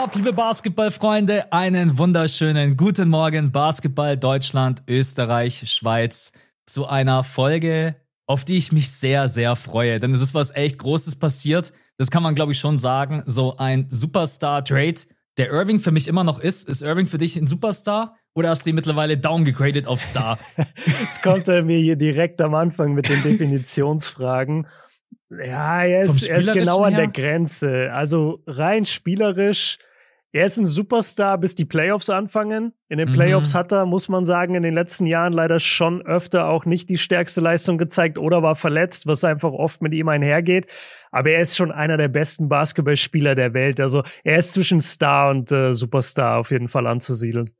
Ab, liebe Basketballfreunde? Einen wunderschönen guten Morgen, Basketball Deutschland, Österreich, Schweiz, zu einer Folge, auf die ich mich sehr, sehr freue. Denn es ist was echt Großes passiert. Das kann man, glaube ich, schon sagen. So ein Superstar-Trade, der Irving für mich immer noch ist. Ist Irving für dich ein Superstar? Oder hast du ihn mittlerweile downgegradet auf Star? Jetzt kommt er mir hier direkt am Anfang mit den Definitionsfragen. Ja, er ist, er ist genau an der Grenze. Also rein spielerisch, er ist ein Superstar, bis die Playoffs anfangen. In den Playoffs mhm. hat er, muss man sagen, in den letzten Jahren leider schon öfter auch nicht die stärkste Leistung gezeigt oder war verletzt, was einfach oft mit ihm einhergeht. Aber er ist schon einer der besten Basketballspieler der Welt. Also er ist zwischen Star und äh, Superstar auf jeden Fall anzusiedeln.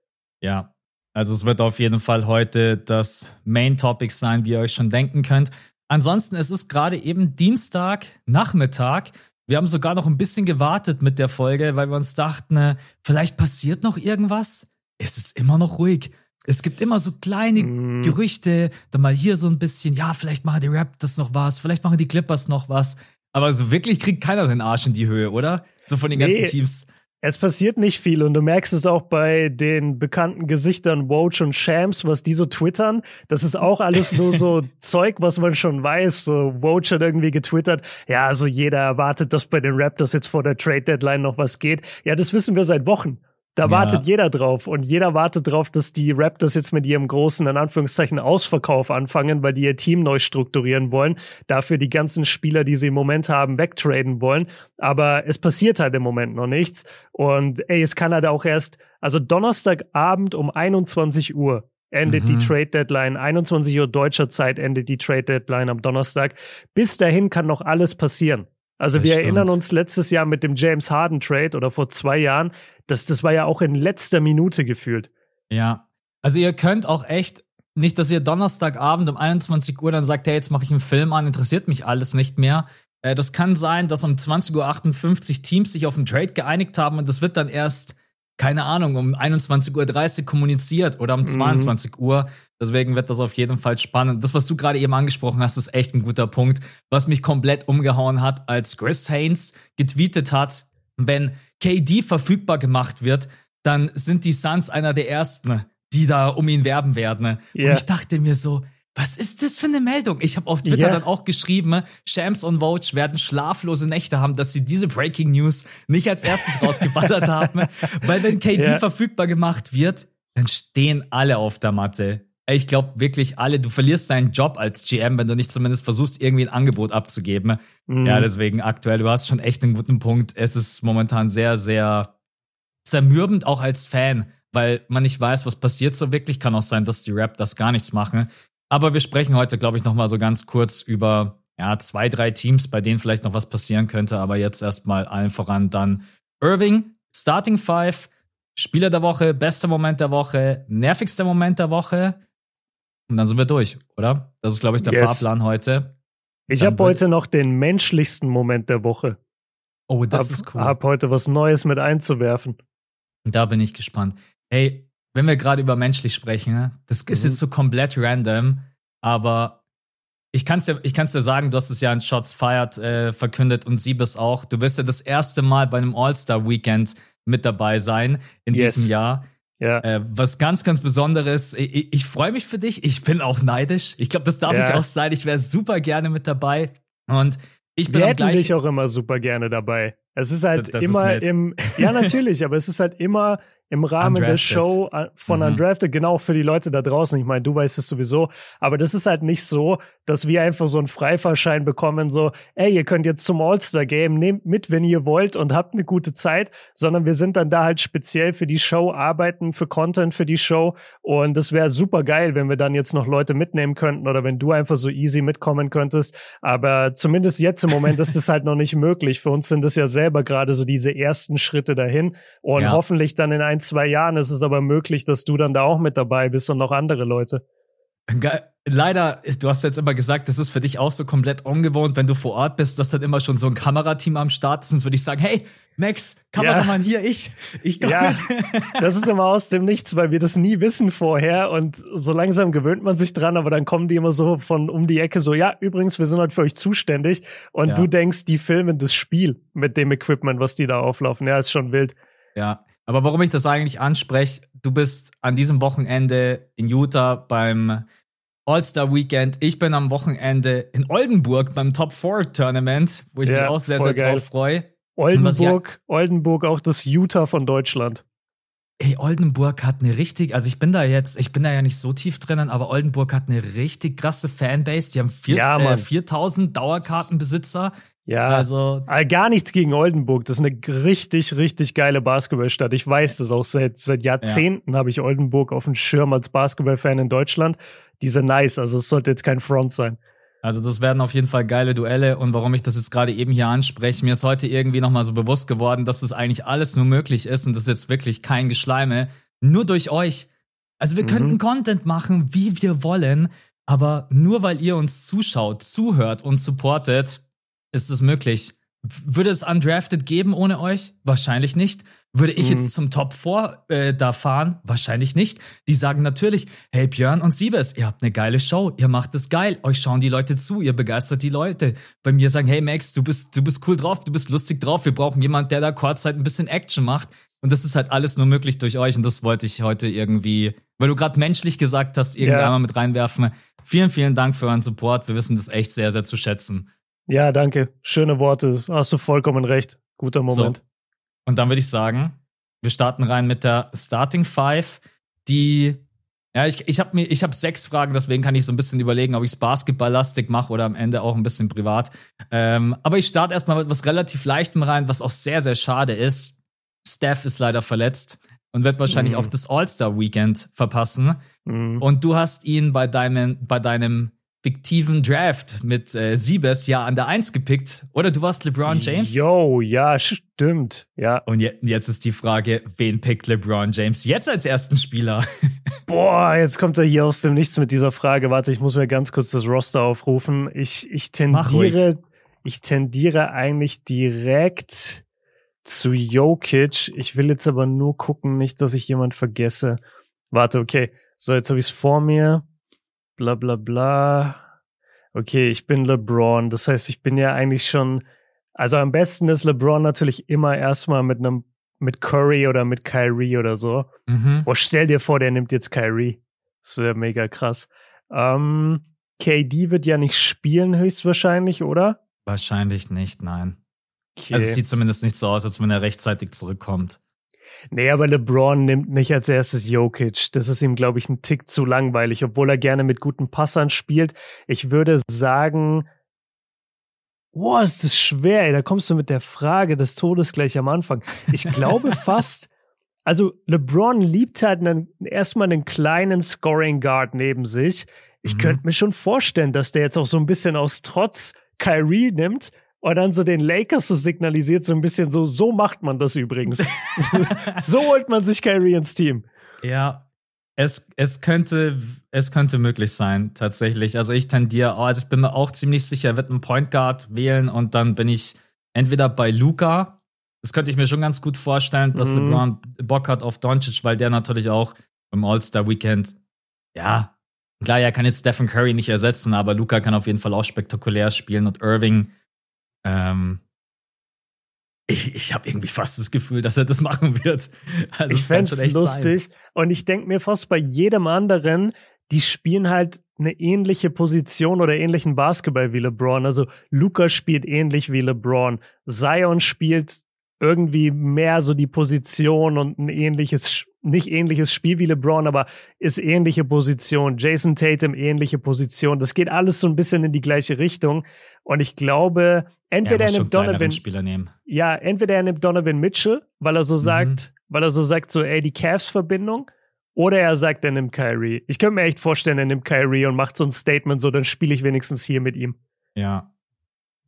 Ja, also es wird auf jeden Fall heute das Main Topic sein, wie ihr euch schon denken könnt. Ansonsten, es ist gerade eben Dienstag, Nachmittag. Wir haben sogar noch ein bisschen gewartet mit der Folge, weil wir uns dachten, äh, vielleicht passiert noch irgendwas. Es ist immer noch ruhig. Es gibt immer so kleine mm. Gerüchte, dann mal hier so ein bisschen, ja, vielleicht machen die Raptors noch was, vielleicht machen die Clippers noch was. Aber so wirklich kriegt keiner den Arsch in die Höhe, oder? So von den ganzen nee. Teams. Es passiert nicht viel und du merkst es auch bei den bekannten Gesichtern Woj und Shams, was die so twittern. Das ist auch alles nur so Zeug, was man schon weiß. So Woj hat irgendwie getwittert, ja, also jeder erwartet, dass bei den Raptors jetzt vor der Trade Deadline noch was geht. Ja, das wissen wir seit Wochen. Da ja. wartet jeder drauf und jeder wartet drauf, dass die Raptors jetzt mit ihrem großen, in Anführungszeichen, Ausverkauf anfangen, weil die ihr Team neu strukturieren wollen, dafür die ganzen Spieler, die sie im Moment haben, wegtraden wollen. Aber es passiert halt im Moment noch nichts. Und ey, es kann halt auch erst, also Donnerstagabend um 21 Uhr endet mhm. die Trade Deadline. 21 Uhr deutscher Zeit endet die Trade Deadline am Donnerstag. Bis dahin kann noch alles passieren. Also das wir stimmt. erinnern uns letztes Jahr mit dem James Harden Trade oder vor zwei Jahren, das, das war ja auch in letzter Minute gefühlt. Ja. Also ihr könnt auch echt nicht, dass ihr Donnerstagabend um 21 Uhr dann sagt, hey, jetzt mache ich einen Film an, interessiert mich alles nicht mehr. Äh, das kann sein, dass um 20.58 Uhr Teams sich auf einen Trade geeinigt haben und das wird dann erst, keine Ahnung, um 21.30 Uhr kommuniziert oder um mhm. 22 Uhr. Deswegen wird das auf jeden Fall spannend. Das, was du gerade eben angesprochen hast, ist echt ein guter Punkt. Was mich komplett umgehauen hat, als Chris Haynes getweetet hat, wenn KD verfügbar gemacht wird, dann sind die Suns einer der ersten, die da um ihn werben werden. Yeah. Und ich dachte mir so, was ist das für eine Meldung? Ich habe auf Twitter yeah. dann auch geschrieben, Shams und Vogue werden schlaflose Nächte haben, dass sie diese Breaking News nicht als erstes rausgeballert haben. Weil wenn KD yeah. verfügbar gemacht wird, dann stehen alle auf der Matte. Ich glaube wirklich alle, du verlierst deinen Job als GM, wenn du nicht zumindest versuchst, irgendwie ein Angebot abzugeben. Mhm. Ja, deswegen aktuell, du hast schon echt einen guten Punkt. Es ist momentan sehr, sehr zermürbend, auch als Fan, weil man nicht weiß, was passiert so wirklich. Kann auch sein, dass die Rap das gar nichts machen. Aber wir sprechen heute, glaube ich, noch mal so ganz kurz über ja, zwei, drei Teams, bei denen vielleicht noch was passieren könnte. Aber jetzt erstmal allen voran dann Irving, Starting Five, Spieler der Woche, bester Moment der Woche, nervigster Moment der Woche. Und dann sind wir durch, oder? Das ist, glaube ich, der yes. Fahrplan heute. Ich habe heute noch den menschlichsten Moment der Woche. Oh, das hab, ist cool. Hab heute was Neues mit einzuwerfen. Da bin ich gespannt. Hey, wenn wir gerade über menschlich sprechen, ne? das ist mhm. jetzt so komplett random, aber ich kann es dir, ich kann's dir sagen, du hast es ja in Shots Fired äh, verkündet und Siebes auch. Du wirst ja das erste Mal bei einem All-Star-Weekend mit dabei sein in yes. diesem Jahr. Ja. Äh, was ganz, ganz Besonderes. Ich, ich freue mich für dich. Ich bin auch neidisch. Ich glaube, das darf ja. ich auch sein. Ich wäre super gerne mit dabei. Und ich bin Wir hätten dich auch immer super gerne dabei. Es ist halt das immer ist im, ja natürlich, aber es ist halt immer im Rahmen Undrafted. der Show äh, von mhm. Undrafted, genau für die Leute da draußen. Ich meine, du weißt es sowieso, aber das ist halt nicht so, dass wir einfach so einen Freifahrschein bekommen, so, ey, ihr könnt jetzt zum All-Star-Game, nehmt mit, wenn ihr wollt und habt eine gute Zeit, sondern wir sind dann da halt speziell für die Show, arbeiten für Content für die Show und das wäre super geil, wenn wir dann jetzt noch Leute mitnehmen könnten oder wenn du einfach so easy mitkommen könntest, aber zumindest jetzt im Moment ist das halt noch nicht möglich. Für uns sind das ja selber gerade so diese ersten Schritte dahin und ja. hoffentlich dann in ein, zwei Jahren ist es aber möglich, dass du dann da auch mit dabei bist und noch andere Leute. Leider, du hast jetzt immer gesagt, das ist für dich auch so komplett ungewohnt, wenn du vor Ort bist, dass dann immer schon so ein Kamerateam am Start ist. Sonst würde ich sagen, hey, Max, Kameramann, ja. hier, ich. Ich komm ja, das ist immer aus dem Nichts, weil wir das nie wissen vorher und so langsam gewöhnt man sich dran, aber dann kommen die immer so von um die Ecke so, ja, übrigens, wir sind heute für euch zuständig und ja. du denkst, die filmen das Spiel mit dem Equipment, was die da auflaufen. Ja, ist schon wild. Ja, aber warum ich das eigentlich anspreche, du bist an diesem Wochenende in Utah beim All-Star Weekend. Ich bin am Wochenende in Oldenburg beim Top 4 Tournament, wo ich ja, mich auch sehr, sehr geil. drauf freue. Oldenburg, ja, Oldenburg auch das Utah von Deutschland. Ey, Oldenburg hat eine richtig, also ich bin da jetzt, ich bin da ja nicht so tief drinnen, aber Oldenburg hat eine richtig krasse Fanbase. Die haben vier, ja, äh, 4000 Dauerkartenbesitzer. Ja, also äh, gar nichts gegen Oldenburg. Das ist eine richtig, richtig geile Basketballstadt. Ich weiß das auch seit seit Jahrzehnten ja. habe ich Oldenburg auf dem Schirm als Basketballfan in Deutschland. Die sind nice, also es sollte jetzt kein Front sein. Also das werden auf jeden Fall geile Duelle und warum ich das jetzt gerade eben hier anspreche, mir ist heute irgendwie nochmal so bewusst geworden, dass das eigentlich alles nur möglich ist und das ist jetzt wirklich kein Geschleime, nur durch euch. Also wir mhm. könnten Content machen, wie wir wollen, aber nur weil ihr uns zuschaut, zuhört und supportet, ist es möglich. Würde es Undrafted geben ohne euch? Wahrscheinlich nicht. Würde ich mhm. jetzt zum Top 4 äh, da fahren? Wahrscheinlich nicht. Die sagen natürlich, hey Björn und Siebes, ihr habt eine geile Show, ihr macht es geil, euch schauen die Leute zu, ihr begeistert die Leute. Bei mir sagen, hey Max, du bist, du bist cool drauf, du bist lustig drauf, wir brauchen jemanden, der da kurzzeit ein bisschen Action macht. Und das ist halt alles nur möglich durch euch und das wollte ich heute irgendwie, weil du gerade menschlich gesagt hast, irgendwann ja. mal mit reinwerfen. Vielen, vielen Dank für euren Support. Wir wissen das echt sehr, sehr zu schätzen. Ja, danke. Schöne Worte. Hast du vollkommen recht. Guter Moment. So. Und dann würde ich sagen, wir starten rein mit der Starting Five, die ja, ich, ich habe habe sechs Fragen, deswegen kann ich so ein bisschen überlegen, ob ich es basketballlastig mache oder am Ende auch ein bisschen privat. Ähm, aber ich starte erstmal mit was relativ leichtem rein, was auch sehr sehr schade ist. Steph ist leider verletzt und wird wahrscheinlich mhm. auch das All-Star Weekend verpassen. Mhm. Und du hast ihn bei deinem bei deinem fiktiven Draft mit äh, Siebes ja an der Eins gepickt. Oder du warst LeBron James? Yo, ja, stimmt. Ja. Und je, jetzt ist die Frage, wen pickt LeBron James jetzt als ersten Spieler? Boah, jetzt kommt er hier aus dem Nichts mit dieser Frage. Warte, ich muss mir ganz kurz das Roster aufrufen. Ich, ich tendiere, ich tendiere eigentlich direkt zu Jokic. Ich will jetzt aber nur gucken, nicht, dass ich jemand vergesse. Warte, okay. So, jetzt habe ich es vor mir bla bla bla. Okay, ich bin LeBron. Das heißt, ich bin ja eigentlich schon. Also am besten ist LeBron natürlich immer erstmal mit einem mit Curry oder mit Kyrie oder so. Mhm. Oh, stell dir vor, der nimmt jetzt Kyrie. Das wäre mega krass. Ähm, KD wird ja nicht spielen, höchstwahrscheinlich, oder? Wahrscheinlich nicht, nein. Okay. Also es sieht zumindest nicht so aus, als wenn er rechtzeitig zurückkommt. Nee, aber LeBron nimmt nicht als erstes Jokic. Das ist ihm, glaube ich, ein Tick zu langweilig, obwohl er gerne mit guten Passern spielt. Ich würde sagen, boah, ist das schwer, ey. Da kommst du mit der Frage des Todes gleich am Anfang. Ich glaube fast, also LeBron liebt halt einen, erstmal einen kleinen Scoring Guard neben sich. Ich mhm. könnte mir schon vorstellen, dass der jetzt auch so ein bisschen aus Trotz Kyrie nimmt und dann so den Lakers so signalisiert, so ein bisschen so, so macht man das übrigens. so holt man sich Kyrie ins Team. Ja, es, es könnte, es könnte möglich sein, tatsächlich. Also ich tendiere, also ich bin mir auch ziemlich sicher, er wird einen Point Guard wählen und dann bin ich entweder bei Luca. Das könnte ich mir schon ganz gut vorstellen, dass mhm. LeBron Bock hat auf Doncic, weil der natürlich auch im All-Star-Weekend, ja, klar, er kann jetzt Stephen Curry nicht ersetzen, aber Luca kann auf jeden Fall auch spektakulär spielen und Irving ähm, ich, ich habe irgendwie fast das Gefühl, dass er das machen wird. Also ich fände es lustig. Sein. Und ich denke mir fast bei jedem anderen, die spielen halt eine ähnliche Position oder ähnlichen Basketball wie LeBron. Also Luca spielt ähnlich wie LeBron. Zion spielt irgendwie mehr so die Position und ein ähnliches, nicht ähnliches Spiel wie LeBron, aber ist ähnliche Position. Jason Tatum ähnliche Position. Das geht alles so ein bisschen in die gleiche Richtung. Und ich glaube, entweder er, er nimmt Donovan, Spieler nehmen. ja, entweder er nimmt Donovan Mitchell, weil er so mhm. sagt, weil er so sagt, so, ey, die Cavs-Verbindung. Oder er sagt, er nimmt Kyrie. Ich könnte mir echt vorstellen, er nimmt Kyrie und macht so ein Statement, so, dann spiele ich wenigstens hier mit ihm. Ja,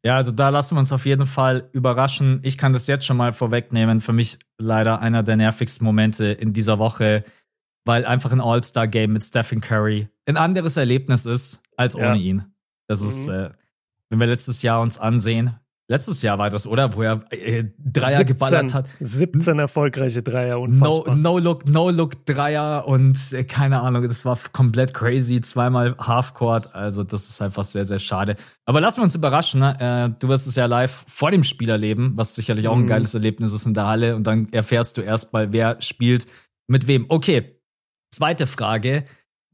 ja, also da lassen wir uns auf jeden Fall überraschen. Ich kann das jetzt schon mal vorwegnehmen. Für mich leider einer der nervigsten Momente in dieser Woche. weil einfach ein All-Star-Game mit Stephen Curry ein anderes Erlebnis ist als ohne ja. ihn. Das mhm. ist, äh, wenn wir letztes Jahr uns ansehen, Letztes Jahr war das, oder? Wo er äh, Dreier 17, geballert hat. 17 erfolgreiche Dreier und no, no Look, No Look Dreier und äh, keine Ahnung, das war komplett crazy. Zweimal Halfcourt, also das ist einfach sehr, sehr schade. Aber lassen wir uns überraschen. Ne? Äh, du wirst es ja live vor dem Spiel erleben, was sicherlich auch ein mhm. geiles Erlebnis ist in der Halle. Und dann erfährst du erstmal, wer spielt mit wem. Okay, zweite Frage.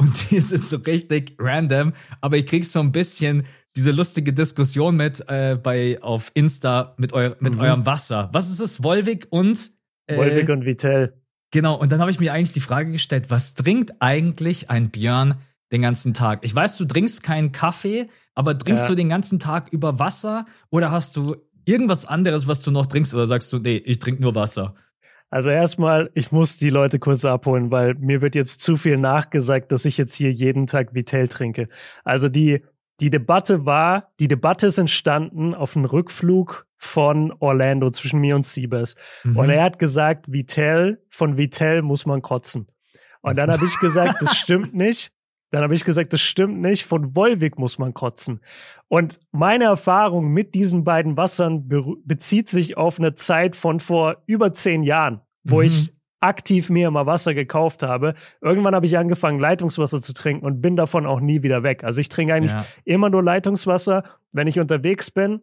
Und die ist jetzt so richtig random, aber ich krieg's so ein bisschen diese lustige Diskussion mit äh, bei auf Insta mit, eu mit mhm. eurem Wasser. Was ist es? Wolvik und äh, Wolvik und Vitell. Genau, und dann habe ich mir eigentlich die Frage gestellt, was trinkt eigentlich ein Björn den ganzen Tag? Ich weiß, du trinkst keinen Kaffee, aber trinkst ja. du den ganzen Tag über Wasser oder hast du irgendwas anderes, was du noch trinkst oder sagst du, nee, ich trinke nur Wasser? Also erstmal, ich muss die Leute kurz abholen, weil mir wird jetzt zu viel nachgesagt, dass ich jetzt hier jeden Tag Vitell trinke. Also die die Debatte war, die Debatte ist entstanden auf einem Rückflug von Orlando zwischen mir und Siebes. Mhm. Und er hat gesagt, Vitell, von Vitell muss man kotzen. Und dann habe ich gesagt, das stimmt nicht. Dann habe ich gesagt, das stimmt nicht. Von Wolwig muss man kotzen. Und meine Erfahrung mit diesen beiden Wassern be bezieht sich auf eine Zeit von vor über zehn Jahren, wo mhm. ich aktiv mir immer Wasser gekauft habe. Irgendwann habe ich angefangen, Leitungswasser zu trinken und bin davon auch nie wieder weg. Also ich trinke eigentlich ja. immer nur Leitungswasser. Wenn ich unterwegs bin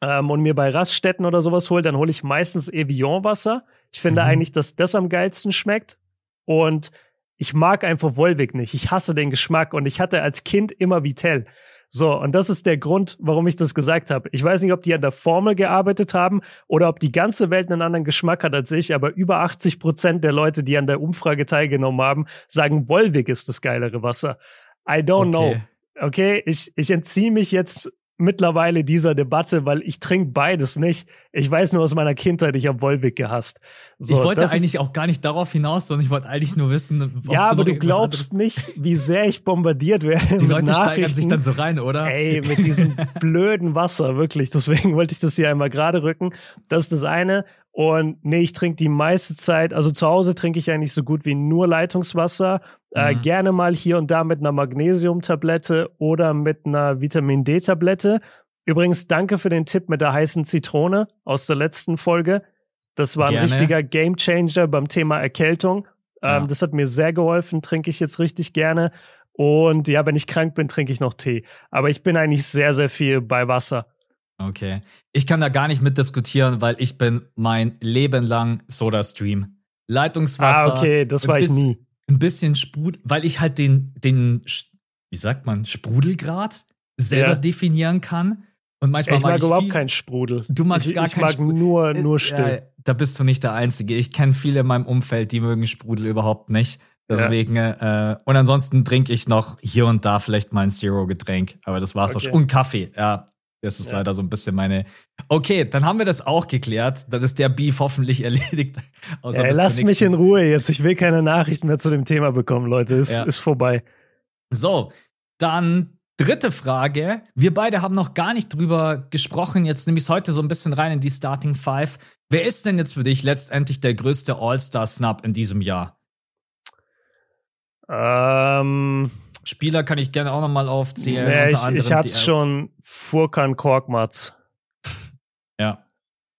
ähm, und mir bei Raststätten oder sowas hole, dann hole ich meistens Evian-Wasser. Ich finde mhm. eigentlich, dass das am geilsten schmeckt. Und ich mag einfach Wolwig nicht. Ich hasse den Geschmack und ich hatte als Kind immer Vitell. So, und das ist der Grund, warum ich das gesagt habe. Ich weiß nicht, ob die an der Formel gearbeitet haben oder ob die ganze Welt einen anderen Geschmack hat als ich, aber über 80 Prozent der Leute, die an der Umfrage teilgenommen haben, sagen, Wolwig ist das geilere Wasser. I don't okay. know. Okay, ich, ich entziehe mich jetzt mittlerweile dieser Debatte, weil ich trinke beides nicht. Ich weiß nur aus meiner Kindheit, ich habe Wolwig gehasst. So, ich wollte eigentlich auch gar nicht darauf hinaus, sondern ich wollte eigentlich nur wissen, Ja, aber du glaubst nicht, wie sehr ich bombardiert werde. Die Leute steigern sich dann so rein, oder? Ey, mit diesem blöden Wasser, wirklich. Deswegen wollte ich das hier einmal gerade rücken. Das ist das eine. Und nee, ich trinke die meiste Zeit, also zu Hause trinke ich eigentlich so gut wie nur Leitungswasser. Äh, mhm. Gerne mal hier und da mit einer Magnesiumtablette oder mit einer Vitamin D-Tablette. Übrigens, danke für den Tipp mit der heißen Zitrone aus der letzten Folge. Das war ein gerne. richtiger Gamechanger beim Thema Erkältung. Ähm, ja. Das hat mir sehr geholfen, trinke ich jetzt richtig gerne. Und ja, wenn ich krank bin, trinke ich noch Tee. Aber ich bin eigentlich sehr, sehr viel bei Wasser. Okay. Ich kann da gar nicht mitdiskutieren, weil ich bin mein Leben lang Soda-Stream. Leitungswasser. Ah, okay, das war ich nie. Ein bisschen Sprudel, weil ich halt den, den, wie sagt man, Sprudelgrad selber ja. definieren kann. Und manchmal ich mag, mag ich überhaupt viel, keinen Sprudel. Du magst ich, gar ich keinen Sprudel. nur, nur still. Ja, da bist du nicht der Einzige. Ich kenne viele in meinem Umfeld, die mögen Sprudel überhaupt nicht. Deswegen, ja. äh, und ansonsten trinke ich noch hier und da vielleicht mal ein Zero-Getränk, aber das war's okay. auch schon. Und Kaffee, ja. Das ist ja. leider so ein bisschen meine. Okay, dann haben wir das auch geklärt. Dann ist der Beef hoffentlich erledigt. Außer ja, lasst mich in Ruhe jetzt. Ich will keine Nachrichten mehr zu dem Thema bekommen, Leute. Ist, ja. ist vorbei. So, dann dritte Frage. Wir beide haben noch gar nicht drüber gesprochen. Jetzt nehme ich es heute so ein bisschen rein in die Starting Five. Wer ist denn jetzt für dich letztendlich der größte All-Star-Snap in diesem Jahr? Ähm. Spieler kann ich gerne auch nochmal aufzählen. Ja, ich, anderem, ich hab's schon Furkan Korkmaz. ja.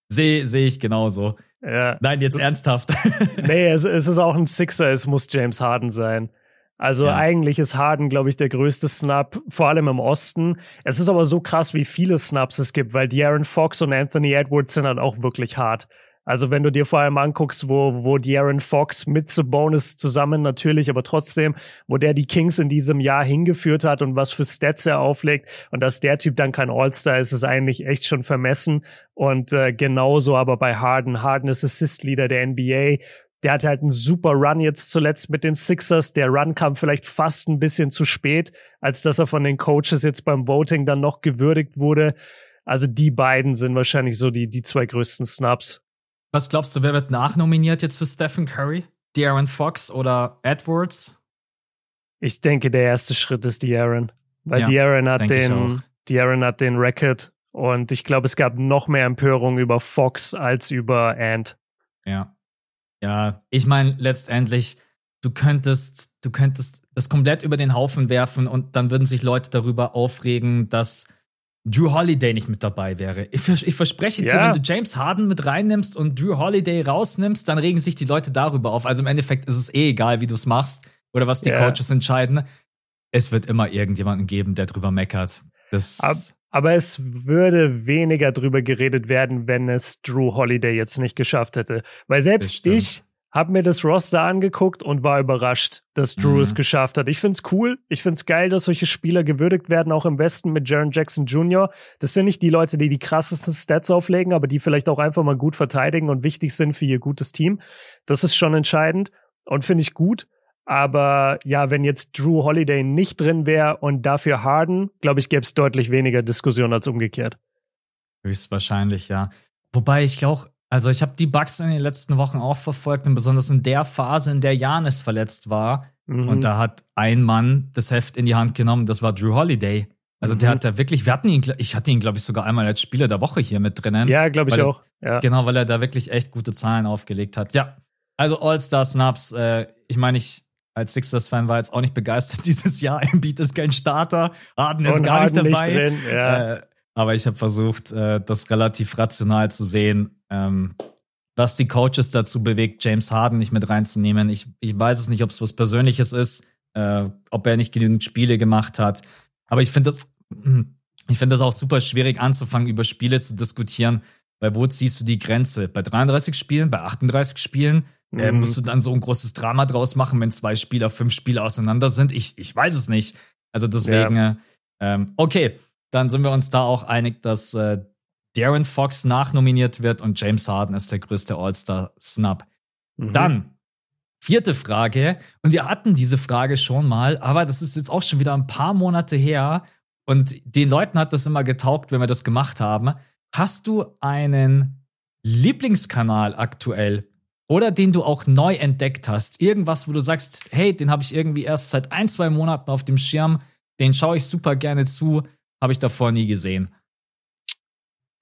Sehe seh ich genauso. Ja. Nein, jetzt ernsthaft. nee, es, es, ist auch ein Sixer, es muss James Harden sein. Also ja. eigentlich ist Harden, glaube ich, der größte Snap, vor allem im Osten. Es ist aber so krass, wie viele Snaps es gibt, weil De'Aaron Fox und Anthony Edwards sind halt auch wirklich hart. Also wenn du dir vor allem anguckst, wo, wo De'Aaron Fox mit Sabonis zusammen natürlich, aber trotzdem, wo der die Kings in diesem Jahr hingeführt hat und was für Stats er auflegt und dass der Typ dann kein All-Star ist, ist eigentlich echt schon vermessen. Und äh, genauso aber bei Harden. Harden ist Assist-Leader der NBA. Der hatte halt einen super Run jetzt zuletzt mit den Sixers. Der Run kam vielleicht fast ein bisschen zu spät, als dass er von den Coaches jetzt beim Voting dann noch gewürdigt wurde. Also die beiden sind wahrscheinlich so die, die zwei größten Snaps. Was glaubst du, wer wird nachnominiert jetzt für Stephen Curry? De'Aaron Fox oder Edwards? Ich denke, der erste Schritt ist De'Aaron. Weil ja, De'Aaron hat den, De'Aaron hat den Record und ich glaube, es gab noch mehr Empörung über Fox als über Ant. Ja. Ja, ich meine, letztendlich, du könntest, du könntest das komplett über den Haufen werfen und dann würden sich Leute darüber aufregen, dass Drew Holiday nicht mit dabei wäre. Ich, ich verspreche ja. dir, wenn du James Harden mit reinnimmst und Drew Holiday rausnimmst, dann regen sich die Leute darüber auf. Also im Endeffekt ist es eh egal, wie du es machst oder was die ja. Coaches entscheiden. Es wird immer irgendjemanden geben, der drüber meckert. Das Ab, aber es würde weniger drüber geredet werden, wenn es Drew Holiday jetzt nicht geschafft hätte. Weil selbst ich habe mir das Roster angeguckt und war überrascht, dass Drew mhm. es geschafft hat. Ich find's cool. Ich find's geil, dass solche Spieler gewürdigt werden, auch im Westen mit Jaron Jackson Jr. Das sind nicht die Leute, die die krassesten Stats auflegen, aber die vielleicht auch einfach mal gut verteidigen und wichtig sind für ihr gutes Team. Das ist schon entscheidend und finde ich gut. Aber ja, wenn jetzt Drew Holiday nicht drin wäre und dafür Harden, glaube ich, gäbe es deutlich weniger Diskussion als umgekehrt. Höchstwahrscheinlich, ja. Wobei ich auch also ich habe die Bugs in den letzten Wochen auch verfolgt und besonders in der Phase, in der Janis verletzt war. Mhm. Und da hat ein Mann das Heft in die Hand genommen, das war Drew Holiday. Also mhm. der hat da wirklich, wir hatten ihn, ich hatte ihn, glaube ich, sogar einmal als Spieler der Woche hier mit drinnen. Ja, glaube ich auch. Ja. Genau, weil er da wirklich echt gute Zahlen aufgelegt hat. Ja, also All-Star-Snaps, äh, ich meine, ich als Sixers-Fan war jetzt auch nicht begeistert dieses Jahr. Embiid ist kein Starter, Harden ist und gar Harden nicht dabei. Nicht ja. äh, aber ich habe versucht, äh, das relativ rational zu sehen, ähm, was die Coaches dazu bewegt, James Harden nicht mit reinzunehmen. Ich, ich weiß es nicht, ob es was Persönliches ist, äh, ob er nicht genügend Spiele gemacht hat. Aber ich finde das, ich finde das auch super schwierig anzufangen, über Spiele zu diskutieren. Weil wo ziehst du die Grenze? Bei 33 Spielen, bei 38 Spielen? Äh, mhm. musst du dann so ein großes Drama draus machen, wenn zwei Spieler fünf Spiele auseinander sind? Ich, ich weiß es nicht. Also deswegen, ja. ähm, okay, dann sind wir uns da auch einig, dass äh, Darren Fox nachnominiert wird und James Harden ist der größte All-Star-Snub. Mhm. Dann, vierte Frage. Und wir hatten diese Frage schon mal, aber das ist jetzt auch schon wieder ein paar Monate her. Und den Leuten hat das immer getaugt, wenn wir das gemacht haben. Hast du einen Lieblingskanal aktuell oder den du auch neu entdeckt hast? Irgendwas, wo du sagst, hey, den habe ich irgendwie erst seit ein, zwei Monaten auf dem Schirm, den schaue ich super gerne zu, habe ich davor nie gesehen.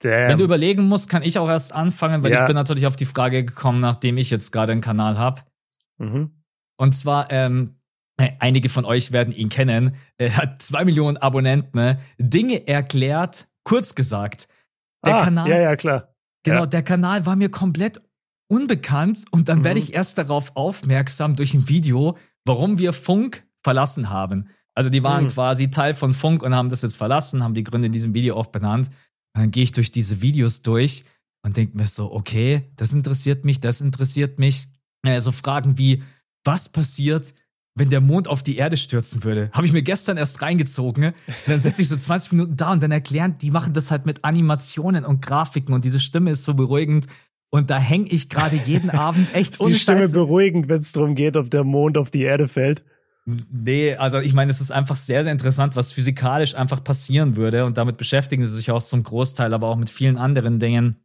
Damn. Wenn du überlegen musst, kann ich auch erst anfangen, weil ja. ich bin natürlich auf die Frage gekommen, nachdem ich jetzt gerade einen Kanal habe. Mhm. Und zwar, ähm, äh, einige von euch werden ihn kennen. Er hat zwei Millionen Abonnenten. Ne? Dinge erklärt, kurz gesagt. Der ah, Kanal. Ja, ja, klar. Genau, ja. der Kanal war mir komplett unbekannt und dann mhm. werde ich erst darauf aufmerksam durch ein Video, warum wir Funk verlassen haben. Also die waren mhm. quasi Teil von Funk und haben das jetzt verlassen, haben die Gründe in diesem Video auch benannt. Und dann gehe ich durch diese Videos durch und denke mir so, okay, das interessiert mich, das interessiert mich. Naja, so Fragen wie, was passiert, wenn der Mond auf die Erde stürzen würde? Habe ich mir gestern erst reingezogen. Und dann sitze ich so 20 Minuten da und dann erklären, die machen das halt mit Animationen und Grafiken und diese Stimme ist so beruhigend. Und da hänge ich gerade jeden Abend echt Die Stimme beruhigend, wenn es darum geht, ob der Mond auf die Erde fällt. Nee, also ich meine, es ist einfach sehr, sehr interessant, was physikalisch einfach passieren würde. Und damit beschäftigen sie sich auch zum Großteil, aber auch mit vielen anderen Dingen.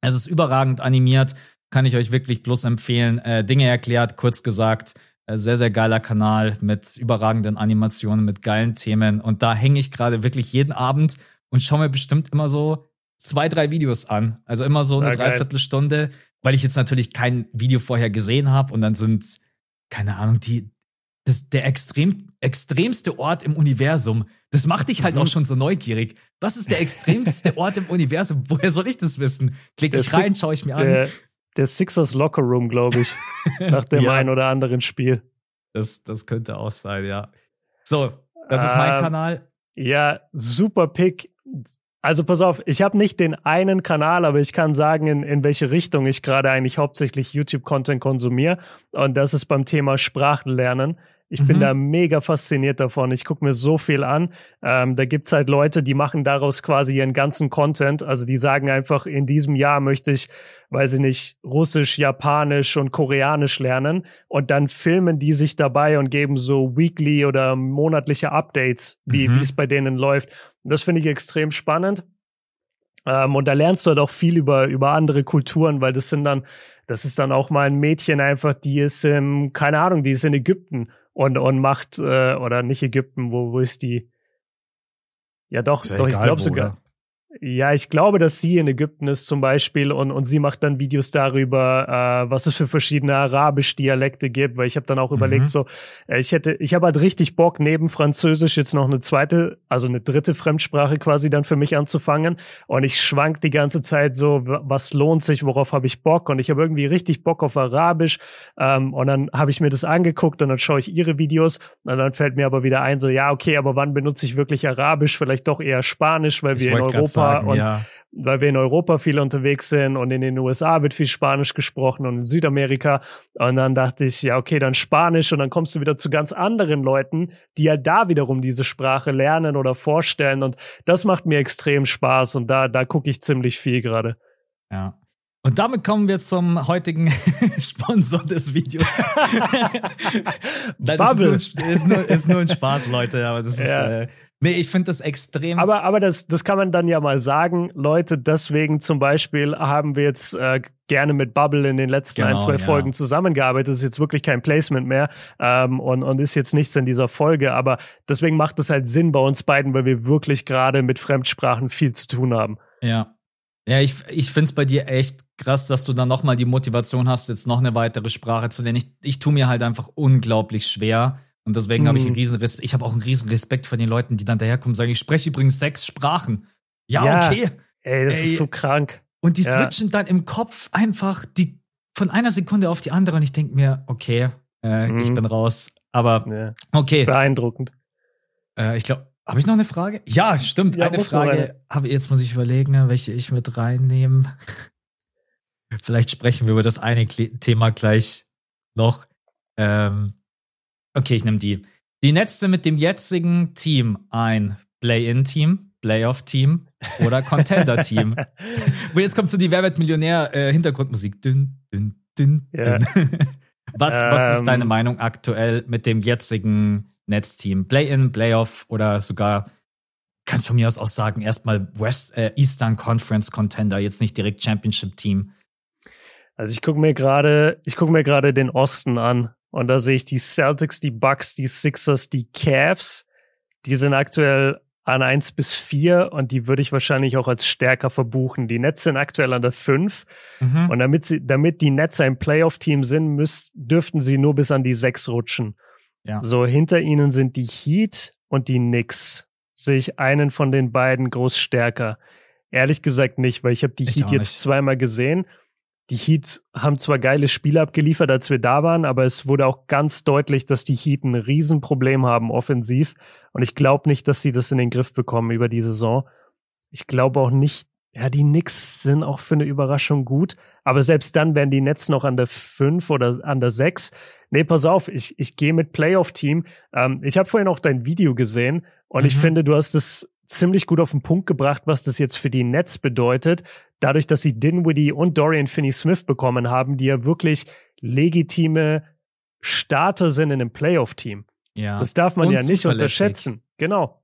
Es ist überragend animiert, kann ich euch wirklich bloß empfehlen. Äh, Dinge erklärt, kurz gesagt. Äh, sehr, sehr geiler Kanal mit überragenden Animationen, mit geilen Themen. Und da hänge ich gerade wirklich jeden Abend und schaue mir bestimmt immer so zwei, drei Videos an. Also immer so eine ja, Dreiviertelstunde, weil ich jetzt natürlich kein Video vorher gesehen habe und dann sind, keine Ahnung, die das, der extrem, extremste Ort im Universum. Das macht dich halt mhm. auch schon so neugierig. Was ist der extremste Ort im Universum? Woher soll ich das wissen? Klicke ich rein, schaue ich mir der, an. Der Sixers Locker Room, glaube ich. nach dem ja. einen oder anderen Spiel. Das, das könnte auch sein, ja. So, das ist mein ähm, Kanal. Ja, super Pick. Also pass auf, ich habe nicht den einen Kanal, aber ich kann sagen, in, in welche Richtung ich gerade eigentlich hauptsächlich YouTube-Content konsumiere. Und das ist beim Thema Sprachenlernen. Ich mhm. bin da mega fasziniert davon. Ich gucke mir so viel an. Ähm, da gibt's halt Leute, die machen daraus quasi ihren ganzen Content. Also die sagen einfach, in diesem Jahr möchte ich, weiß ich nicht, Russisch, Japanisch und Koreanisch lernen. Und dann filmen die sich dabei und geben so weekly oder monatliche Updates, wie mhm. es bei denen läuft. Und das finde ich extrem spannend. Ähm, und da lernst du halt auch viel über, über andere Kulturen, weil das sind dann, das ist dann auch mal ein Mädchen einfach, die ist, ähm, keine Ahnung, die ist in Ägypten und, und macht, äh, oder nicht Ägypten, wo, wo ist die? Ja, doch, doch ich glaube sogar. Ja, ich glaube, dass sie in Ägypten ist zum Beispiel und, und sie macht dann Videos darüber, äh, was es für verschiedene Arabisch-Dialekte gibt, weil ich habe dann auch mhm. überlegt, so, äh, ich hätte, ich habe halt richtig Bock, neben Französisch jetzt noch eine zweite, also eine dritte Fremdsprache quasi dann für mich anzufangen. Und ich schwank die ganze Zeit so, was lohnt sich, worauf habe ich Bock? Und ich habe irgendwie richtig Bock auf Arabisch. Ähm, und dann habe ich mir das angeguckt und dann schaue ich ihre Videos und dann fällt mir aber wieder ein, so, ja, okay, aber wann benutze ich wirklich Arabisch? Vielleicht doch eher Spanisch, weil wir in Europa sagen, und ja. weil wir in Europa viel unterwegs sind und in den USA wird viel Spanisch gesprochen und in Südamerika. Und dann dachte ich, ja, okay, dann Spanisch und dann kommst du wieder zu ganz anderen Leuten, die ja da wiederum diese Sprache lernen oder vorstellen. Und das macht mir extrem Spaß und da, da gucke ich ziemlich viel gerade. Ja. Und damit kommen wir zum heutigen Sponsor des Videos. das ist nur, ist, nur, ist nur ein Spaß, Leute, aber das ja. ist. Äh, Nee, ich finde das extrem. Aber, aber das, das kann man dann ja mal sagen. Leute, deswegen zum Beispiel haben wir jetzt äh, gerne mit Bubble in den letzten genau, ein, zwei ja. Folgen zusammengearbeitet. Das ist jetzt wirklich kein Placement mehr ähm, und, und ist jetzt nichts in dieser Folge. Aber deswegen macht es halt Sinn bei uns beiden, weil wir wirklich gerade mit Fremdsprachen viel zu tun haben. Ja. Ja, ich, ich finde es bei dir echt krass, dass du dann nochmal die Motivation hast, jetzt noch eine weitere Sprache zu lernen. Ich, ich tue mir halt einfach unglaublich schwer und deswegen mhm. habe ich einen riesen Respekt. Ich habe auch einen riesen Respekt vor den Leuten, die dann daherkommen und sagen, ich spreche übrigens sechs Sprachen. Ja, ja okay. Ey, das ey. ist so krank. Und die ja. switchen dann im Kopf einfach die von einer Sekunde auf die andere und ich denke mir, okay, äh, mhm. ich bin raus. Aber ja. okay. Beeindruckend. Äh, ich glaube, habe ich noch eine Frage? Ja, stimmt. Ja, eine Frage. Aber jetzt muss ich überlegen, welche ich mit reinnehme. Vielleicht sprechen wir über das eine Thema gleich noch. Ähm, Okay, ich nehme die. Die sind mit dem jetzigen Team ein Play-In-Team, Playoff-Team oder Contender-Team. Und jetzt kommt so die Werwert-Millionär-Hintergrundmusik. Äh, dünn, dünn, dünn, yeah. dünn. was, ähm, was ist deine ähm. Meinung aktuell mit dem jetzigen Nets-Team? Play-In, Playoff oder sogar, kannst du von mir aus auch sagen, erstmal West, äh, Eastern Conference Contender, jetzt nicht direkt Championship-Team. Also ich gucke mir gerade, ich gucke mir gerade den Osten an und da sehe ich die Celtics, die Bucks, die Sixers, die Cavs. Die sind aktuell an eins bis vier und die würde ich wahrscheinlich auch als stärker verbuchen. Die Nets sind aktuell an der fünf mhm. und damit sie, damit die Nets ein Playoff-Team sind, müsst, dürften sie nur bis an die sechs rutschen. Ja. So hinter ihnen sind die Heat und die Knicks. Sehe ich einen von den beiden groß stärker? Ehrlich gesagt nicht, weil ich habe die ich Heat jetzt zweimal gesehen die Heat haben zwar geile Spiele abgeliefert, als wir da waren, aber es wurde auch ganz deutlich, dass die Heat ein Riesenproblem haben offensiv. Und ich glaube nicht, dass sie das in den Griff bekommen über die Saison. Ich glaube auch nicht, ja, die Knicks sind auch für eine Überraschung gut, aber selbst dann wären die Nets noch an der 5 oder an der 6. Nee, pass auf, ich, ich gehe mit Playoff-Team. Ähm, ich habe vorhin auch dein Video gesehen und mhm. ich finde, du hast es ziemlich gut auf den Punkt gebracht, was das jetzt für die Nets bedeutet. Dadurch, dass sie Dinwiddie und Dorian Finney-Smith bekommen haben, die ja wirklich legitime Starter sind in einem Playoff-Team. Ja. Das darf man und ja nicht unterschätzen. Genau.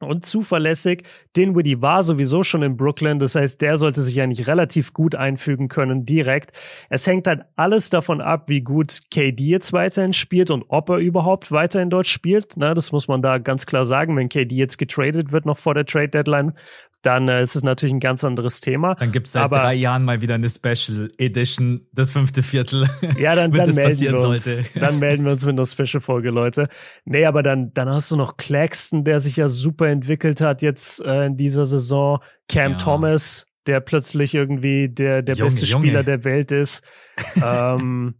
Und zuverlässig. Dinwiddie war sowieso schon in Brooklyn, das heißt, der sollte sich eigentlich relativ gut einfügen können, direkt. Es hängt halt alles davon ab, wie gut KD jetzt weiterhin spielt und ob er überhaupt weiterhin dort spielt. Na, das muss man da ganz klar sagen. Wenn KD jetzt getradet wird, noch vor der Trade Deadline, dann äh, ist es natürlich ein ganz anderes Thema. Dann gibt es seit Aber, drei Jahren mal wieder eine Special Edition, das fünfte Viertel. Ja, dann, dann melden wir uns. Sollte. Dann melden wir uns mit einer Special-Folge, Leute. Nee, aber dann, dann hast du noch Claxton, der sich ja super entwickelt hat jetzt äh, in dieser Saison. Cam ja. Thomas, der plötzlich irgendwie der, der Junge, beste Spieler Junge. der Welt ist. ähm,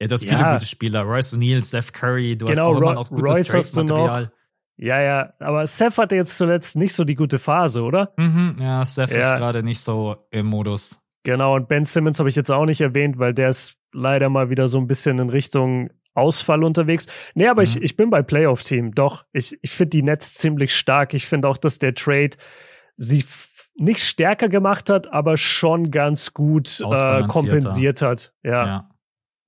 ja, du hast viele gute Spieler. Royce O'Neal, Seth Curry, du genau, hast auch immer noch gutes Royce Trade-Material. Ja, ja, aber Seth hatte jetzt zuletzt nicht so die gute Phase, oder? Mhm, ja, Seth ja. ist gerade nicht so im Modus. Genau, und Ben Simmons habe ich jetzt auch nicht erwähnt, weil der ist leider mal wieder so ein bisschen in Richtung Ausfall unterwegs. Nee, aber mhm. ich, ich bin bei Playoff-Team. Doch, ich, ich finde die Nets ziemlich stark. Ich finde auch, dass der Trade sie nicht stärker gemacht hat, aber schon ganz gut äh, kompensiert hat. Ja. ja.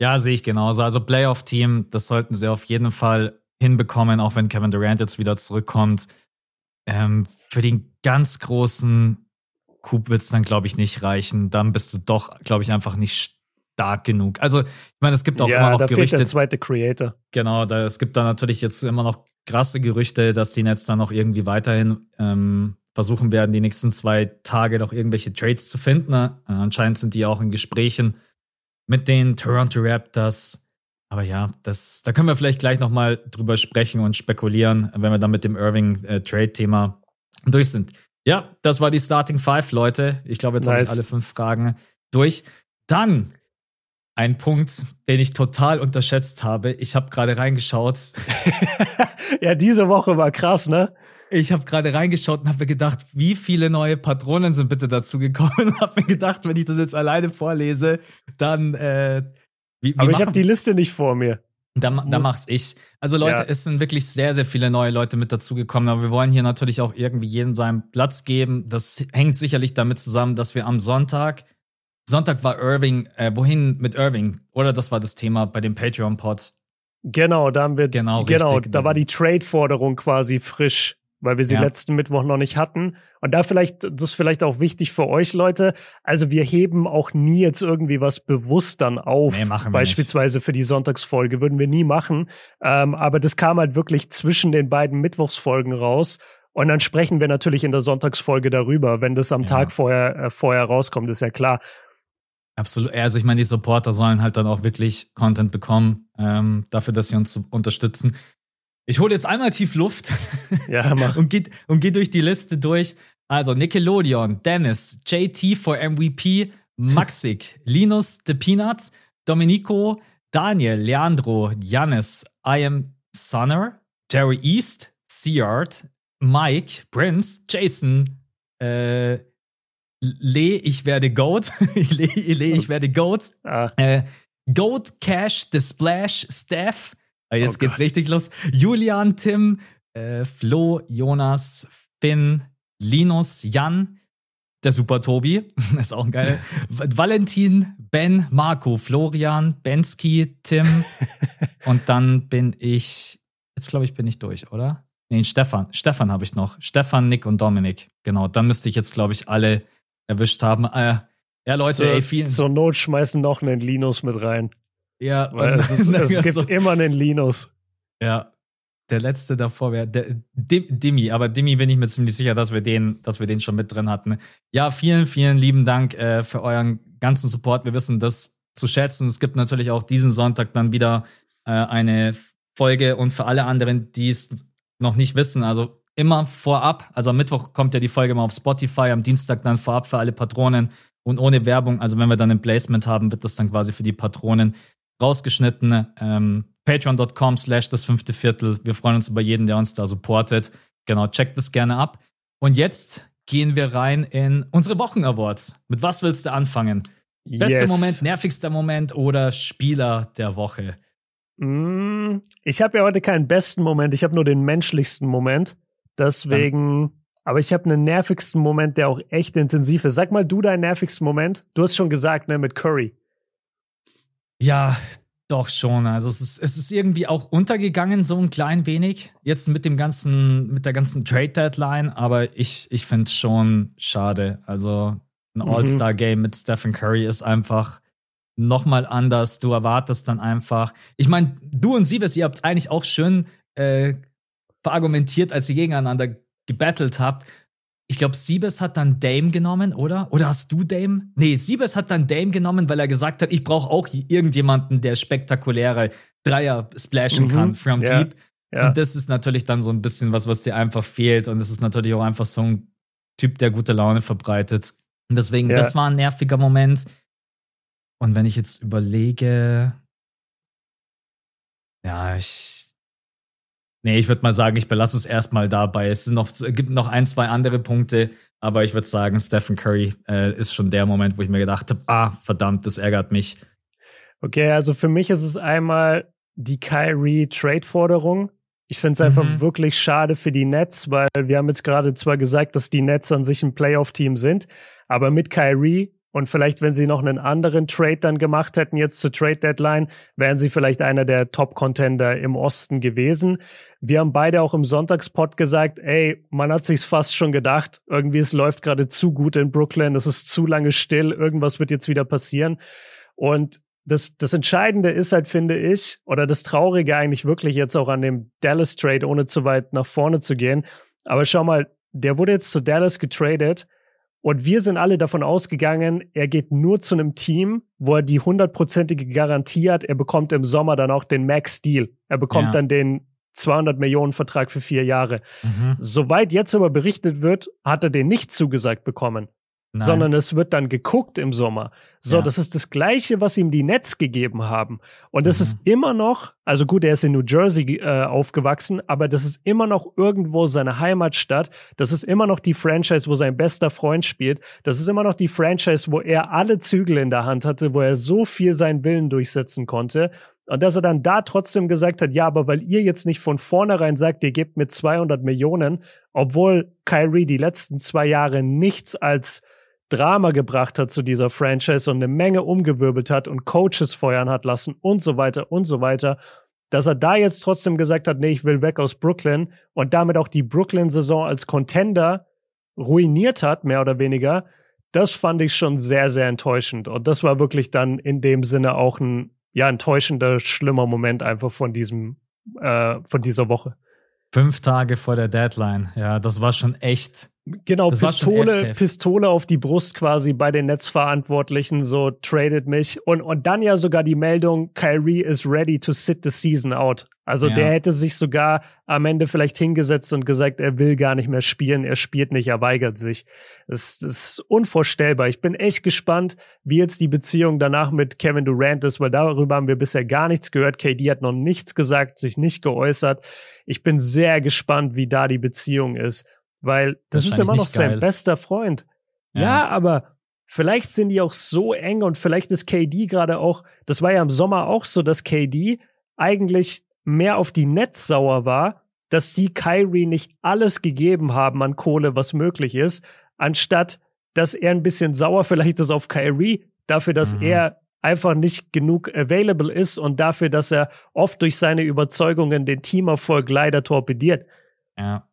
Ja, sehe ich genauso. Also Playoff-Team, das sollten sie auf jeden Fall hinbekommen, auch wenn Kevin Durant jetzt wieder zurückkommt. Ähm, für den ganz großen Coup wird es dann, glaube ich, nicht reichen. Dann bist du doch, glaube ich, einfach nicht stark genug. Also, ich meine, es gibt auch ja, immer noch da Gerüchte. Fehlt der zweite Creator. Genau, da, es gibt da natürlich jetzt immer noch krasse Gerüchte, dass die Nets dann noch irgendwie weiterhin ähm, versuchen werden, die nächsten zwei Tage noch irgendwelche Trades zu finden. Äh, anscheinend sind die auch in Gesprächen mit den Toronto Raptors. Aber ja, das, da können wir vielleicht gleich nochmal drüber sprechen und spekulieren, wenn wir dann mit dem Irving-Trade-Thema äh, durch sind. Ja, das war die Starting Five, Leute. Ich glaube, jetzt nice. habe ich alle fünf Fragen durch. Dann ein Punkt, den ich total unterschätzt habe. Ich habe gerade reingeschaut. ja, diese Woche war krass, ne? Ich habe gerade reingeschaut und habe mir gedacht, wie viele neue Patronen sind bitte dazu gekommen? Und habe mir gedacht, wenn ich das jetzt alleine vorlese, dann. Äh, wie, wie Aber ich habe die Liste nicht vor mir. Da, da mach's ich. Also Leute, ja. es sind wirklich sehr, sehr viele neue Leute mit dazugekommen, aber wir wollen hier natürlich auch irgendwie jedem seinen Platz geben. Das hängt sicherlich damit zusammen, dass wir am Sonntag, Sonntag war Irving, äh, wohin mit Irving? Oder das war das Thema bei den Patreon-Pods. Genau, da haben wir, genau, genau richtig, da war die Trade-Forderung quasi frisch weil wir sie ja. letzten Mittwoch noch nicht hatten. Und da vielleicht, das ist vielleicht auch wichtig für euch Leute. Also wir heben auch nie jetzt irgendwie was bewusst dann auf. Nee, machen wir Beispielsweise nicht. für die Sonntagsfolge würden wir nie machen. Ähm, aber das kam halt wirklich zwischen den beiden Mittwochsfolgen raus. Und dann sprechen wir natürlich in der Sonntagsfolge darüber, wenn das am ja. Tag vorher, äh, vorher rauskommt, ist ja klar. Absolut. Also ich meine, die Supporter sollen halt dann auch wirklich Content bekommen, ähm, dafür, dass sie uns unterstützen. Ich hole jetzt einmal tief Luft ja, mach. und gehe und geh durch die Liste durch. Also Nickelodeon, Dennis, JT for MVP, Maxik, Linus The Peanuts, Domenico, Daniel, Leandro, Janis, I am Sonner, Jerry East, Seart, Mike, Prince, Jason, äh, Le, ich werde Goat. Le, Le, ich werde Goat. Ah. Äh, Goat, Cash, The Splash, Steph, jetzt oh geht's Gott. richtig los. Julian, Tim, äh, Flo, Jonas, Finn, Linus, Jan, der Super Tobi, ist auch geil. Valentin, Ben, Marco, Florian, Bensky, Tim und dann bin ich, jetzt glaube ich, bin ich durch, oder? Nee, Stefan. Stefan habe ich noch. Stefan, Nick und Dominik. Genau, dann müsste ich jetzt, glaube ich, alle erwischt haben. Äh, ja, Leute, so, ey, vielen. Zur Not schmeißen noch einen Linus mit rein. Ja, Weil es, ist, es gibt immer einen Linus. Ja. Der letzte davor wäre Dimi, aber Dimi bin ich mir ziemlich sicher, dass wir den, dass wir den schon mit drin hatten. Ja, vielen, vielen lieben Dank äh, für euren ganzen Support. Wir wissen das zu schätzen. Es gibt natürlich auch diesen Sonntag dann wieder äh, eine Folge und für alle anderen, die es noch nicht wissen, also immer vorab, also am Mittwoch kommt ja die Folge mal auf Spotify, am Dienstag dann vorab für alle Patronen und ohne Werbung, also wenn wir dann ein Placement haben, wird das dann quasi für die Patronen rausgeschnitten. Ähm, Patreon.com slash das fünfte Viertel. Wir freuen uns über jeden, der uns da supportet. Genau, checkt das gerne ab. Und jetzt gehen wir rein in unsere Wochen-Awards. Mit was willst du anfangen? Bester yes. Moment, nervigster Moment oder Spieler der Woche? Mm, ich habe ja heute keinen besten Moment, ich habe nur den menschlichsten Moment. Deswegen, Dann. aber ich habe einen nervigsten Moment, der auch echt intensiv ist. Sag mal du deinen nervigsten Moment. Du hast schon gesagt, ne, mit Curry. Ja, doch schon. Also es ist, es ist irgendwie auch untergegangen, so ein klein wenig. Jetzt mit dem ganzen, mit der ganzen Trade Deadline, aber ich, ich finde es schon schade. Also ein mhm. All-Star-Game mit Stephen Curry ist einfach nochmal anders. Du erwartest dann einfach. Ich meine, du und Siebes, ihr habt eigentlich auch schön äh, verargumentiert, als ihr gegeneinander gebettelt habt ich glaube, Siebes hat dann Dame genommen, oder? Oder hast du Dame? Nee, Siebes hat dann Dame genommen, weil er gesagt hat, ich brauche auch irgendjemanden, der spektakuläre Dreier splashen mhm. kann from ja. deep. Ja. Und das ist natürlich dann so ein bisschen was, was dir einfach fehlt. Und es ist natürlich auch einfach so ein Typ, der gute Laune verbreitet. Und deswegen, ja. das war ein nerviger Moment. Und wenn ich jetzt überlege, ja, ich, Nee, ich würde mal sagen, ich belasse es erstmal dabei. Es sind noch, es gibt noch ein, zwei andere Punkte, aber ich würde sagen, Stephen Curry äh, ist schon der Moment, wo ich mir gedacht habe, ah, verdammt, das ärgert mich. Okay, also für mich ist es einmal die Kyrie-Trade-Forderung. Ich finde es einfach mhm. wirklich schade für die Nets, weil wir haben jetzt gerade zwar gesagt, dass die Nets an sich ein Playoff-Team sind, aber mit Kyrie und vielleicht, wenn sie noch einen anderen Trade dann gemacht hätten, jetzt zur Trade Deadline, wären sie vielleicht einer der Top-Contender im Osten gewesen. Wir haben beide auch im Sonntagspot gesagt, ey, man hat sich's fast schon gedacht, irgendwie es läuft gerade zu gut in Brooklyn, es ist zu lange still, irgendwas wird jetzt wieder passieren. Und das, das Entscheidende ist halt, finde ich, oder das Traurige eigentlich wirklich jetzt auch an dem Dallas Trade, ohne zu weit nach vorne zu gehen. Aber schau mal, der wurde jetzt zu Dallas getradet und wir sind alle davon ausgegangen, er geht nur zu einem Team, wo er die hundertprozentige Garantie hat, er bekommt im Sommer dann auch den Max Deal. Er bekommt ja. dann den 200 Millionen Vertrag für vier Jahre. Mhm. Soweit jetzt aber berichtet wird, hat er den nicht zugesagt bekommen. Nein. sondern es wird dann geguckt im Sommer. So, ja. das ist das Gleiche, was ihm die Nets gegeben haben. Und das mhm. ist immer noch, also gut, er ist in New Jersey äh, aufgewachsen, aber das ist immer noch irgendwo seine Heimatstadt. Das ist immer noch die Franchise, wo sein bester Freund spielt. Das ist immer noch die Franchise, wo er alle Zügel in der Hand hatte, wo er so viel seinen Willen durchsetzen konnte. Und dass er dann da trotzdem gesagt hat, ja, aber weil ihr jetzt nicht von vornherein sagt, ihr gebt mir 200 Millionen, obwohl Kyrie die letzten zwei Jahre nichts als Drama gebracht hat zu dieser Franchise und eine Menge umgewirbelt hat und Coaches feuern hat lassen und so weiter und so weiter, dass er da jetzt trotzdem gesagt hat, nee, ich will weg aus Brooklyn und damit auch die Brooklyn-Saison als Contender ruiniert hat, mehr oder weniger, das fand ich schon sehr, sehr enttäuschend. Und das war wirklich dann in dem Sinne auch ein, ja, enttäuschender, schlimmer Moment einfach von diesem, äh, von dieser Woche. Fünf Tage vor der Deadline. Ja, das war schon echt Genau, das Pistole, Pistole auf die Brust quasi bei den Netzverantwortlichen, so tradet mich. Und, und dann ja sogar die Meldung, Kyrie is ready to sit the season out. Also ja. der hätte sich sogar am Ende vielleicht hingesetzt und gesagt, er will gar nicht mehr spielen, er spielt nicht, er weigert sich. Das, das ist unvorstellbar. Ich bin echt gespannt, wie jetzt die Beziehung danach mit Kevin Durant ist, weil darüber haben wir bisher gar nichts gehört. KD hat noch nichts gesagt, sich nicht geäußert. Ich bin sehr gespannt, wie da die Beziehung ist. Weil das ist immer noch sein bester Freund. Ja. ja, aber vielleicht sind die auch so eng und vielleicht ist KD gerade auch, das war ja im Sommer auch so, dass KD eigentlich mehr auf die Netz sauer war, dass sie Kyrie nicht alles gegeben haben an Kohle, was möglich ist, anstatt dass er ein bisschen sauer vielleicht ist auf Kyrie dafür, dass mhm. er einfach nicht genug available ist und dafür, dass er oft durch seine Überzeugungen den Teamerfolg leider torpediert. Ja.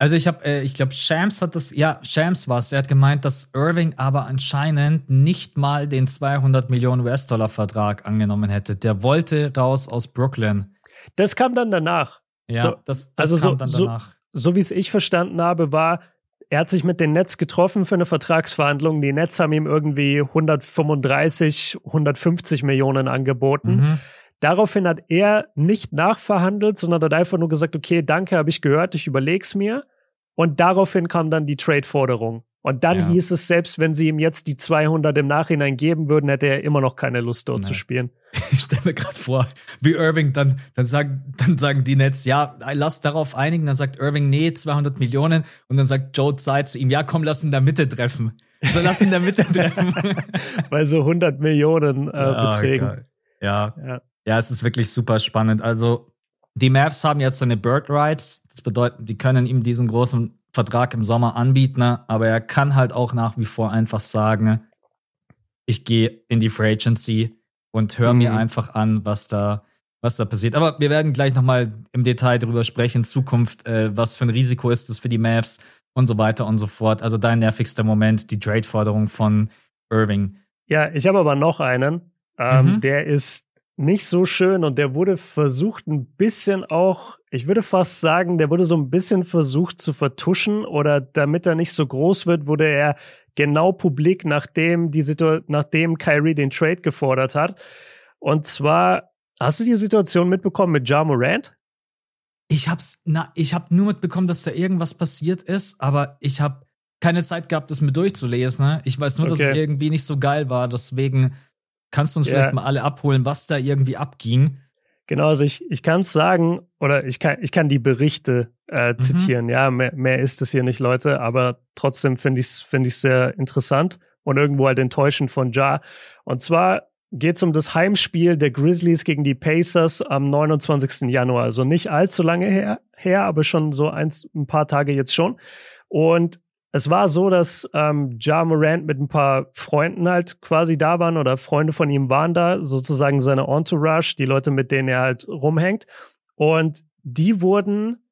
Also ich habe, äh, ich glaube, Shams hat das, ja, Shams war es. Er hat gemeint, dass Irving aber anscheinend nicht mal den 200 Millionen US-Dollar Vertrag angenommen hätte. Der wollte raus aus Brooklyn. Das kam dann danach. Ja, so, das, das also kam so, dann danach. So, so wie es ich verstanden habe, war, er hat sich mit den Nets getroffen für eine Vertragsverhandlung. Die Nets haben ihm irgendwie 135, 150 Millionen angeboten. Mhm. Daraufhin hat er nicht nachverhandelt, sondern hat einfach nur gesagt, okay, danke, habe ich gehört, ich überleg's mir. Und daraufhin kam dann die Trade-Forderung. Und dann ja. hieß es, selbst wenn sie ihm jetzt die 200 im Nachhinein geben würden, hätte er immer noch keine Lust, dort Nein. zu spielen. Ich stelle mir gerade vor, wie Irving dann, dann sagen, dann sagen die Nets, ja, lass darauf einigen. Dann sagt Irving, nee, 200 Millionen. Und dann sagt Joe Tsai zu ihm, ja, komm, lass in der Mitte treffen. So, lass in der Mitte treffen. Weil so 100 Millionen äh, Beträgen. Ja. ja. Ja, es ist wirklich super spannend. Also, die Mavs haben jetzt seine Bird Rights. Das bedeutet, die können ihm diesen großen Vertrag im Sommer anbieten, aber er kann halt auch nach wie vor einfach sagen, ich gehe in die Free Agency und höre mhm. mir einfach an, was da, was da passiert. Aber wir werden gleich nochmal im Detail darüber sprechen, Zukunft, äh, was für ein Risiko ist das für die Mavs und so weiter und so fort. Also dein nervigster Moment, die Trade-Forderung von Irving. Ja, ich habe aber noch einen. Ähm, mhm. Der ist nicht so schön und der wurde versucht ein bisschen auch, ich würde fast sagen, der wurde so ein bisschen versucht zu vertuschen oder damit er nicht so groß wird, wurde er genau publik, nachdem die Situation, nachdem Kyrie den Trade gefordert hat. Und zwar, hast du die Situation mitbekommen mit Ja Morant? Ich hab's, na, ich hab nur mitbekommen, dass da irgendwas passiert ist, aber ich hab keine Zeit gehabt, das mir durchzulesen. Ne? Ich weiß nur, okay. dass es irgendwie nicht so geil war, deswegen Kannst du uns ja. vielleicht mal alle abholen, was da irgendwie abging? Genau, also ich, ich kann es sagen, oder ich kann, ich kann die Berichte äh, mhm. zitieren, ja, mehr, mehr ist es hier nicht, Leute, aber trotzdem finde ich es find ich sehr interessant und irgendwo halt enttäuschend von Ja. Und zwar geht es um das Heimspiel der Grizzlies gegen die Pacers am 29. Januar, also nicht allzu lange her, her aber schon so eins, ein paar Tage jetzt schon. Und es war so, dass ähm, Ja Morant mit ein paar Freunden halt quasi da waren oder Freunde von ihm waren da, sozusagen seine Entourage, die Leute, mit denen er halt rumhängt. Und die wurden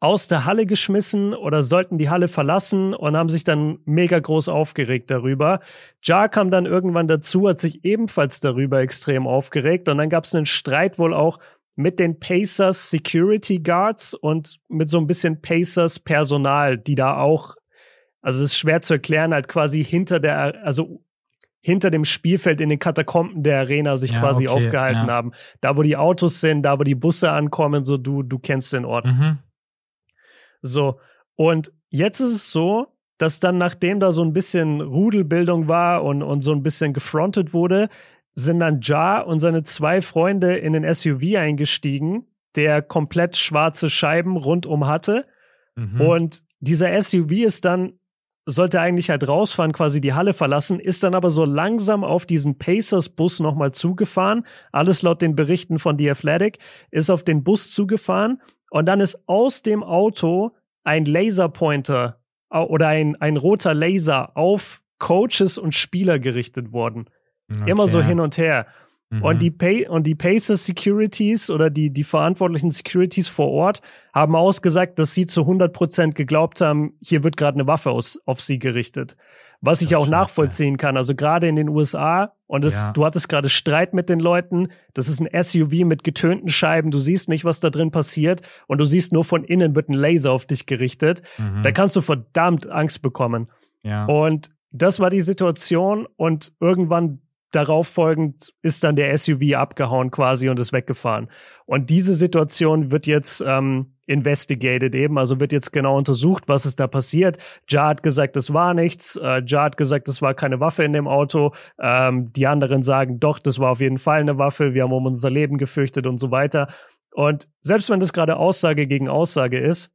aus der Halle geschmissen oder sollten die Halle verlassen und haben sich dann mega groß aufgeregt darüber. Ja kam dann irgendwann dazu, hat sich ebenfalls darüber extrem aufgeregt und dann gab es einen Streit wohl auch mit den Pacers Security Guards und mit so ein bisschen Pacers Personal, die da auch, also es ist schwer zu erklären, halt quasi hinter der, also hinter dem Spielfeld in den Katakomben der Arena sich ja, quasi okay, aufgehalten ja. haben. Da, wo die Autos sind, da, wo die Busse ankommen, so du, du kennst den Ort. Mhm. So. Und jetzt ist es so, dass dann, nachdem da so ein bisschen Rudelbildung war und, und so ein bisschen gefrontet wurde, sind dann Ja und seine zwei Freunde in den SUV eingestiegen, der komplett schwarze Scheiben rundum hatte. Mhm. Und dieser SUV ist dann, sollte eigentlich halt rausfahren, quasi die Halle verlassen, ist dann aber so langsam auf diesen Pacers-Bus nochmal zugefahren. Alles laut den Berichten von The Athletic, ist auf den Bus zugefahren und dann ist aus dem Auto ein Laserpointer oder ein, ein roter Laser auf Coaches und Spieler gerichtet worden. Okay. Immer so hin und her. Mhm. Und die Pay und die Pacers Securities oder die, die verantwortlichen Securities vor Ort haben ausgesagt, dass sie zu 100 Prozent geglaubt haben, hier wird gerade eine Waffe aus, auf sie gerichtet. Was ich auch Scheiße. nachvollziehen kann. Also gerade in den USA und es, ja. du hattest gerade Streit mit den Leuten. Das ist ein SUV mit getönten Scheiben. Du siehst nicht, was da drin passiert und du siehst nur von innen wird ein Laser auf dich gerichtet. Mhm. Da kannst du verdammt Angst bekommen. Ja. Und das war die Situation und irgendwann darauf folgend ist dann der SUV abgehauen quasi und ist weggefahren. Und diese Situation wird jetzt ähm, investigated eben, also wird jetzt genau untersucht, was ist da passiert. Ja hat gesagt, es war nichts. Äh, ja hat gesagt, es war keine Waffe in dem Auto. Ähm, die anderen sagen, doch, das war auf jeden Fall eine Waffe. Wir haben um unser Leben gefürchtet und so weiter. Und selbst wenn das gerade Aussage gegen Aussage ist,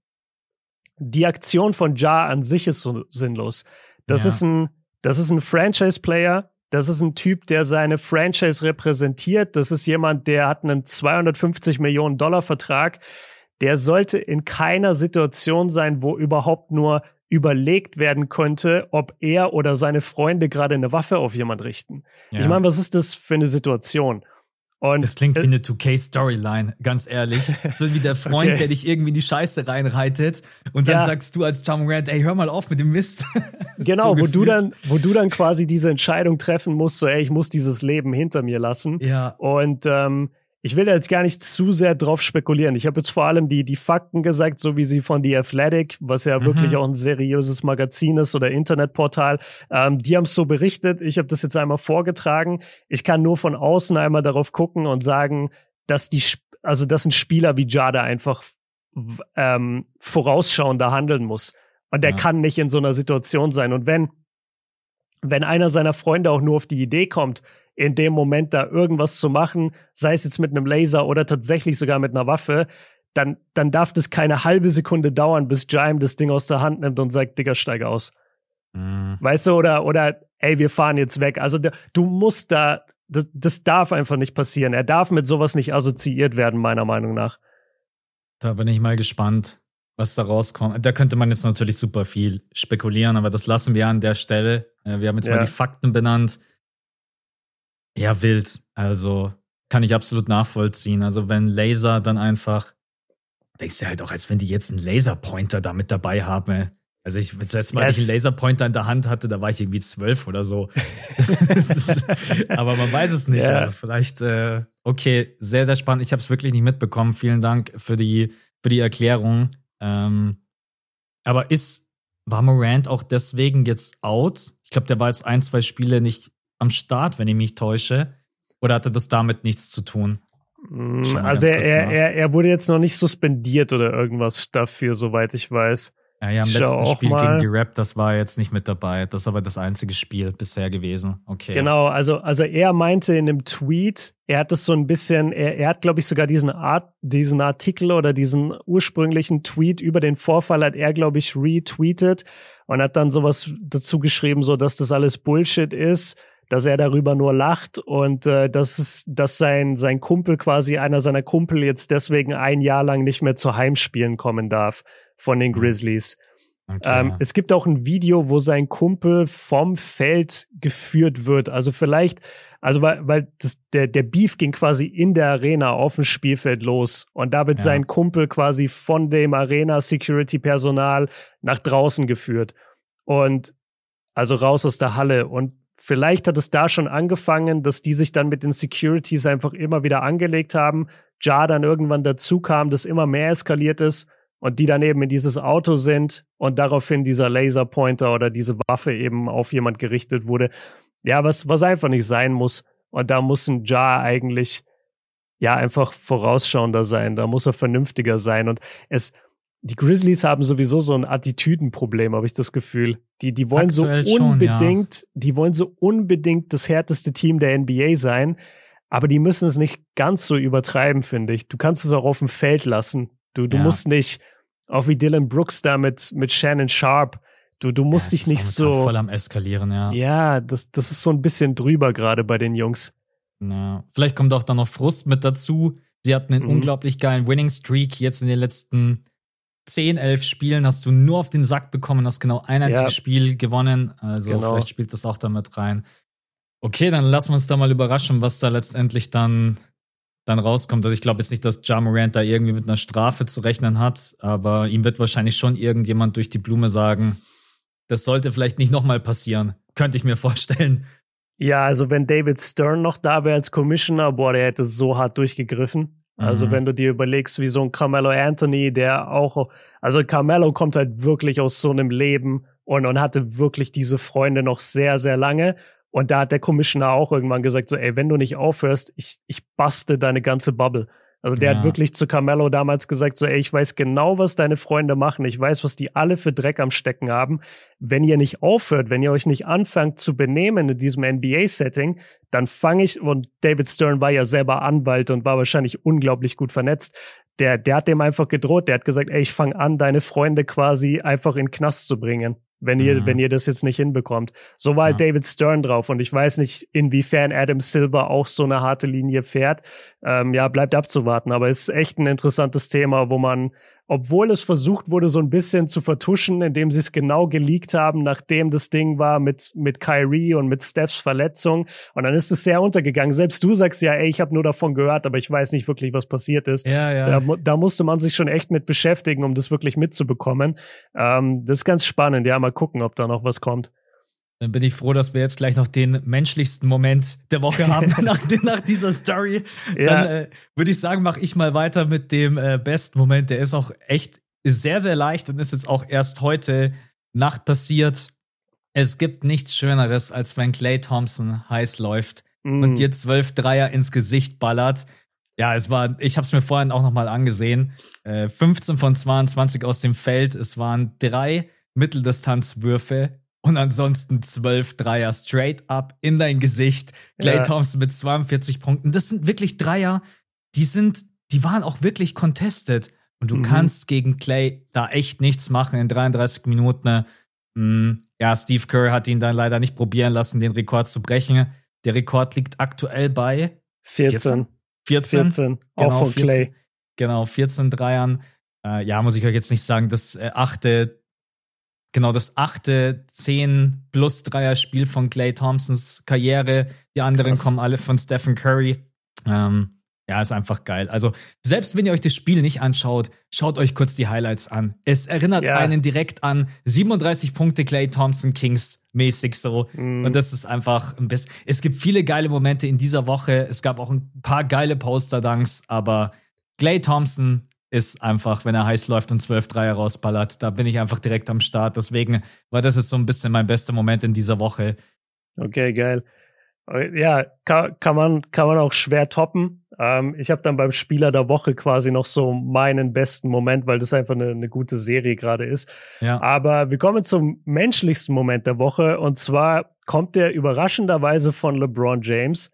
die Aktion von Ja an sich ist so sinnlos. Das ja. ist ein, das ist ein Franchise-Player, das ist ein Typ, der seine Franchise repräsentiert. Das ist jemand, der hat einen 250 Millionen Dollar Vertrag. Der sollte in keiner Situation sein, wo überhaupt nur überlegt werden könnte, ob er oder seine Freunde gerade eine Waffe auf jemand richten. Ja. Ich meine, was ist das für eine Situation? Und das klingt wie eine 2K-Storyline, ganz ehrlich. So wie der Freund, okay. der dich irgendwie in die Scheiße reinreitet und dann ja. sagst du als John Grant, ey, hör mal auf mit dem Mist. Genau, so wo du dann, wo du dann quasi diese Entscheidung treffen musst, so, ey, ich muss dieses Leben hinter mir lassen. Ja. Und ähm, ich will jetzt gar nicht zu sehr drauf spekulieren. Ich habe jetzt vor allem die, die Fakten gesagt, so wie sie von The Athletic, was ja mhm. wirklich auch ein seriöses Magazin ist oder Internetportal, ähm, die haben es so berichtet. Ich habe das jetzt einmal vorgetragen. Ich kann nur von außen einmal darauf gucken und sagen, dass die, also dass ein Spieler wie Jada einfach ähm, vorausschauender handeln muss. Und der ja. kann nicht in so einer Situation sein. Und wenn, wenn einer seiner Freunde auch nur auf die Idee kommt, in dem Moment da irgendwas zu machen, sei es jetzt mit einem Laser oder tatsächlich sogar mit einer Waffe, dann, dann darf das keine halbe Sekunde dauern, bis Jaime das Ding aus der Hand nimmt und sagt, Digga, steig aus. Mhm. Weißt du, oder, oder, ey, wir fahren jetzt weg. Also, du musst da, das, das darf einfach nicht passieren. Er darf mit sowas nicht assoziiert werden, meiner Meinung nach. Da bin ich mal gespannt, was da rauskommt. Da könnte man jetzt natürlich super viel spekulieren, aber das lassen wir an der Stelle. Äh, wir haben jetzt ja. mal die Fakten benannt. Ja, wild. Also kann ich absolut nachvollziehen. Also wenn Laser dann einfach, denkst du halt auch, als wenn die jetzt einen Laserpointer da mit dabei haben. Also ich, das letzte Mal, yes. als ich einen Laserpointer in der Hand hatte, da war ich irgendwie zwölf oder so. ist, aber man weiß es nicht. Yeah. Also vielleicht, äh, okay, sehr, sehr spannend. Ich habe es wirklich nicht mitbekommen. Vielen Dank für die, für die Erklärung. Ähm, aber ist, war Morant auch deswegen jetzt out? Ich glaube, der war jetzt ein, zwei Spiele nicht am Start, wenn ich mich täusche. Oder hatte das damit nichts zu tun? Mm, also er, er, er, wurde jetzt noch nicht suspendiert oder irgendwas dafür, soweit ich weiß. Ja, ja, im ich letzten Spiel mal. gegen die Rap, das war jetzt nicht mit dabei. Das ist aber das einzige Spiel bisher gewesen. Okay. Genau, also, also er meinte in dem Tweet, er hat das so ein bisschen, er, er hat, glaube ich, sogar diesen Art, diesen Artikel oder diesen ursprünglichen Tweet über den Vorfall hat er, glaube ich, retweetet und hat dann sowas dazu geschrieben, so dass das alles Bullshit ist dass er darüber nur lacht und äh, dass, es, dass sein, sein Kumpel quasi, einer seiner Kumpel jetzt deswegen ein Jahr lang nicht mehr zu Heimspielen kommen darf von den. Grizzlies. Okay. Ähm, es gibt auch ein Video, wo sein Kumpel vom Feld geführt wird. Also vielleicht, also weil, weil das, der, der Beef ging quasi in der Arena auf dem Spielfeld los. Und da wird ja. sein Kumpel quasi von dem Arena-Security-Personal nach draußen geführt. Und also raus aus der Halle. Und Vielleicht hat es da schon angefangen, dass die sich dann mit den Securities einfach immer wieder angelegt haben. Ja dann irgendwann dazu kam, das immer mehr eskaliert ist und die dann eben in dieses Auto sind und daraufhin dieser Laserpointer oder diese Waffe eben auf jemand gerichtet wurde. Ja, was, was einfach nicht sein muss. Und da muss ein Ja eigentlich ja einfach vorausschauender sein. Da muss er vernünftiger sein. Und es, die Grizzlies haben sowieso so ein Attitüdenproblem, habe ich das Gefühl. Die, die wollen Aktuell so unbedingt, schon, ja. die wollen so unbedingt das härteste Team der NBA sein. Aber die müssen es nicht ganz so übertreiben, finde ich. Du kannst es auch auf dem Feld lassen. Du, du ja. musst nicht auch wie Dylan Brooks da mit, mit Shannon Sharp. Du, du musst ja, dich nicht so. Voll am Eskalieren, ja. Ja, das, das ist so ein bisschen drüber gerade bei den Jungs. Ja. Vielleicht kommt auch da noch Frust mit dazu. Sie hatten einen mhm. unglaublich geilen Winning Streak. Jetzt in den letzten 10, 11 Spielen hast du nur auf den Sack bekommen, hast genau ein einziges ja. Spiel gewonnen. Also genau. vielleicht spielt das auch damit rein. Okay, dann lassen wir uns da mal überraschen, was da letztendlich dann dann rauskommt. Also ich glaube jetzt nicht, dass Ja Morant da irgendwie mit einer Strafe zu rechnen hat, aber ihm wird wahrscheinlich schon irgendjemand durch die Blume sagen, das sollte vielleicht nicht nochmal passieren. Könnte ich mir vorstellen. Ja, also wenn David Stern noch da wäre als Commissioner, boah, der hätte so hart durchgegriffen. Also mhm. wenn du dir überlegst, wie so ein Carmelo Anthony, der auch, also Carmelo kommt halt wirklich aus so einem Leben und, und hatte wirklich diese Freunde noch sehr, sehr lange. Und da hat der Commissioner auch irgendwann gesagt, so, ey, wenn du nicht aufhörst, ich, ich baste deine ganze Bubble. Also der ja. hat wirklich zu Carmelo damals gesagt, so, ey, ich weiß genau, was deine Freunde machen. Ich weiß, was die alle für Dreck am Stecken haben. Wenn ihr nicht aufhört, wenn ihr euch nicht anfangt zu benehmen in diesem NBA-Setting, dann fange ich, und David Stern war ja selber Anwalt und war wahrscheinlich unglaublich gut vernetzt. Der, der hat dem einfach gedroht. Der hat gesagt, ey, ich fange an, deine Freunde quasi einfach in den Knast zu bringen wenn ihr, mhm. wenn ihr das jetzt nicht hinbekommt. So war halt ja. David Stern drauf und ich weiß nicht, inwiefern Adam Silver auch so eine harte Linie fährt. Ähm, ja, bleibt abzuwarten, aber ist echt ein interessantes Thema, wo man obwohl es versucht wurde, so ein bisschen zu vertuschen, indem sie es genau geleakt haben, nachdem das Ding war mit, mit Kyrie und mit Stephs Verletzung. Und dann ist es sehr untergegangen. Selbst du sagst ja, ey, ich habe nur davon gehört, aber ich weiß nicht wirklich, was passiert ist. Ja, ja. Da, da musste man sich schon echt mit beschäftigen, um das wirklich mitzubekommen. Ähm, das ist ganz spannend. Ja, mal gucken, ob da noch was kommt. Dann bin ich froh, dass wir jetzt gleich noch den menschlichsten Moment der Woche haben nach, nach, dieser Story. Ja. Dann äh, würde ich sagen, mache ich mal weiter mit dem äh, besten Moment. Der ist auch echt sehr, sehr leicht und ist jetzt auch erst heute Nacht passiert. Es gibt nichts Schöneres, als wenn Clay Thompson heiß läuft mm. und dir zwölf Dreier ins Gesicht ballert. Ja, es war, ich habe es mir vorhin auch nochmal angesehen. Äh, 15 von 22 aus dem Feld. Es waren drei Mitteldistanzwürfe und ansonsten zwölf Dreier straight up in dein Gesicht. Clay ja. Thompson mit 42 Punkten. Das sind wirklich Dreier, die sind, die waren auch wirklich contested. Und du mhm. kannst gegen Clay da echt nichts machen in 33 Minuten. Mhm. Ja, Steve Kerr hat ihn dann leider nicht probieren lassen, den Rekord zu brechen. Der Rekord liegt aktuell bei 14. 14. 14. Genau, auch von 14, Clay. Genau, 14 Dreiern. Äh, ja, muss ich euch jetzt nicht sagen, das äh, achte genau das achte 10 plus Dreier Spiel von Clay Thompsons Karriere. Die anderen Krass. kommen alle von Stephen Curry. Ähm, ja, ist einfach geil. Also, selbst wenn ihr euch das Spiel nicht anschaut, schaut euch kurz die Highlights an. Es erinnert ja. einen direkt an 37 Punkte Clay Thompson Kings mäßig so. Mm. Und das ist einfach ein bisschen. Es gibt viele geile Momente in dieser Woche. Es gab auch ein paar geile Poster-Dunks, aber Clay Thompson ist einfach, wenn er heiß läuft und 12 Dreier rausballert, da bin ich einfach direkt am Start. Deswegen war das ist so ein bisschen mein bester Moment in dieser Woche. Okay, geil. Ja, kann, kann, man, kann man auch schwer toppen. Ähm, ich habe dann beim Spieler der Woche quasi noch so meinen besten Moment, weil das einfach eine, eine gute Serie gerade ist. Ja. Aber wir kommen zum menschlichsten Moment der Woche und zwar kommt der überraschenderweise von LeBron James,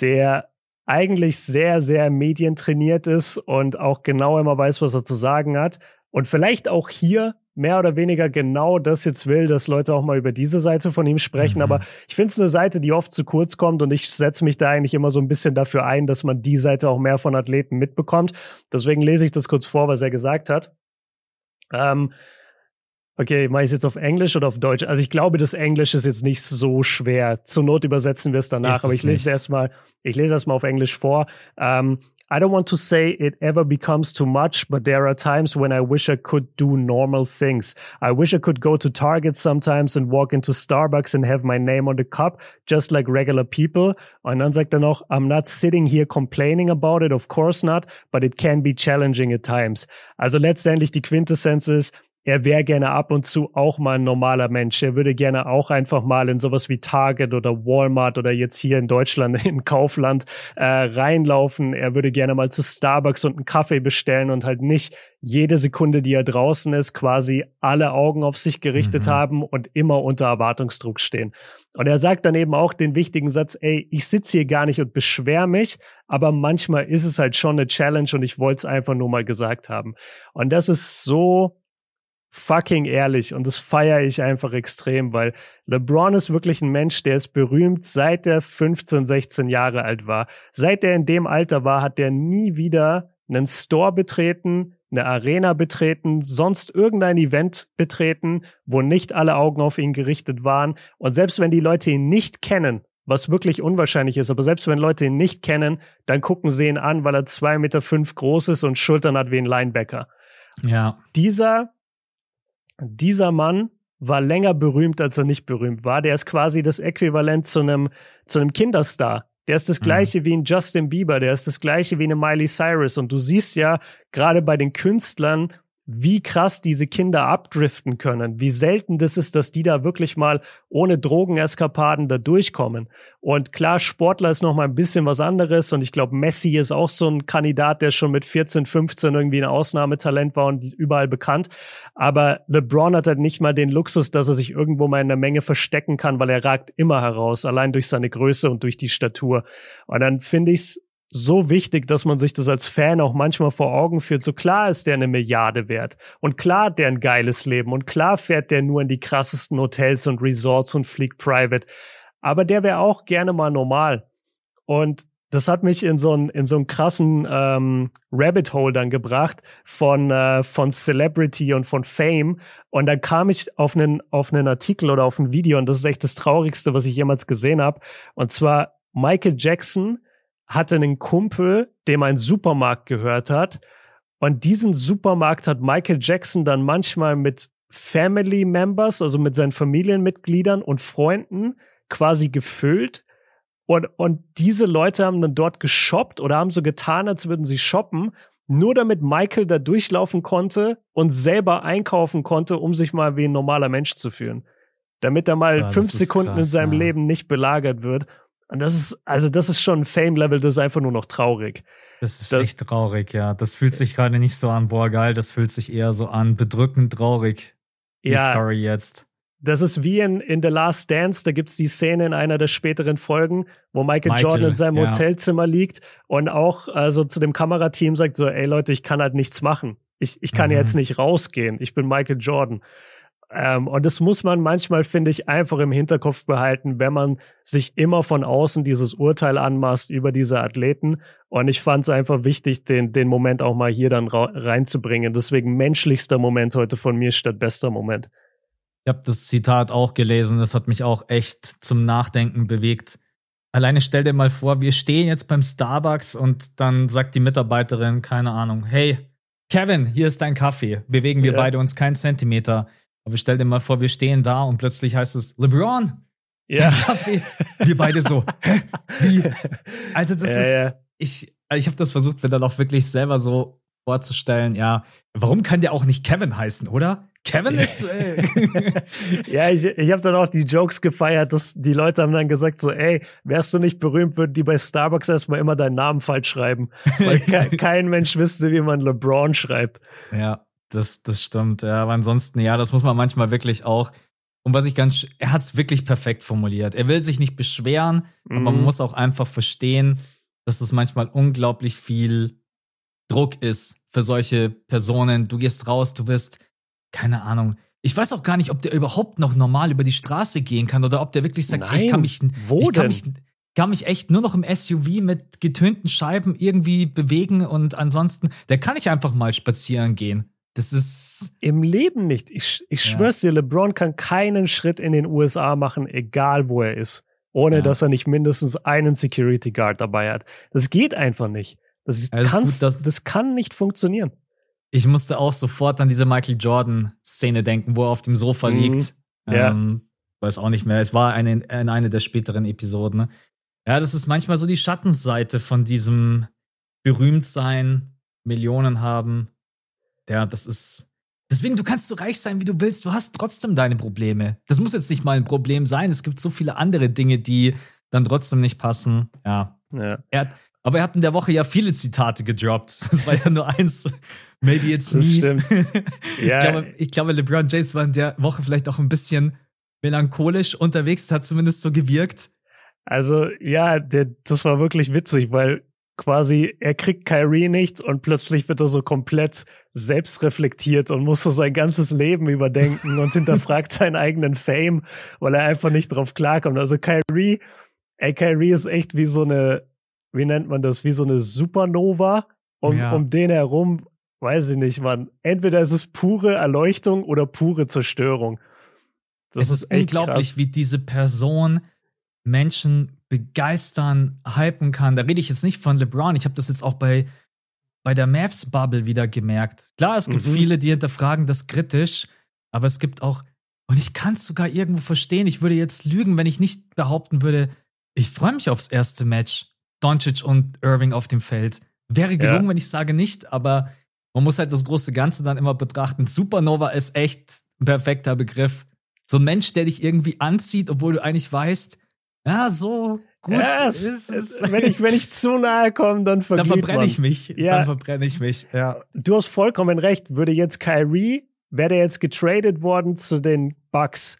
der eigentlich sehr, sehr medientrainiert ist und auch genau immer weiß, was er zu sagen hat. Und vielleicht auch hier mehr oder weniger genau das jetzt will, dass Leute auch mal über diese Seite von ihm sprechen. Mhm. Aber ich finde es eine Seite, die oft zu kurz kommt und ich setze mich da eigentlich immer so ein bisschen dafür ein, dass man die Seite auch mehr von Athleten mitbekommt. Deswegen lese ich das kurz vor, was er gesagt hat. Ähm, Okay, mache ich es jetzt auf Englisch oder auf Deutsch? Also ich glaube, das Englisch ist jetzt nicht so schwer. Zur Not übersetzen wir es danach, aber ich lese erstmal, ich lese erstmal auf Englisch vor. Um, I don't want to say it ever becomes too much, but there are times when I wish I could do normal things. I wish I could go to Target sometimes and walk into Starbucks and have my name on the cup, just like regular people. Und dann sagt er noch, I'm not sitting here complaining about it, of course not, but it can be challenging at times. Also letztendlich die Quintessenz ist, er wäre gerne ab und zu auch mal ein normaler Mensch. Er würde gerne auch einfach mal in sowas wie Target oder Walmart oder jetzt hier in Deutschland in Kaufland äh, reinlaufen. Er würde gerne mal zu Starbucks und einen Kaffee bestellen und halt nicht jede Sekunde, die er draußen ist, quasi alle Augen auf sich gerichtet mhm. haben und immer unter Erwartungsdruck stehen. Und er sagt dann eben auch den wichtigen Satz, ey, ich sitze hier gar nicht und beschwer mich, aber manchmal ist es halt schon eine Challenge und ich wollte es einfach nur mal gesagt haben. Und das ist so fucking ehrlich und das feiere ich einfach extrem, weil LeBron ist wirklich ein Mensch, der ist berühmt, seit er 15, 16 Jahre alt war. Seit er in dem Alter war, hat er nie wieder einen Store betreten, eine Arena betreten, sonst irgendein Event betreten, wo nicht alle Augen auf ihn gerichtet waren. Und selbst wenn die Leute ihn nicht kennen, was wirklich unwahrscheinlich ist, aber selbst wenn Leute ihn nicht kennen, dann gucken sie ihn an, weil er zwei Meter fünf groß ist und Schultern hat wie ein Linebacker. Ja. Dieser dieser Mann war länger berühmt, als er nicht berühmt war. Der ist quasi das Äquivalent zu einem, zu einem Kinderstar. Der ist das mhm. gleiche mhm. wie ein Justin Bieber, der ist das gleiche wie eine Miley Cyrus. Und du siehst ja gerade bei den Künstlern, wie krass diese Kinder abdriften können, wie selten das ist, dass die da wirklich mal ohne Drogeneskapaden da durchkommen. Und klar, Sportler ist noch mal ein bisschen was anderes und ich glaube, Messi ist auch so ein Kandidat, der schon mit 14, 15 irgendwie ein Ausnahmetalent war und überall bekannt. Aber LeBron hat halt nicht mal den Luxus, dass er sich irgendwo mal in der Menge verstecken kann, weil er ragt immer heraus, allein durch seine Größe und durch die Statur. Und dann finde ich es so wichtig, dass man sich das als Fan auch manchmal vor Augen führt. So klar ist der eine Milliarde wert. Und klar hat der ein geiles Leben. Und klar fährt der nur in die krassesten Hotels und Resorts und fliegt private. Aber der wäre auch gerne mal normal. Und das hat mich in so einen in so einen krassen ähm, Rabbit Hole dann gebracht von äh, von Celebrity und von Fame und dann kam ich auf einen auf einen Artikel oder auf ein Video und das ist echt das traurigste, was ich jemals gesehen habe und zwar Michael Jackson hatte einen Kumpel, dem ein Supermarkt gehört hat. Und diesen Supermarkt hat Michael Jackson dann manchmal mit Family Members, also mit seinen Familienmitgliedern und Freunden quasi gefüllt. Und, und diese Leute haben dann dort geshoppt oder haben so getan, als würden sie shoppen, nur damit Michael da durchlaufen konnte und selber einkaufen konnte, um sich mal wie ein normaler Mensch zu fühlen. Damit er mal ja, fünf Sekunden krass, in seinem ja. Leben nicht belagert wird. Und das ist, also das ist schon ein Fame-Level, das ist einfach nur noch traurig. Das ist das, echt traurig, ja. Das fühlt sich gerade nicht so an, boah, geil, das fühlt sich eher so an, bedrückend traurig, die ja, Story jetzt. Das ist wie in, in The Last Dance, da gibt's die Szene in einer der späteren Folgen, wo Michael, Michael Jordan in seinem ja. Hotelzimmer liegt und auch also zu dem Kamerateam sagt so, ey Leute, ich kann halt nichts machen. Ich, ich kann mhm. jetzt nicht rausgehen. Ich bin Michael Jordan. Ähm, und das muss man manchmal, finde ich, einfach im Hinterkopf behalten, wenn man sich immer von außen dieses Urteil anmaßt über diese Athleten. Und ich fand es einfach wichtig, den, den Moment auch mal hier dann reinzubringen. Deswegen menschlichster Moment heute von mir statt bester Moment. Ich habe das Zitat auch gelesen, das hat mich auch echt zum Nachdenken bewegt. Alleine stell dir mal vor, wir stehen jetzt beim Starbucks und dann sagt die Mitarbeiterin, keine Ahnung, hey, Kevin, hier ist dein Kaffee. Bewegen wir ja. beide uns keinen Zentimeter. Aber stell dir mal vor, wir stehen da und plötzlich heißt es LeBron. Ja. Kaffee. Wir beide so. Hä? Wie? Also das ja, ist ja. ich ich habe das versucht, mir dann auch wirklich selber so vorzustellen, ja, warum kann der auch nicht Kevin heißen, oder? Kevin ist. Äh ja, ich, ich habe dann auch die Jokes gefeiert, dass die Leute haben dann gesagt so, ey, wärst du nicht berühmt, würden die bei Starbucks erstmal immer deinen Namen falsch schreiben, weil ke kein Mensch wüsste, wie man LeBron schreibt. Ja, das, das stimmt. Ja, aber ansonsten, ja, das muss man manchmal wirklich auch. Und was ich ganz, er hat es wirklich perfekt formuliert. Er will sich nicht beschweren, mhm. aber man mhm. muss auch einfach verstehen, dass es manchmal unglaublich viel Druck ist für solche Personen. Du gehst raus, du wirst, keine Ahnung. Ich weiß auch gar nicht, ob der überhaupt noch normal über die Straße gehen kann oder ob der wirklich sagt, Nein, ich kann mich, wo ich kann mich, kann mich echt nur noch im SUV mit getönten Scheiben irgendwie bewegen und ansonsten, der kann ich einfach mal spazieren gehen. Das ist. Im Leben nicht. Ich, ich ja. schwör's dir, LeBron kann keinen Schritt in den USA machen, egal wo er ist, ohne ja. dass er nicht mindestens einen Security Guard dabei hat. Das geht einfach nicht. Das, ist, ja, gut, das, das kann nicht funktionieren. Ich musste auch sofort an diese Michael Jordan-Szene denken, wo er auf dem Sofa mhm. liegt. Ja. Ähm, weiß auch nicht mehr. Es war eine, in eine der späteren Episoden. Ne? Ja, das ist manchmal so die Schattenseite von diesem Berühmtsein, Millionen haben. Ja, das ist. Deswegen, du kannst so reich sein, wie du willst. Du hast trotzdem deine Probleme. Das muss jetzt nicht mal ein Problem sein. Es gibt so viele andere Dinge, die dann trotzdem nicht passen. Ja. ja. Er, aber er hat in der Woche ja viele Zitate gedroppt. Das war ja nur eins. Maybe it's das me. Stimmt. Ja. ich, glaube, ich glaube, LeBron James war in der Woche vielleicht auch ein bisschen melancholisch unterwegs, hat zumindest so gewirkt. Also, ja, der, das war wirklich witzig, weil quasi er kriegt Kyrie nichts und plötzlich wird er so komplett selbstreflektiert und muss so sein ganzes Leben überdenken und hinterfragt seinen eigenen Fame, weil er einfach nicht drauf klarkommt. Also Kyrie, ey, Kyrie ist echt wie so eine, wie nennt man das, wie so eine Supernova. Um, ja. um den herum, weiß ich nicht, man. Entweder ist es pure Erleuchtung oder pure Zerstörung. Das es ist, ist unglaublich, krass. wie diese Person Menschen begeistern, hypen kann. Da rede ich jetzt nicht von LeBron. Ich habe das jetzt auch bei, bei der Mavs-Bubble wieder gemerkt. Klar, es gibt mhm. viele, die hinterfragen das kritisch, aber es gibt auch, und ich kann es sogar irgendwo verstehen, ich würde jetzt lügen, wenn ich nicht behaupten würde, ich freue mich aufs erste Match. Doncic und Irving auf dem Feld. Wäre gelungen, ja. wenn ich sage nicht, aber man muss halt das große Ganze dann immer betrachten. Supernova ist echt ein perfekter Begriff. So ein Mensch, der dich irgendwie anzieht, obwohl du eigentlich weißt, ja, so gut. Ja, es, es, wenn, ich, wenn ich zu nahe komme, dann verglüht Dann verbrenne ich mich. Ja. Dann verbrenne ich mich, ja. Du hast vollkommen recht. Würde jetzt Kyrie, wäre der jetzt getradet worden zu den Bucks,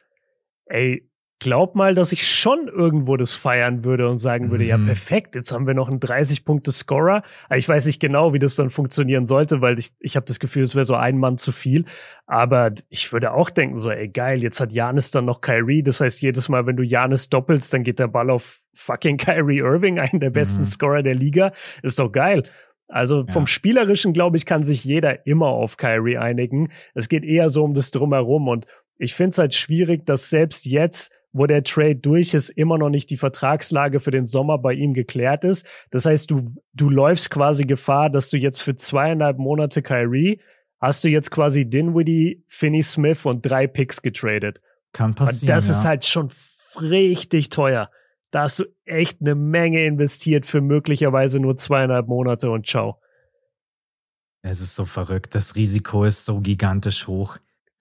ey, glaub mal, dass ich schon irgendwo das feiern würde und sagen würde, mhm. ja perfekt, jetzt haben wir noch einen 30-Punkte-Scorer. Ich weiß nicht genau, wie das dann funktionieren sollte, weil ich, ich habe das Gefühl, es wäre so ein Mann zu viel. Aber ich würde auch denken, so, ey geil, jetzt hat Janis dann noch Kyrie. Das heißt, jedes Mal, wenn du Janis doppelst, dann geht der Ball auf fucking Kyrie Irving, einen der besten mhm. Scorer der Liga. Ist doch geil. Also vom ja. Spielerischen, glaube ich, kann sich jeder immer auf Kyrie einigen. Es geht eher so um das Drumherum. Und ich finde es halt schwierig, dass selbst jetzt wo der Trade durch ist, immer noch nicht die Vertragslage für den Sommer bei ihm geklärt ist. Das heißt, du, du läufst quasi Gefahr, dass du jetzt für zweieinhalb Monate Kyrie hast du jetzt quasi Dinwiddie, Finney Smith und drei Picks getradet. Kann passieren. Und das ja. ist halt schon richtig teuer. Da hast du echt eine Menge investiert für möglicherweise nur zweieinhalb Monate und ciao. Es ist so verrückt. Das Risiko ist so gigantisch hoch.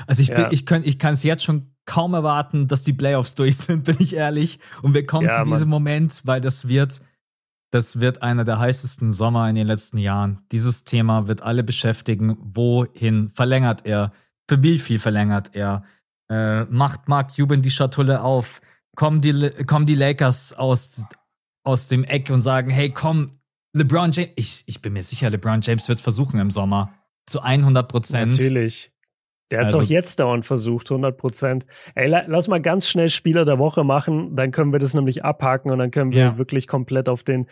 Also ich, ja. ich, kann, ich kann es jetzt schon kaum erwarten, dass die Playoffs durch sind, bin ich ehrlich. Und wir kommen ja, zu diesem Mann. Moment, weil das wird, das wird einer der heißesten Sommer in den letzten Jahren. Dieses Thema wird alle beschäftigen. Wohin verlängert er? Für wie viel verlängert er? Äh, macht Mark Cuban die Schatulle auf? Kommen die, kommen die Lakers aus, aus dem Eck und sagen, hey, komm, LeBron James, ich, ich bin mir sicher, LeBron James wird es versuchen im Sommer. Zu 100 Prozent. Natürlich. Der hat es also, auch jetzt dauernd versucht, 100 Prozent. Ey, la lass mal ganz schnell Spieler der Woche machen, dann können wir das nämlich abhaken und dann können wir ja. wirklich komplett auf den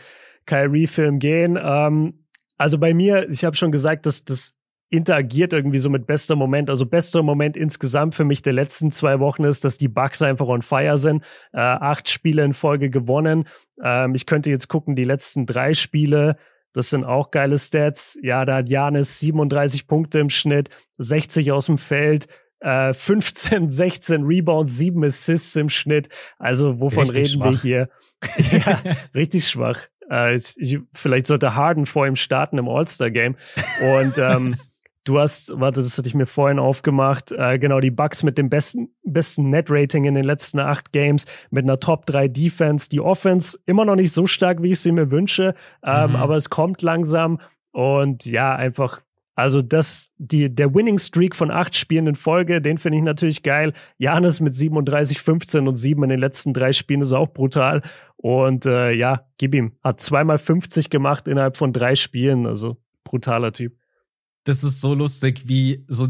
Kyrie-Film gehen. Ähm, also bei mir, ich habe schon gesagt, dass das interagiert irgendwie so mit bester Moment. Also bester Moment insgesamt für mich der letzten zwei Wochen ist, dass die Bucks einfach on fire sind. Äh, acht Spiele in Folge gewonnen. Ähm, ich könnte jetzt gucken, die letzten drei Spiele das sind auch geile Stats. Ja, da hat Janis 37 Punkte im Schnitt, 60 aus dem Feld, äh, 15, 16 Rebounds, 7 Assists im Schnitt. Also wovon richtig reden schwach. wir hier? ja, richtig schwach. Äh, ich, vielleicht sollte Harden vor ihm starten im All-Star-Game. Und ähm, Du hast, warte, das hatte ich mir vorhin aufgemacht, äh, genau, die Bucks mit dem besten, besten Net-Rating in den letzten acht Games, mit einer Top-3 Defense. Die Offense immer noch nicht so stark, wie ich sie mir wünsche, ähm, mhm. aber es kommt langsam und ja, einfach also das, die, der Winning Streak von acht Spielen in Folge, den finde ich natürlich geil. Janis mit 37, 15 und 7 in den letzten drei Spielen ist auch brutal. Und äh, ja, gib ihm. Hat zweimal 50 gemacht innerhalb von drei Spielen. Also brutaler Typ das ist so lustig, wie so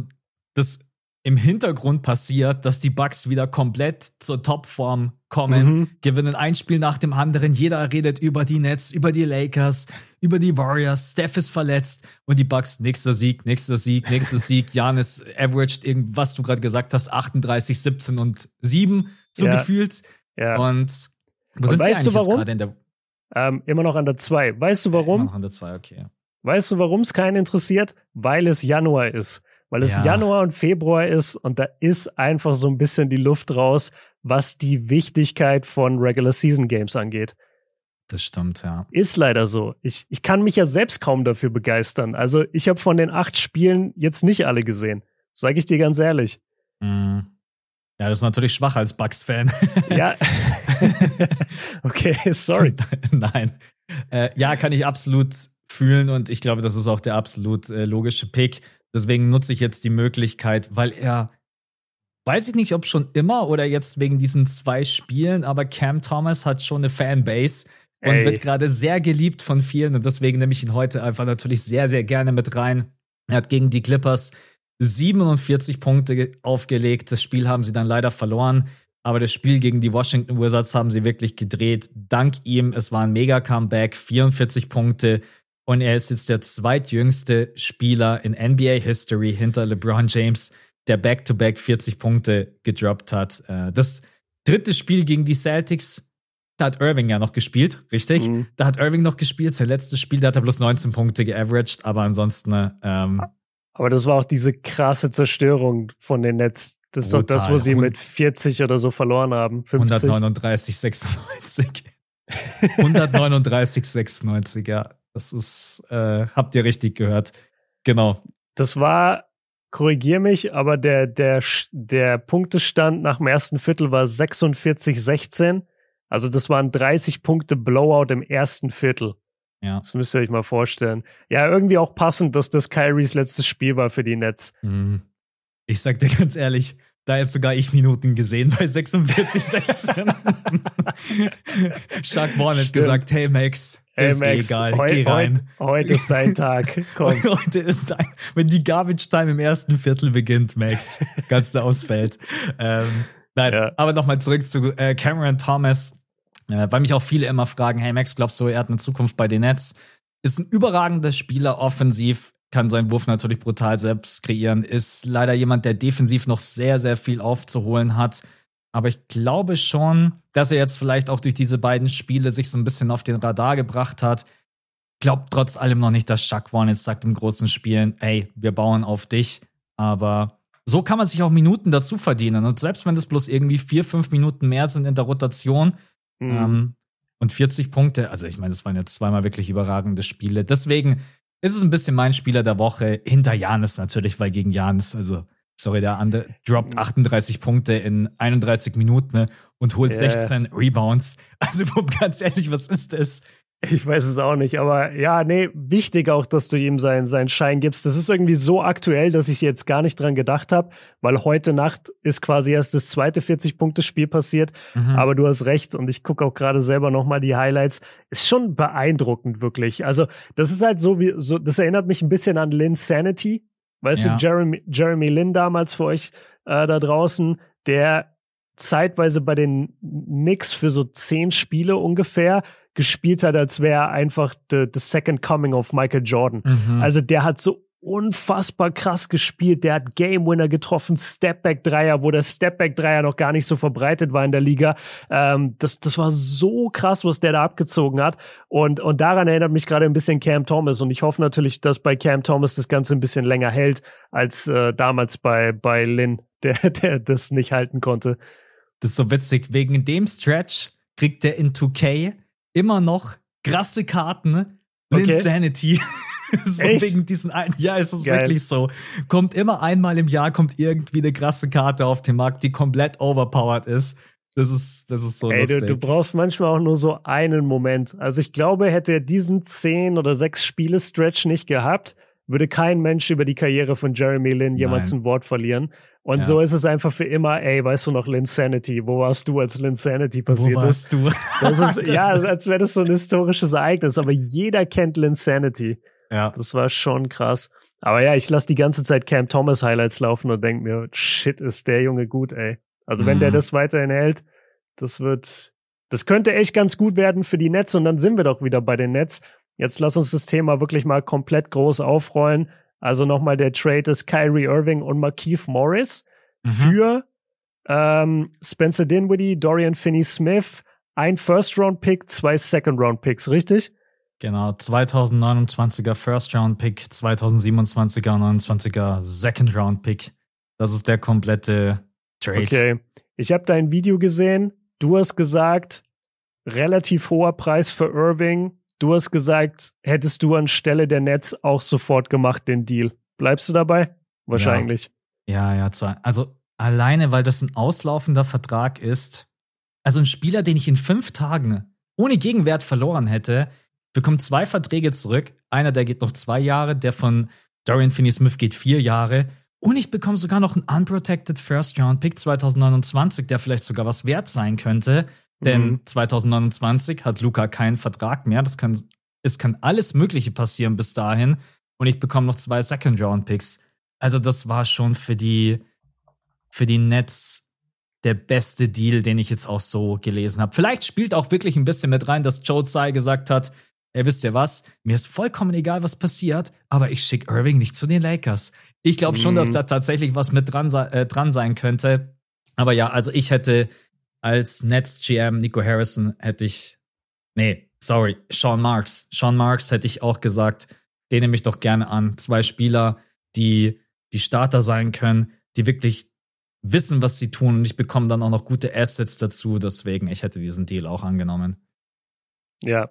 das im Hintergrund passiert, dass die Bucks wieder komplett zur Topform kommen, mhm. gewinnen ein Spiel nach dem anderen. Jeder redet über die Nets, über die Lakers, über die Warriors. Steph ist verletzt und die Bucks nächster Sieg, nächster Sieg, nächster Sieg. Janis averaged irgendwas du gerade gesagt hast, 38, 17 und 7 so ja. gefühlt. Ja. Und wo und sind sie eigentlich gerade in der Ähm, immer noch an der 2. Weißt du warum? Immer noch an der 2, okay. Weißt du, warum es keinen interessiert? Weil es Januar ist. Weil es Ja. Januar und Februar ist und da ist einfach so ein bisschen die Luft raus, was die Wichtigkeit von Regular Season Games angeht. Das stimmt, ja. Ist leider so. Ich, ich kann mich ja selbst kaum dafür begeistern. Also ich habe von den acht Spielen jetzt nicht alle gesehen. Sage ich dir ganz ehrlich. Mhm. Ja, das ist natürlich schwach als Bucks-Fan. Ja. okay, sorry. Nein. Äh, ja, kann ich absolut fühlen und ich glaube, das ist auch der absolut äh, logische Pick. Deswegen nutze ich jetzt die Möglichkeit, weil er, weiß ich nicht, ob schon immer oder jetzt wegen diesen zwei Spielen, aber Cam Thomas hat schon eine Fanbase und Ey. wird gerade sehr geliebt von vielen und deswegen nehme ich ihn heute einfach natürlich sehr, sehr gerne mit rein. Er hat gegen die Clippers 47 Punkte ge- aufgelegt. Das Spiel haben sie dann leider verloren. Aber das Spiel gegen die Washington Wizards haben sie wirklich gedreht. Dank ihm, es war ein Mega-Comeback, 44 Punkte. Und er ist jetzt der zweitjüngste Spieler in NBA History hinter LeBron James, der Back-to-Back 40 Punkte gedroppt hat. Äh, Das dritte Spiel gegen die Celtics, da hat Irving ja noch gespielt, richtig? Mhm. Da hat Irving noch gespielt. Sein letztes Spiel, da hat er bloß 19 Punkte geaveraged, aber ansonsten, äh, ähm, Aber das war auch diese krasse Zerstörung von den Netz. Das ist doch das, wo sie mit 40 oder so verloren haben. 50. 139, 96. 139, 96, ja. Das ist, äh, habt ihr richtig gehört. Genau. Das war, korrigier mich, aber der, der, der Punktestand nach dem ersten Viertel war 46, 16. Also das waren 30 Punkte Blowout im ersten Viertel. Ja. Das müsst ihr euch mal vorstellen. Ja, irgendwie auch passend, dass das Kyries letztes Spiel war für die Nets. Mhm. Ich sag dir ganz ehrlich, da jetzt sogar ich Minuten gesehen bei 46, 16. Shaq Vaughn hat gesagt, hey Max, ist Max, egal, heu- geh rein. Heute, heute ist dein Tag. Komm. Heute ist dein, wenn die Garbage Time im ersten Viertel beginnt, Max, ganz da ausfällt. Ähm, nein, Ja. aber nochmal zurück zu äh, Cameron Thomas, äh, weil mich auch viele immer fragen, hey Max, glaubst du, er hat eine Zukunft bei den Nets? Ist ein überragender Spieler offensiv, kann seinen Wurf natürlich brutal selbst kreieren, ist leider jemand, der defensiv noch sehr, sehr viel aufzuholen hat. Aber ich glaube schon, dass er jetzt vielleicht auch durch diese beiden Spiele sich so ein bisschen auf den Radar gebracht hat glaubt trotz allem noch nicht, dass Shaq Vaughn jetzt sagt im großen Spielen, ey, wir bauen auf dich. Aber so kann man sich auch Minuten dazu verdienen. Und selbst wenn es bloß irgendwie vier, fünf Minuten mehr sind in der Rotation Mhm. ähm, und 40 Punkte, also ich meine, das waren jetzt zweimal wirklich überragende Spiele. Deswegen ist es ein bisschen mein Spieler der Woche. Hinter Janis natürlich, weil gegen Janis, also sorry, der andere droppt 38 Punkte in 31 Minuten ne, und holt Ja. 16 Rebounds. Also ganz ehrlich, was ist das? Ich weiß es auch nicht, aber ja, nee, wichtig auch, dass du ihm seinen, seinen Schein gibst. Das ist irgendwie so aktuell, dass ich jetzt gar nicht dran gedacht habe, weil heute Nacht ist quasi erst das zweite 40-Punkte-Spiel passiert. Mhm. Aber du hast recht und ich gucke auch gerade selber nochmal die Highlights. Ist schon beeindruckend, wirklich. Also, das ist halt so wie, so, das erinnert mich ein bisschen an Lynn Sanity. Weißt Ja. du, Jeremy, Jeremy Lin damals für euch äh, da draußen, der zeitweise bei den Knicks für so zehn Spiele ungefähr gespielt hat, als wäre er einfach the, the second coming of Michael Jordan. Mhm. Also der hat so unfassbar krass gespielt. Der hat Game Winner getroffen, Stepback Dreier, wo der Stepback Dreier noch gar nicht so verbreitet war in der Liga. Ähm, das, das war so krass, was der da abgezogen hat. Und, und daran erinnert mich gerade ein bisschen Cam Thomas. Und ich hoffe natürlich, dass bei Cam Thomas das Ganze ein bisschen länger hält als äh, damals bei, bei Lynn, der, der das nicht halten konnte. Das ist so witzig. Wegen dem Stretch kriegt der in 2K immer noch krasse Karten. Okay. Insanity. so Echt? wegen diesen einen. Ja, es ist Geil. wirklich so. Kommt immer einmal im Jahr, kommt irgendwie eine krasse Karte auf den Markt, die komplett overpowered ist. Das ist, das ist so Ey, lustig. du, du brauchst manchmal auch nur so einen Moment. Also ich glaube, hätte er diesen zehn oder sechs Spiele-Stretch nicht gehabt, würde kein Mensch über die Karriere von Jeremy Lin jemals Nein. ein Wort verlieren. Und Ja. so ist es einfach für immer, ey, weißt du noch, Linsanity, wo warst du, als Linsanity Wo passiert ist? warst du? Das ist, Das- ja, als wäre das so ein historisches Ereignis, aber jeder kennt Linsanity. Ja. Das war schon krass. Aber ja, ich lasse die ganze Zeit Cam Thomas Highlights laufen und denke mir, shit, ist der Junge gut, ey. Also wenn Mhm. der das weiterhin hält, das wird, das könnte echt ganz gut werden für die Nets und dann sind wir doch wieder bei den Nets. Jetzt lass uns das Thema wirklich mal komplett groß aufrollen. Also nochmal der Trade ist Kyrie Irving und Markeith Morris Mhm. für ähm, Spencer Dinwiddie, Dorian Finney-Smith, ein First-Round-Pick, zwei Second-Round-Picks, richtig? Genau, 2029er First-Round-Pick, 2027er und 29er Second-Round-Pick. Das ist der komplette Trade. Okay. Ich habe dein Video gesehen. Du hast gesagt, relativ hoher Preis für Irving. Du hast gesagt, hättest du anstelle der Nets auch sofort gemacht den Deal. Bleibst du dabei? Wahrscheinlich. Ja, ja, ja also alleine, weil das ein auslaufender Vertrag ist. Also ein Spieler, den ich in fünf Tagen ohne Gegenwert verloren hätte, bekommt zwei Verträge zurück. Einer, der geht noch zwei Jahre, der von Dorian Finney-Smith geht vier Jahre. Und ich bekomme sogar noch einen unprotected First-Round-Pick 2029, der vielleicht sogar was wert sein könnte. Denn mhm. 2029 hat Luca keinen Vertrag mehr. Das kann, es kann alles Mögliche passieren bis dahin. Und ich bekomme noch zwei Second-Round-Picks. Also, das war schon für die, für die Nets der beste Deal, den ich jetzt auch so gelesen habe. Vielleicht spielt auch wirklich ein bisschen mit rein, dass Joe Tsai gesagt hat, ey, wisst ihr was? Mir ist vollkommen egal, was passiert, aber ich schicke Irving nicht zu den Lakers. Ich glaube schon, mhm. dass da tatsächlich was mit dran, äh, dran sein könnte. Aber ja, also ich hätte als Nets GM Nico Harrison hätte ich, nee, sorry, Sean Marks. Sean Marks hätte ich auch gesagt, den nehme ich doch gerne an. Zwei Spieler, die die Starter sein können, die wirklich wissen, was sie tun und ich bekomme dann auch noch gute Assets dazu. Deswegen, ich hätte diesen Deal auch angenommen. Ja,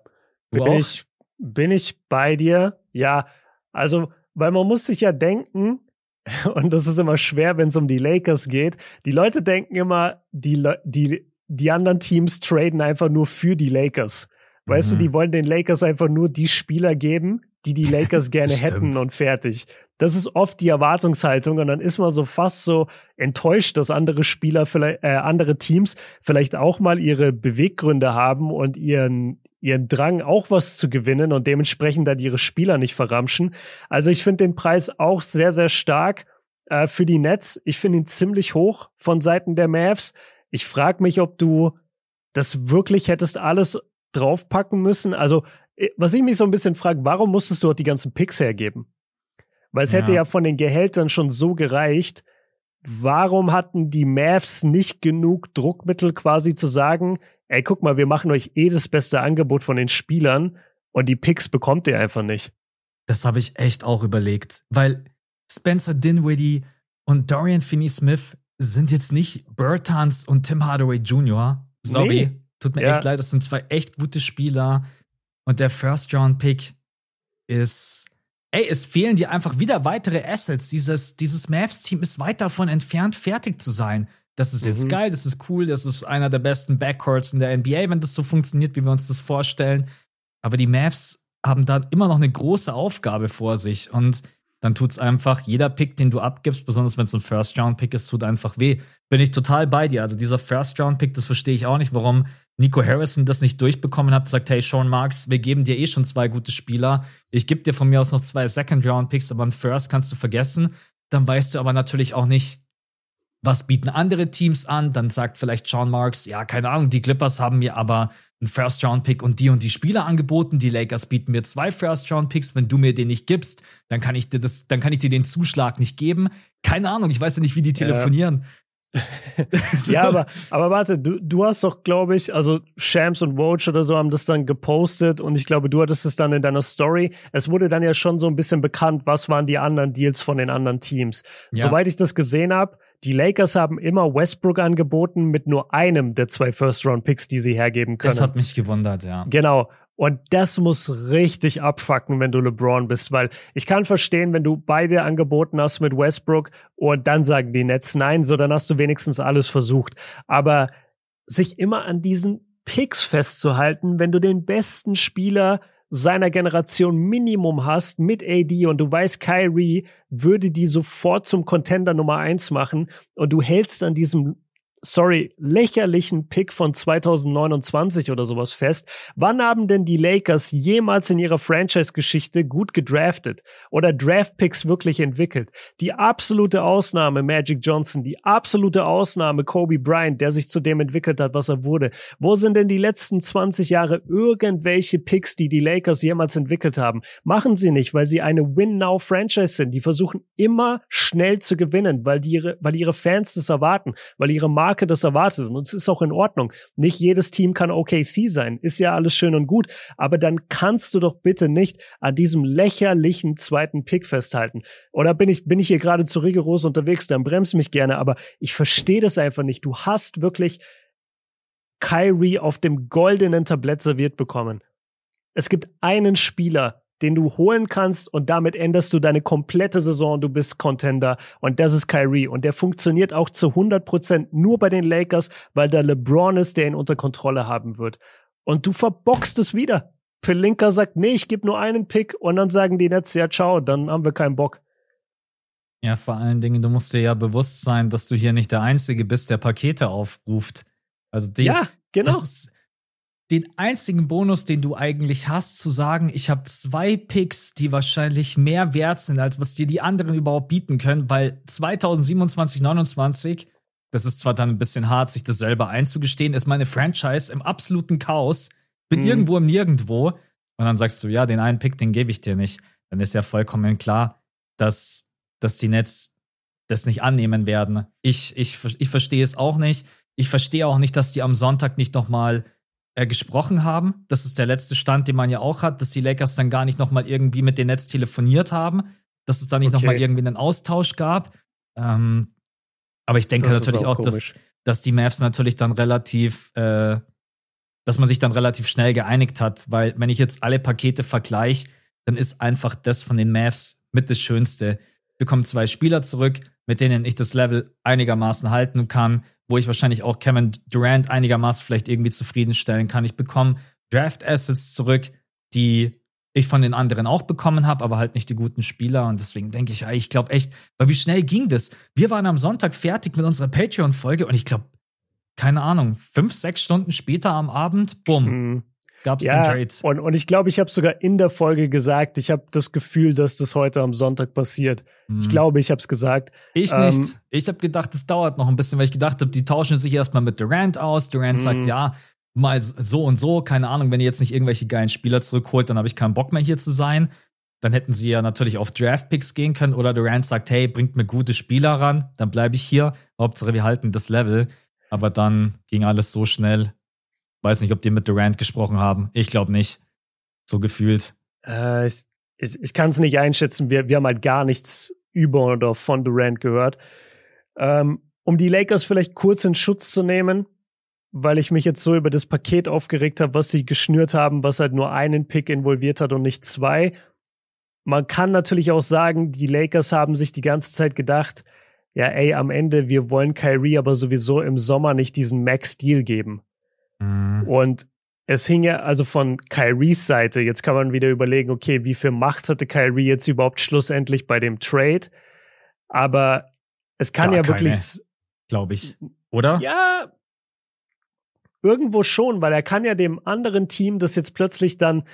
bin ich, bin ich bei dir. Ja, also, weil man muss sich ja denken, und das ist immer schwer, wenn es um die Lakers geht. Die Leute denken immer, die, die, die anderen Teams traden einfach nur für die Lakers. Weißt mhm. du, die wollen den Lakers einfach nur die Spieler geben, die die Lakers gerne hätten und fertig. Das ist oft die Erwartungshaltung und dann ist man so fast so enttäuscht, dass andere Spieler, vielleicht, äh, andere Teams vielleicht auch mal ihre Beweggründe haben und ihren ihren Drang auch was zu gewinnen und dementsprechend dann ihre Spieler nicht verramschen. Also ich finde den Preis auch sehr sehr stark äh, für die Nets. Ich finde ihn ziemlich hoch von Seiten der Mavs. Ich frage mich, ob du das wirklich hättest alles draufpacken müssen. Also äh, was ich mich so ein bisschen frage, warum musstest du auch die ganzen Picks hergeben? Weil es ja. hätte ja von den Gehältern schon so gereicht. Warum hatten die Mavs nicht genug Druckmittel quasi zu sagen, ey, guck mal, wir machen euch eh das beste Angebot von den Spielern und die Picks bekommt ihr einfach nicht. Das habe ich echt auch überlegt, weil Spencer Dinwiddie und Dorian Finney-Smith sind jetzt nicht Bertans und Tim Hardaway Jr. Sorry, nee. tut mir ja. echt leid, das sind zwei echt gute Spieler. Und der First-Round-Pick ist. Ey, es fehlen dir einfach wieder weitere Assets. Dieses, dieses Mavs-Team ist weit davon entfernt, fertig zu sein. Das ist jetzt mhm. geil, das ist cool, das ist einer der besten Backcourts in der NBA, wenn das so funktioniert, wie wir uns das vorstellen. Aber die Mavs haben da immer noch eine große Aufgabe vor sich. Und dann tut's einfach, jeder Pick, den du abgibst, besonders wenn es ein First-Round-Pick ist, tut einfach weh. Bin ich total bei dir. Also dieser First-Round-Pick, das verstehe ich auch nicht, warum Nico Harrison das nicht durchbekommen hat, sagt, hey, Sean Marks, wir geben dir eh schon zwei gute Spieler. Ich gebe dir von mir aus noch zwei Second-Round-Picks, aber ein First kannst du vergessen. Dann weißt du aber natürlich auch nicht, was bieten andere Teams an. Dann sagt vielleicht Sean Marks, ja, keine Ahnung, die Clippers haben mir aber einen First-Round-Pick und die und die Spieler angeboten. Die Lakers bieten mir zwei First-Round-Picks. Wenn du mir den nicht gibst, dann kann ich dir das, dann kann ich dir den Zuschlag nicht geben. Keine Ahnung, ich weiß ja nicht, wie die telefonieren. Ja. ja, aber, aber warte, du, du hast doch, glaube ich, also Shams und Woj oder so haben das dann gepostet und ich glaube, du hattest es dann in deiner Story. Es wurde dann ja schon so ein bisschen bekannt, was waren die anderen Deals von den anderen Teams. Ja. Soweit ich das gesehen habe, die Lakers haben immer Westbrook angeboten mit nur einem der zwei First-Round-Picks, die sie hergeben können. Das hat mich gewundert, ja. Genau. Und das muss richtig abfacken, wenn du LeBron bist, weil ich kann verstehen, wenn du beide angeboten hast mit Westbrook und dann sagen die Nets nein, so dann hast du wenigstens alles versucht. Aber sich immer an diesen Picks festzuhalten, wenn du den besten Spieler seiner Generation Minimum hast mit AD und du weißt, Kyrie würde die sofort zum Contender Nummer eins machen und du hältst an diesem sorry, lächerlichen Pick von 2029 oder sowas fest. Wann haben denn die Lakers jemals in ihrer Franchise-Geschichte gut gedraftet oder Draft-Picks wirklich entwickelt? Die absolute Ausnahme Magic Johnson, die absolute Ausnahme Kobe Bryant, der sich zu dem entwickelt hat, was er wurde. Wo sind denn die letzten 20 Jahre irgendwelche Picks, die die Lakers jemals entwickelt haben? Machen sie nicht, weil sie eine Win-Now-Franchise sind. Die versuchen immer schnell zu gewinnen, weil, die ihre, weil ihre Fans das erwarten, weil ihre Marken Marke das erwartet. Und es ist auch in Ordnung. Nicht jedes Team kann OKC sein. Ist ja alles schön und gut. Aber dann kannst du doch bitte nicht an diesem lächerlichen zweiten Pick festhalten. Oder bin ich, bin ich hier gerade zu rigoros unterwegs? Dann bremst mich gerne. Aber ich verstehe das einfach nicht. Du hast wirklich Kyrie auf dem goldenen Tablett serviert bekommen. Es gibt einen Spieler, den du holen kannst und damit änderst du deine komplette Saison. Du bist Contender und das ist Kyrie und der funktioniert auch zu 100 Prozent nur bei den Lakers, weil da LeBron ist, der ihn unter Kontrolle haben wird. Und du verbockst es wieder. Pelinka sagt, nee, ich gebe nur einen Pick und dann sagen die Nets, ja, ciao, dann haben wir keinen Bock. Ja, vor allen Dingen, du musst dir ja bewusst sein, dass du hier nicht der Einzige bist, der Pakete aufruft. Also die, ja, genau. Das ist, den einzigen Bonus, den du eigentlich hast, zu sagen, ich habe zwei Picks, die wahrscheinlich mehr wert sind, als was dir die anderen überhaupt bieten können, weil 2027, 29, das ist zwar dann ein bisschen hart, sich das selber einzugestehen, ist meine Franchise im absoluten Chaos, bin mhm. irgendwo im Nirgendwo und dann sagst du, ja, den einen Pick, den gebe ich dir nicht. Dann ist ja vollkommen klar, dass, dass die Nets das nicht annehmen werden. Ich, ich, ich verstehe es auch nicht. Ich verstehe auch nicht, dass die am Sonntag nicht noch mal äh, gesprochen haben. Das ist der letzte Stand, den man ja auch hat, dass die Lakers dann gar nicht noch mal irgendwie mit den Nets telefoniert haben, dass es da nicht okay. noch mal irgendwie einen Austausch gab. Ähm, aber ich denke das natürlich auch, auch dass, dass die Mavs natürlich dann relativ, äh, dass man sich dann relativ schnell geeinigt hat, weil wenn ich jetzt alle Pakete vergleiche, dann ist einfach das von den Mavs mit das Schönste. Ich bekomme zwei Spieler zurück, mit denen ich das Level einigermaßen halten kann wo ich wahrscheinlich auch Kevin Durant einigermaßen vielleicht irgendwie zufriedenstellen kann. Ich bekomme Draft Assets zurück, die ich von den anderen auch bekommen habe, aber halt nicht die guten Spieler. Und deswegen denke ich, ich glaube echt, weil wie schnell ging das? Wir waren am Sonntag fertig mit unserer Patreon-Folge und ich glaube, keine Ahnung, fünf, sechs Stunden später am Abend, bumm, mhm gab es ja, den Trade. Und, und ich glaube, ich habe sogar in der Folge gesagt, ich habe das Gefühl, dass das heute am Sonntag passiert. Mhm. Ich glaube, ich habe es gesagt. Ich ähm, nicht. Ich habe gedacht, es dauert noch ein bisschen, weil ich gedacht habe, die tauschen sich erstmal mit Durant aus. Durant sagt, mhm. ja, mal so und so, keine Ahnung, wenn ihr jetzt nicht irgendwelche geilen Spieler zurückholt, dann habe ich keinen Bock mehr hier zu sein. Dann hätten sie ja natürlich auf Draft-Picks gehen können oder Durant sagt, hey, bringt mir gute Spieler ran, dann bleibe ich hier. Hauptsache, wir halten das Level. Aber dann ging alles so schnell. Weiß nicht, ob die mit Durant gesprochen haben. Ich glaube nicht. So gefühlt. Äh, ich ich, ich kann es nicht einschätzen. Wir, wir haben halt gar nichts über oder von Durant gehört. Ähm, um die Lakers vielleicht kurz in Schutz zu nehmen, weil ich mich jetzt so über das Paket aufgeregt habe, was sie geschnürt haben, was halt nur einen Pick involviert hat und nicht zwei. Man kann natürlich auch sagen, die Lakers haben sich die ganze Zeit gedacht, ja, ey, am Ende, wir wollen Kyrie aber sowieso im Sommer nicht diesen Max-Deal geben. Mhm. Und es hing ja also von Kyries Seite, jetzt kann man wieder überlegen, okay, wie viel Macht hatte Kyrie jetzt überhaupt schlussendlich bei dem Trade? Aber es kann Gar ja wirklich. Glaube ich. Oder? Ja. Irgendwo schon, weil er kann ja dem anderen Team, das jetzt plötzlich dann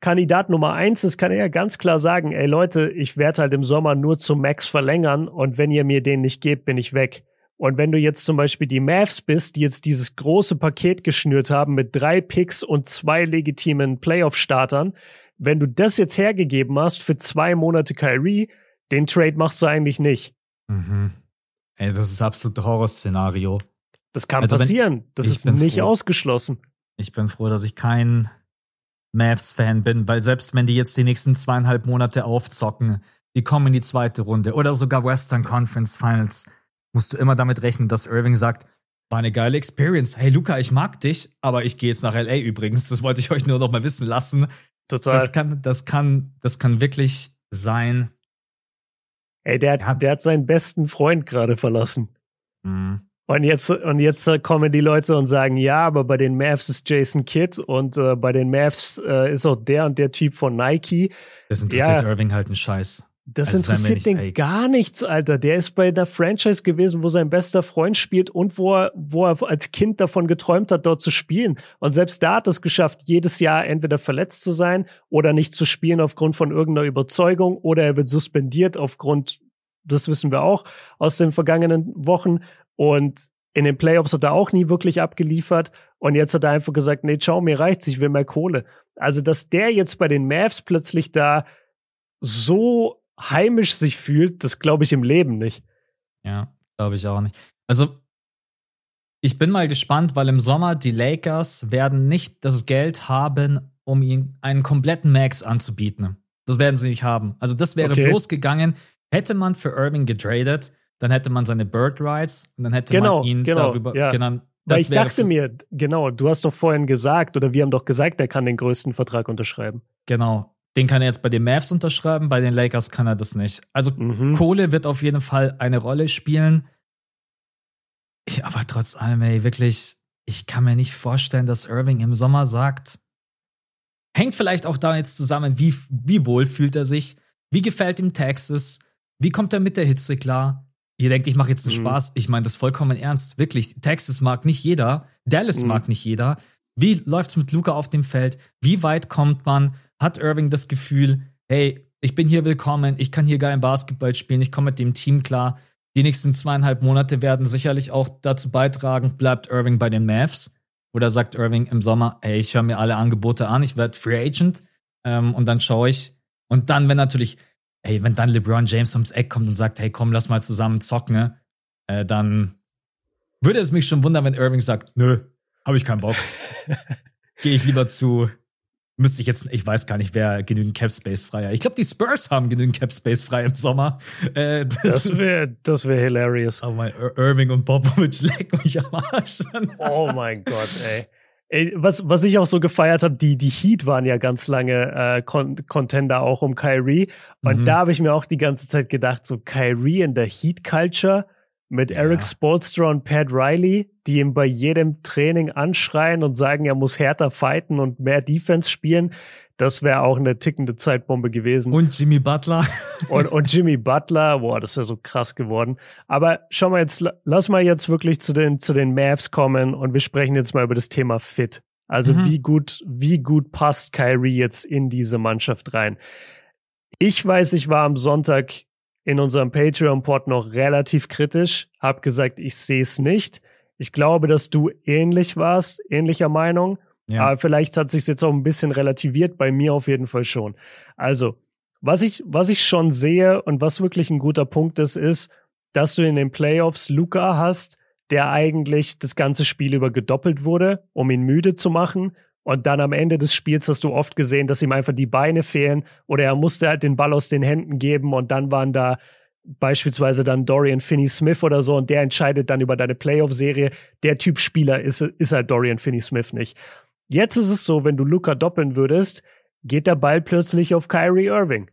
Kandidat Nummer eins ist, kann er ja ganz klar sagen, ey Leute, ich werde halt im Sommer nur zum Max verlängern und wenn ihr mir den nicht gebt, bin ich weg. Und wenn du jetzt zum Beispiel die Mavs bist, die jetzt dieses große Paket geschnürt haben mit drei Picks und zwei legitimen Playoff-Startern, wenn du das jetzt hergegeben hast für zwei Monate Kyrie, den Trade machst du eigentlich nicht. Mhm. Ey, das ist absolut Horrorszenario. Das kann also passieren. Wenn, das ist nicht froh. ausgeschlossen. Ich bin froh, dass ich kein Mavs-Fan bin, weil selbst wenn die jetzt die nächsten zweieinhalb Monate aufzocken, die kommen in die zweite Runde oder sogar Western Conference Finals, musst du immer damit rechnen, dass Irving sagt, war eine geile Experience. Hey Luca, ich mag dich, aber ich gehe jetzt nach LA übrigens. Das wollte ich euch nur noch mal wissen lassen. Total. Das kann, das kann, das kann wirklich sein. Ey, der, ja. der hat seinen besten Freund gerade verlassen. Mhm. Und jetzt, und jetzt kommen die Leute und sagen, ja, aber bei den Mavs ist Jason Kidd und äh, bei den Mavs äh, ist auch der und der Typ von Nike. Das interessiert ja. Irving halt einen Scheiß. Das also interessiert den ey. gar nichts, Alter. Der ist bei der Franchise gewesen, wo sein bester Freund spielt und wo er, wo er als Kind davon geträumt hat, dort zu spielen. Und selbst da hat es geschafft, jedes Jahr entweder verletzt zu sein oder nicht zu spielen aufgrund von irgendeiner Überzeugung oder er wird suspendiert aufgrund, das wissen wir auch aus den vergangenen Wochen. Und in den Playoffs hat er auch nie wirklich abgeliefert. Und jetzt hat er einfach gesagt, nee, ciao, mir reicht's, ich will mehr Kohle. Also, dass der jetzt bei den Mavs plötzlich da so heimisch sich fühlt, das glaube ich im Leben nicht. Ja, glaube ich auch nicht. Also, Ich bin mal gespannt, weil im Sommer die Lakers werden nicht das Geld haben, um ihn einen kompletten Max anzubieten. Das werden sie nicht haben. Also das wäre okay. bloß gegangen, hätte man für Irving getradet, dann hätte man seine Bird Rights und dann hätte genau, man ihn genau, darüber ja. genannt. Weil ich dachte mir, genau, du hast doch vorhin gesagt, oder wir haben doch gesagt, er kann den größten Vertrag unterschreiben. Genau. Den kann er jetzt bei den Mavs unterschreiben, bei den Lakers kann er das nicht. Also mhm. Kohle wird auf jeden Fall eine Rolle spielen. Ich, aber trotz allem, ey, wirklich, ich kann mir nicht vorstellen, dass Irving im Sommer sagt, hängt vielleicht auch da jetzt zusammen, wie, wie wohl fühlt er sich, wie gefällt ihm Texas, wie kommt er mit der Hitze klar, Ihr denkt, ich mache jetzt einen mhm. Spaß. Ich meine das vollkommen ernst. Wirklich, Texas mag nicht jeder. Dallas mhm. mag nicht jeder. Wie läuft's mit Luca auf dem Feld? Wie weit kommt man? Hat Irving das Gefühl, hey, ich bin hier willkommen, ich kann hier geilen Basketball spielen, ich komme mit dem Team klar. Die nächsten zweieinhalb Monate werden sicherlich auch dazu beitragen, bleibt Irving bei den Mavs? Oder sagt Irving im Sommer, hey, ich höre mir alle Angebote an, ich werde Free Agent ähm, und dann schaue ich. Und dann, wenn natürlich ey, wenn dann LeBron James ums Eck kommt und sagt, hey, komm, lass mal zusammen zocken, ne? äh, dann würde es mich schon wundern, wenn Irving sagt, nö, habe ich keinen Bock. Gehe ich lieber zu, müsste ich jetzt, ich weiß gar nicht, wer genügend Cap Space frei hat. Ich glaube, die Spurs haben genügend Cap Space frei im Sommer. Äh, das das wäre das wär hilarious. Oh mein, Irving und Popovich lecken mich am Arsch. oh mein Gott, ey. Ey, was, was ich auch so gefeiert habe, die, die Heat waren ja ganz lange äh, Con Contender auch um Kyrie. Und mhm. da habe ich mir auch die ganze Zeit gedacht, so Kyrie in der Heat-Culture mit ja. Eric Spolstra und Pat Riley, die ihm bei jedem Training anschreien und sagen, er muss härter fighten und mehr Defense spielen. Das wäre auch eine tickende Zeitbombe gewesen. Und Jimmy Butler. und, und Jimmy Butler, boah, das wäre so krass geworden. Aber schau mal jetzt, lass mal jetzt wirklich zu den, zu den Mavs kommen und wir sprechen jetzt mal über das Thema Fit. Also mhm. wie gut, wie gut passt Kyrie jetzt in diese Mannschaft rein? Ich weiß, ich war am Sonntag in unserem Patreon-Pod noch relativ kritisch, hab gesagt, ich sehe es nicht. Ich glaube, dass du ähnlich warst, ähnlicher Meinung. Ja. Aber vielleicht hat sich jetzt auch ein bisschen relativiert, bei mir auf jeden Fall schon. Also, was ich, was ich schon sehe und was wirklich ein guter Punkt ist, ist, dass du in den Playoffs Luca hast, der eigentlich das ganze Spiel über gedoppelt wurde, um ihn müde zu machen. Und dann am Ende des Spiels hast du oft gesehen, dass ihm einfach die Beine fehlen oder er musste halt den Ball aus den Händen geben und dann waren da beispielsweise dann Dorian Finney-Smith oder so und der entscheidet dann über deine Playoff-Serie. Der Typ Spieler ist, ist halt Dorian Finney-Smith nicht. Jetzt ist es so, wenn du Luca doppeln würdest, geht der Ball plötzlich auf Kyrie Irving.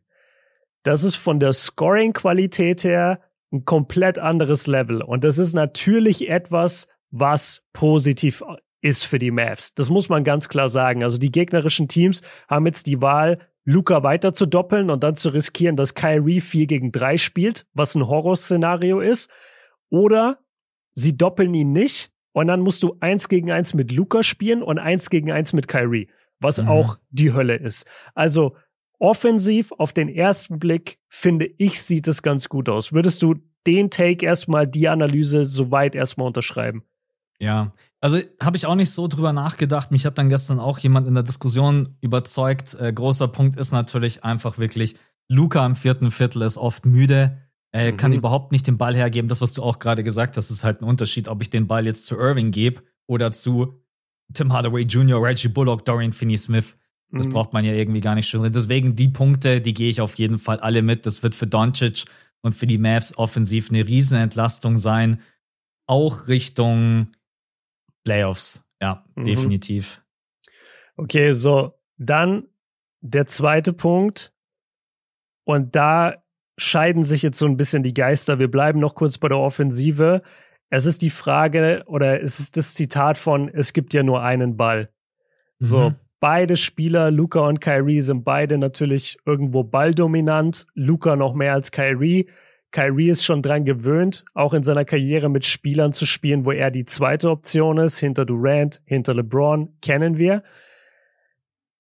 Das ist von der Scoring-Qualität her ein komplett anderes Level. Und das ist natürlich etwas, was positiv ist für die Mavs. Das muss man ganz klar sagen. Also die gegnerischen Teams haben jetzt die Wahl, Luca weiter zu doppeln und dann zu riskieren, dass Kyrie 4 gegen 3 spielt, was ein Horrorszenario ist. Oder sie doppeln ihn nicht und dann musst du eins gegen eins mit Luca spielen und eins gegen eins mit Kyrie, was mhm. auch die Hölle ist. Also offensiv auf den ersten Blick finde ich sieht es ganz gut aus. Würdest du den Take erstmal die Analyse soweit erstmal unterschreiben? Ja, also habe ich auch nicht so drüber nachgedacht. Mich hat dann gestern auch jemand in der Diskussion überzeugt. Äh, großer Punkt ist natürlich einfach wirklich, Luca im vierten Viertel ist oft müde. Er mhm. kann überhaupt nicht den Ball hergeben. Das, was du auch gerade gesagt hast, ist halt ein Unterschied, ob ich den Ball jetzt zu Irving gebe oder zu Tim Hardaway Jr., Reggie Bullock, Dorian Finney-Smith. Das mhm. braucht man ja irgendwie gar nicht schon. Deswegen die Punkte, die gehe ich auf jeden Fall alle mit. Das wird für Doncic und für die Mavs offensiv eine Riesenentlastung sein. Auch Richtung Playoffs. Ja, mhm. definitiv. Okay, so dann der zweite Punkt. Und da scheiden sich jetzt so ein bisschen die Geister. Wir bleiben noch kurz bei der Offensive. Es ist die Frage oder es ist das Zitat von, es gibt ja nur einen Ball. So, mhm. beide Spieler, Luca und Kyrie, sind beide natürlich irgendwo balldominant. Luca noch mehr als Kyrie. Kyrie ist schon dran gewöhnt, auch in seiner Karriere mit Spielern zu spielen, wo er die zweite Option ist, hinter Durant, hinter LeBron, kennen wir.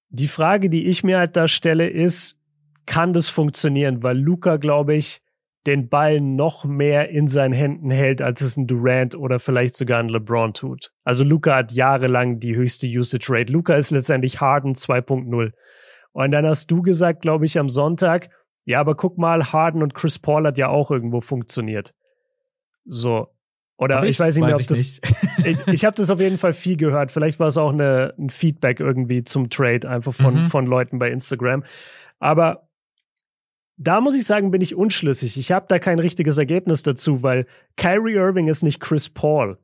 Die Frage, die ich mir halt da stelle, ist, kann das funktionieren, weil Luca, glaube ich, den Ball noch mehr in seinen Händen hält, als es ein Durant oder vielleicht sogar ein LeBron tut. Also Luca hat jahrelang die höchste Usage Rate. Luca ist letztendlich Harden 2.0. Und dann hast du gesagt, glaube ich, am Sonntag, ja, aber guck mal, Harden und Chris Paul hat ja auch irgendwo funktioniert. So. Oder ich, ich, weiß nicht mehr, ob das. ich, ich habe das auf jeden Fall viel gehört. Vielleicht war es auch eine, ein Feedback irgendwie zum Trade, einfach von, mhm. von Leuten bei Instagram. Aber da muss ich sagen, bin ich unschlüssig. Ich habe da kein richtiges Ergebnis dazu, weil Kyrie Irving ist nicht Chris Paul.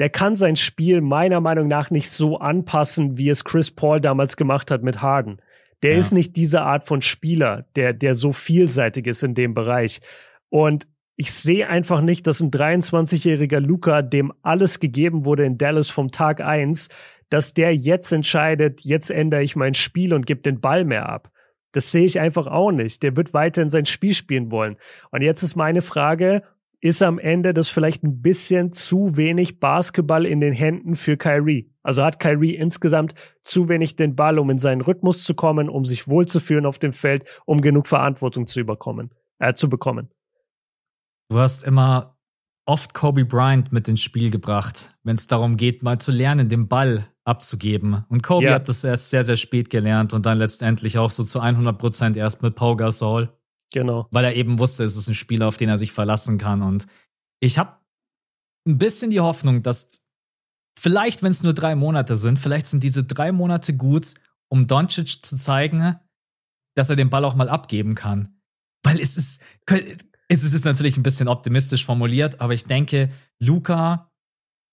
Der kann sein Spiel meiner Meinung nach nicht so anpassen, wie es Chris Paul damals gemacht hat mit Harden. Der ja. ist nicht diese Art von Spieler, der, der so vielseitig ist in dem Bereich. Und ich sehe einfach nicht, dass ein 23-jähriger Luca, dem alles gegeben wurde in Dallas vom Tag eins, dass der jetzt entscheidet, jetzt ändere ich mein Spiel und gebe den Ball mehr ab. Das sehe ich einfach auch nicht. Der wird weiterhin sein Spiel spielen wollen. Und jetzt ist meine Frage, ist am Ende das vielleicht ein bisschen zu wenig Basketball in den Händen für Kyrie? Also hat Kyrie insgesamt zu wenig den Ball, um in seinen Rhythmus zu kommen, um sich wohlzufühlen auf dem Feld, um genug Verantwortung zu überkommen, äh, zu bekommen. Du hast immer oft Kobe Bryant mit ins Spiel gebracht, wenn es darum geht, mal zu lernen, den Ball abzugeben. Und Kobe ja. hat das erst sehr, sehr spät gelernt und dann letztendlich auch so zu 100 Prozent erst mit Pau Gasol. Genau. Weil er eben wusste, es ist ein Spieler, auf den er sich verlassen kann. Und ich habe ein bisschen die Hoffnung, dass vielleicht, wenn es nur drei Monate sind, vielleicht sind diese drei Monate gut, um Doncic zu zeigen, dass er den Ball auch mal abgeben kann. Weil es ist, es ist natürlich ein bisschen optimistisch formuliert, aber ich denke, Luca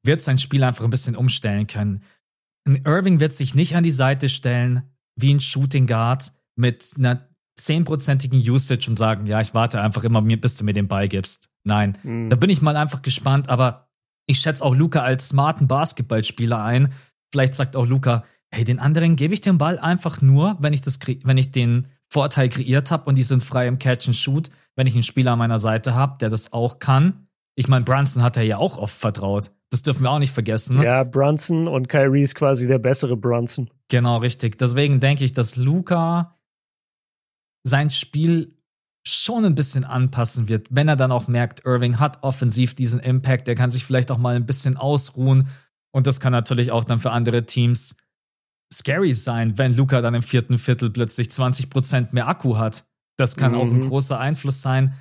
wird sein Spiel einfach ein bisschen umstellen können. Ein Irving wird sich nicht an die Seite stellen wie ein Shooting Guard mit einer zehnprozentigen Usage und sagen, ja, ich warte einfach immer, bis du mir den Ball gibst. Nein, mhm. da bin ich mal einfach gespannt, aber ich schätze auch Luca als smarten Basketballspieler ein. Vielleicht sagt auch Luca, hey, den anderen gebe ich den Ball einfach nur, wenn ich das, wenn ich den Vorteil kreiert habe und die sind frei im Catch and Shoot, wenn ich einen Spieler an meiner Seite habe, der das auch kann. Ich meine, Brunson hat er ja auch oft vertraut. Das dürfen wir auch nicht vergessen. Ne? Ja, Brunson und Kyrie ist quasi der bessere Brunson. Genau, richtig. Deswegen denke ich, dass Luca sein Spiel schon ein bisschen anpassen wird, wenn er dann auch merkt, Irving hat offensiv diesen Impact, der kann sich vielleicht auch mal ein bisschen ausruhen und das kann natürlich auch dann für andere Teams scary sein, wenn Luca dann im vierten Viertel plötzlich 20% mehr Akku hat. Das kann mhm. auch ein mhm. großer Einfluss sein.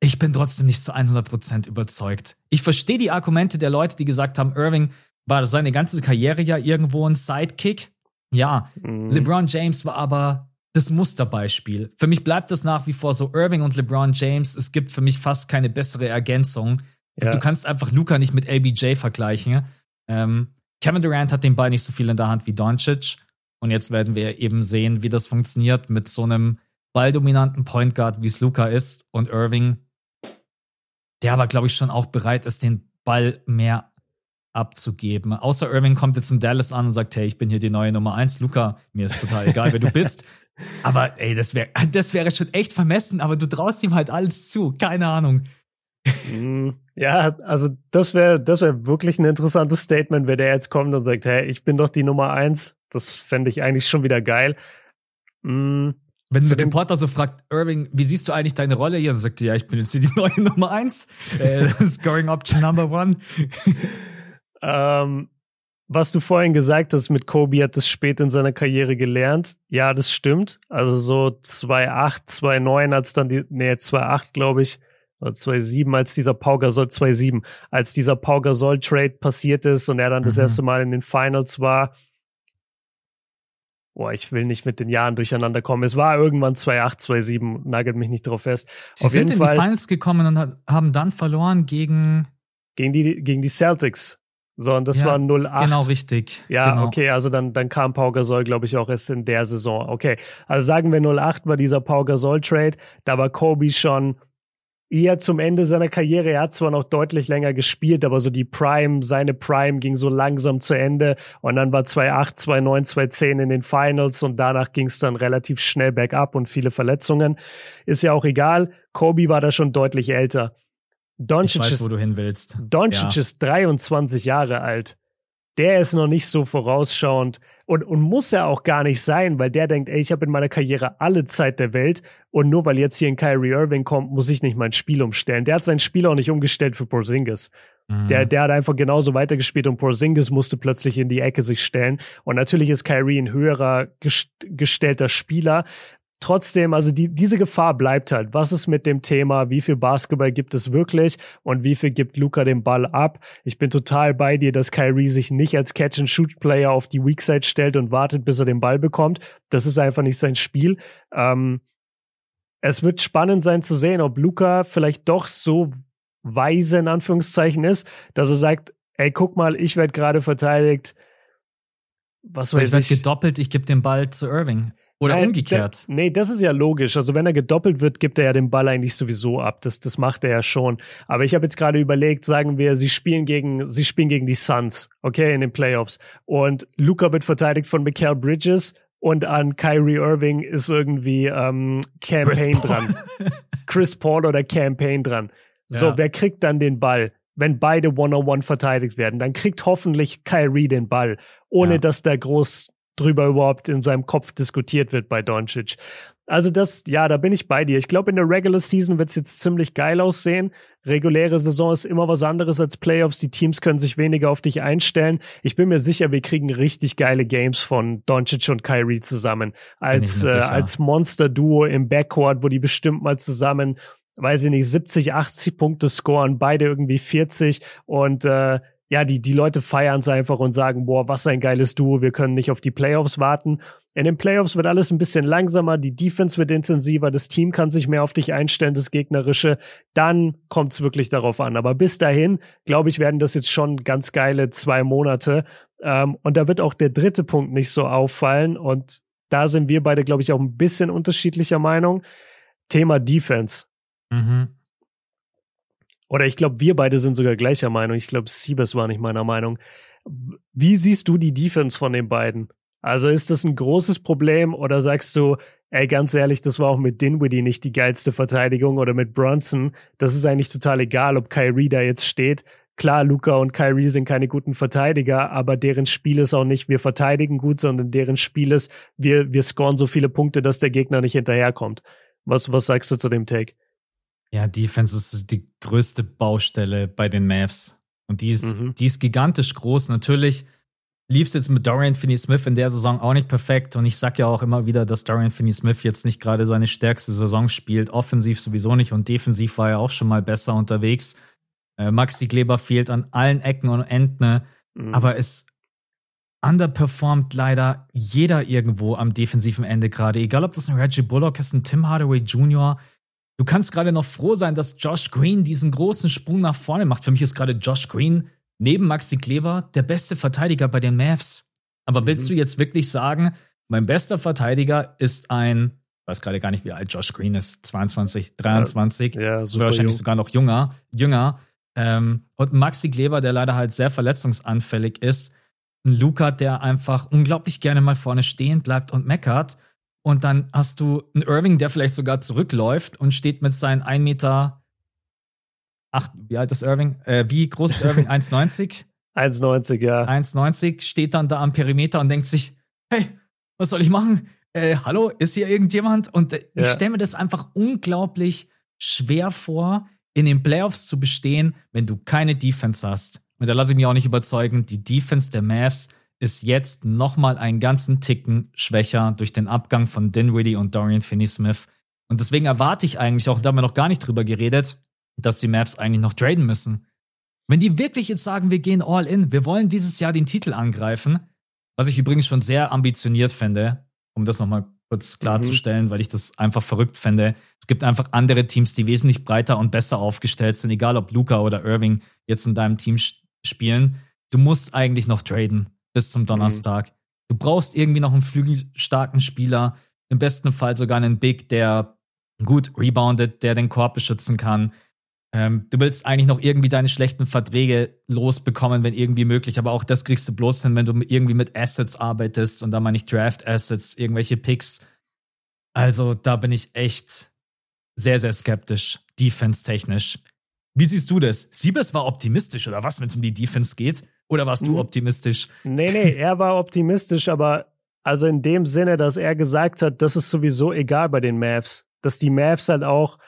Ich bin trotzdem nicht zu 100% überzeugt. Ich verstehe die Argumente der Leute, die gesagt haben, Irving war seine ganze Karriere ja irgendwo ein Sidekick. Ja, mhm. LeBron James war aber das Musterbeispiel. Für mich bleibt das nach wie vor so Irving und LeBron James. Es gibt für mich fast keine bessere Ergänzung. Ja. Du kannst einfach Luca nicht mit LBJ vergleichen. Ähm, Kevin Durant hat den Ball nicht so viel in der Hand wie Doncic. Und jetzt werden wir eben sehen, wie das funktioniert mit so einem balldominanten Point Guard, wie es Luca ist. Und Irving, der aber, glaube ich, schon auch bereit ist, den Ball mehr abzugeben. Außer Irving kommt jetzt in Dallas an und sagt, hey, ich bin hier die neue Nummer eins. Luca, mir ist total egal, wer du bist. Aber ey, das wäre das wäre schon echt vermessen, aber du traust ihm halt alles zu. Keine Ahnung. Mm, ja, also das wäre das wäre wirklich ein interessantes Statement, wenn der jetzt kommt und sagt, hey, ich bin doch die Nummer eins. Das fände ich eigentlich schon wieder geil. Mm, wenn der Reporter so fragt, Irving, wie siehst du eigentlich deine Rolle hier? Und sagt ja, ich bin jetzt hier die neue Nummer eins, äh, Scoring Option Number One. ähm, was du vorhin gesagt hast mit Kobe hat das spät in seiner Karriere gelernt. Ja, das stimmt. Also so 2,8, 2,9 als dann die, nee, 2,8 glaube ich, oder 2,7 als dieser Pau Gasol, 2,7, als dieser Pau Gasol Trade passiert ist und er dann mhm. das erste Mal in den Finals war. Boah, ich will nicht mit den Jahren durcheinander kommen. Es war irgendwann 2,8, 2,7, nagelt mich nicht drauf fest. Sie Auf sind in Fall, die Finals gekommen und haben dann verloren gegen gegen die, gegen die Celtics. So, und das ja, war 08. Genau, richtig. Ja, genau. okay, also dann, dann kam Pau Gasol, glaube ich, auch erst in der Saison. Okay, also sagen wir 08 war dieser Pau Gasol-Trade. Da war Kobe schon eher zum Ende seiner Karriere. Er hat zwar noch deutlich länger gespielt, aber so die Prime, seine Prime ging so langsam zu Ende. Und dann war 2008, 2009, 2010 in den Finals und danach ging es dann relativ schnell bergab und viele Verletzungen. Ist ja auch egal. Kobe war da schon deutlich älter. Doncic ich weiß, ist, wo du hin willst. Doncic ja. ist 23 Jahre alt. Der ist noch nicht so vorausschauend und, und muss er auch gar nicht sein, weil der denkt, ey, ich habe in meiner Karriere alle Zeit der Welt und nur weil jetzt hier ein Kyrie Irving kommt, muss ich nicht mein Spiel umstellen. Der hat sein Spiel auch nicht umgestellt für Porzingis. Mhm. Der, der hat einfach genauso weitergespielt und Porzingis musste plötzlich in die Ecke sich stellen. Und natürlich ist Kyrie ein höherer gest gestellter Spieler, trotzdem, also die, diese Gefahr bleibt halt. Was ist mit dem Thema? Wie viel Basketball gibt es wirklich? Und wie viel gibt Luca den Ball ab? Ich bin total bei dir, dass Kyrie sich nicht als Catch-and-Shoot-Player auf die Weakside stellt und wartet, bis er den Ball bekommt. Das ist einfach nicht sein Spiel. Ähm, es wird spannend sein zu sehen, ob Luca vielleicht doch so weise in Anführungszeichen ist, dass er sagt, ey, guck mal, ich werde gerade verteidigt. Was weiß ich. Werde gedoppelt, ich gebe den Ball zu Irving. Oder Nein, umgekehrt. Der, nee, das ist ja logisch. Also wenn er gedoppelt wird, gibt er ja den Ball eigentlich sowieso ab. Das, das macht er ja schon. Aber ich habe jetzt gerade überlegt, sagen wir, sie spielen gegen, sie spielen gegen die Suns, okay, in den Playoffs. Und Luca wird verteidigt von Mikael Bridges und an Kyrie Irving ist irgendwie ähm, Campaign Chris dran. Chris Paul oder Campaign dran. So, ja. wer kriegt dann den Ball? Wenn beide One-on-One verteidigt werden, dann kriegt hoffentlich Kyrie den Ball, ohne ja. dass da groß drüber überhaupt in seinem Kopf diskutiert wird bei Doncic. Also das, ja, da bin ich bei dir. Ich glaube, in der Regular Season wird es jetzt ziemlich geil aussehen. Reguläre Saison ist immer was anderes als Playoffs. Die Teams können sich weniger auf dich einstellen. Ich bin mir sicher, wir kriegen richtig geile Games von Doncic und Kyrie zusammen. Als, äh, als Monster-Duo im Backcourt, wo die bestimmt mal zusammen, weiß ich nicht, 70, 80 Punkte scoren, beide irgendwie 40 und äh, ja, die, die Leute feiern es einfach und sagen, boah, was ein geiles Duo, wir können nicht auf die Playoffs warten. In den Playoffs wird alles ein bisschen langsamer, die Defense wird intensiver, das Team kann sich mehr auf dich einstellen, das Gegnerische. Dann kommt es wirklich darauf an. Aber bis dahin, glaube ich, werden das jetzt schon ganz geile zwei Monate. Ähm, und da wird auch der dritte Punkt nicht so auffallen. Und da sind wir beide, glaube ich, auch ein bisschen unterschiedlicher Meinung. Thema Defense. Mhm. Oder ich glaube, wir beide sind sogar gleicher Meinung. Ich glaube, Siebes war nicht meiner Meinung. Wie siehst du die Defense von den beiden? Also ist das ein großes Problem oder sagst du, ey, ganz ehrlich, das war auch mit Dinwiddie nicht die geilste Verteidigung oder mit Brunson. Das ist eigentlich total egal, ob Kyrie da jetzt steht. Klar, Luca und Kyrie sind keine guten Verteidiger, aber deren Spiel ist auch nicht, wir verteidigen gut, sondern deren Spiel ist, wir, wir scoren so viele Punkte, dass der Gegner nicht hinterherkommt. Was, was sagst du zu dem Take? Ja, Defense ist die größte Baustelle bei den Mavs. Und die ist, mhm. die ist gigantisch groß. Natürlich lief es jetzt mit Dorian Finney-Smith in der Saison auch nicht perfekt. Und ich sag ja auch immer wieder, dass Dorian Finney-Smith jetzt nicht gerade seine stärkste Saison spielt. Offensiv sowieso nicht und defensiv war er auch schon mal besser unterwegs. Äh, Maxi Kleber fehlt an allen Ecken und Enden. Mhm. Aber es underperformt leider jeder irgendwo am defensiven Ende gerade. Egal, ob das ein Reggie Bullock ist, ein Tim Hardaway Jr., Du kannst gerade noch froh sein, dass Josh Green diesen großen Sprung nach vorne macht. Für mich ist gerade Josh Green neben Maxi Kleber der beste Verteidiger bei den Mavs. Aber willst mhm. du jetzt wirklich sagen, mein bester Verteidiger ist ein, weiß gerade gar nicht, wie alt Josh Green ist, 22, 23, ja, ja, wahrscheinlich jung. sogar noch jünger, jünger. Ähm, und Maxi Kleber, der leider halt sehr verletzungsanfällig ist. Ein Luca, der einfach unglaublich gerne mal vorne stehen bleibt und meckert. Und dann hast du einen Irving, der vielleicht sogar zurückläuft und steht mit seinen 1 Meter. Ach, wie alt ist Irving? Äh, wie groß ist Irving? 1,90? 1,90, ja. 1,90, steht dann da am Perimeter und denkt sich, hey, was soll ich machen? Äh, hallo, ist hier irgendjemand? Und äh, ja. ich stelle mir das einfach unglaublich schwer vor, in den Playoffs zu bestehen, wenn du keine Defense hast. Und da lasse ich mich auch nicht überzeugen, die Defense der Mavs ist jetzt nochmal einen ganzen Ticken schwächer durch den Abgang von Dinwiddie und Dorian Finney-Smith. Und deswegen erwarte ich eigentlich auch, da haben wir noch gar nicht drüber geredet, dass die Mavs eigentlich noch traden müssen. Wenn die wirklich jetzt sagen, wir gehen all in, wir wollen dieses Jahr den Titel angreifen, was ich übrigens schon sehr ambitioniert fände, um das nochmal kurz klarzustellen, mhm. weil ich das einfach verrückt fände. Es gibt einfach andere Teams, die wesentlich breiter und besser aufgestellt sind, egal ob Luca oder Irving jetzt in deinem Team spielen. Du musst eigentlich noch traden bis zum Donnerstag. Mhm. Du brauchst irgendwie noch einen flügelstarken Spieler, im besten Fall sogar einen Big, der gut reboundet, der den Korb beschützen kann. Ähm, du willst eigentlich noch irgendwie deine schlechten Verträge losbekommen, wenn irgendwie möglich, aber auch das kriegst du bloß hin, wenn du irgendwie mit Assets arbeitest und da meine ich Draft Assets, irgendwelche Picks. Also da bin ich echt sehr, sehr skeptisch, defense-technisch. Wie siehst du das? Siebes war optimistisch oder was, wenn es um die Defense geht? Oder warst du hm. optimistisch? Nee, nee, er war optimistisch, aber also in dem Sinne, dass er gesagt hat, das ist sowieso egal bei den Mavs. Dass die Mavs halt auch,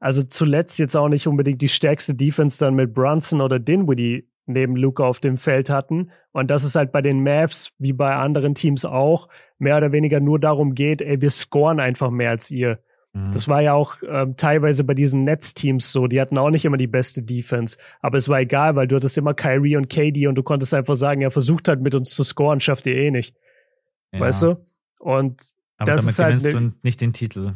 also zuletzt jetzt auch nicht unbedingt die stärkste Defense dann mit Brunson oder Dinwiddie neben Luca auf dem Feld hatten. Und dass es halt bei den Mavs, wie bei anderen Teams auch, mehr oder weniger nur darum geht, ey, wir scoren einfach mehr als ihr. Mhm. Das war ja auch ähm, teilweise bei diesen Netzteams so. Die hatten auch nicht immer die beste Defense. Aber es war egal, weil du hattest immer Kyrie und KD und du konntest einfach sagen, er versucht halt mit uns zu scoren, schafft ihr eh nicht. Ja. Weißt du? Und aber das damit ist halt gewinnst ne, du nicht den Titel.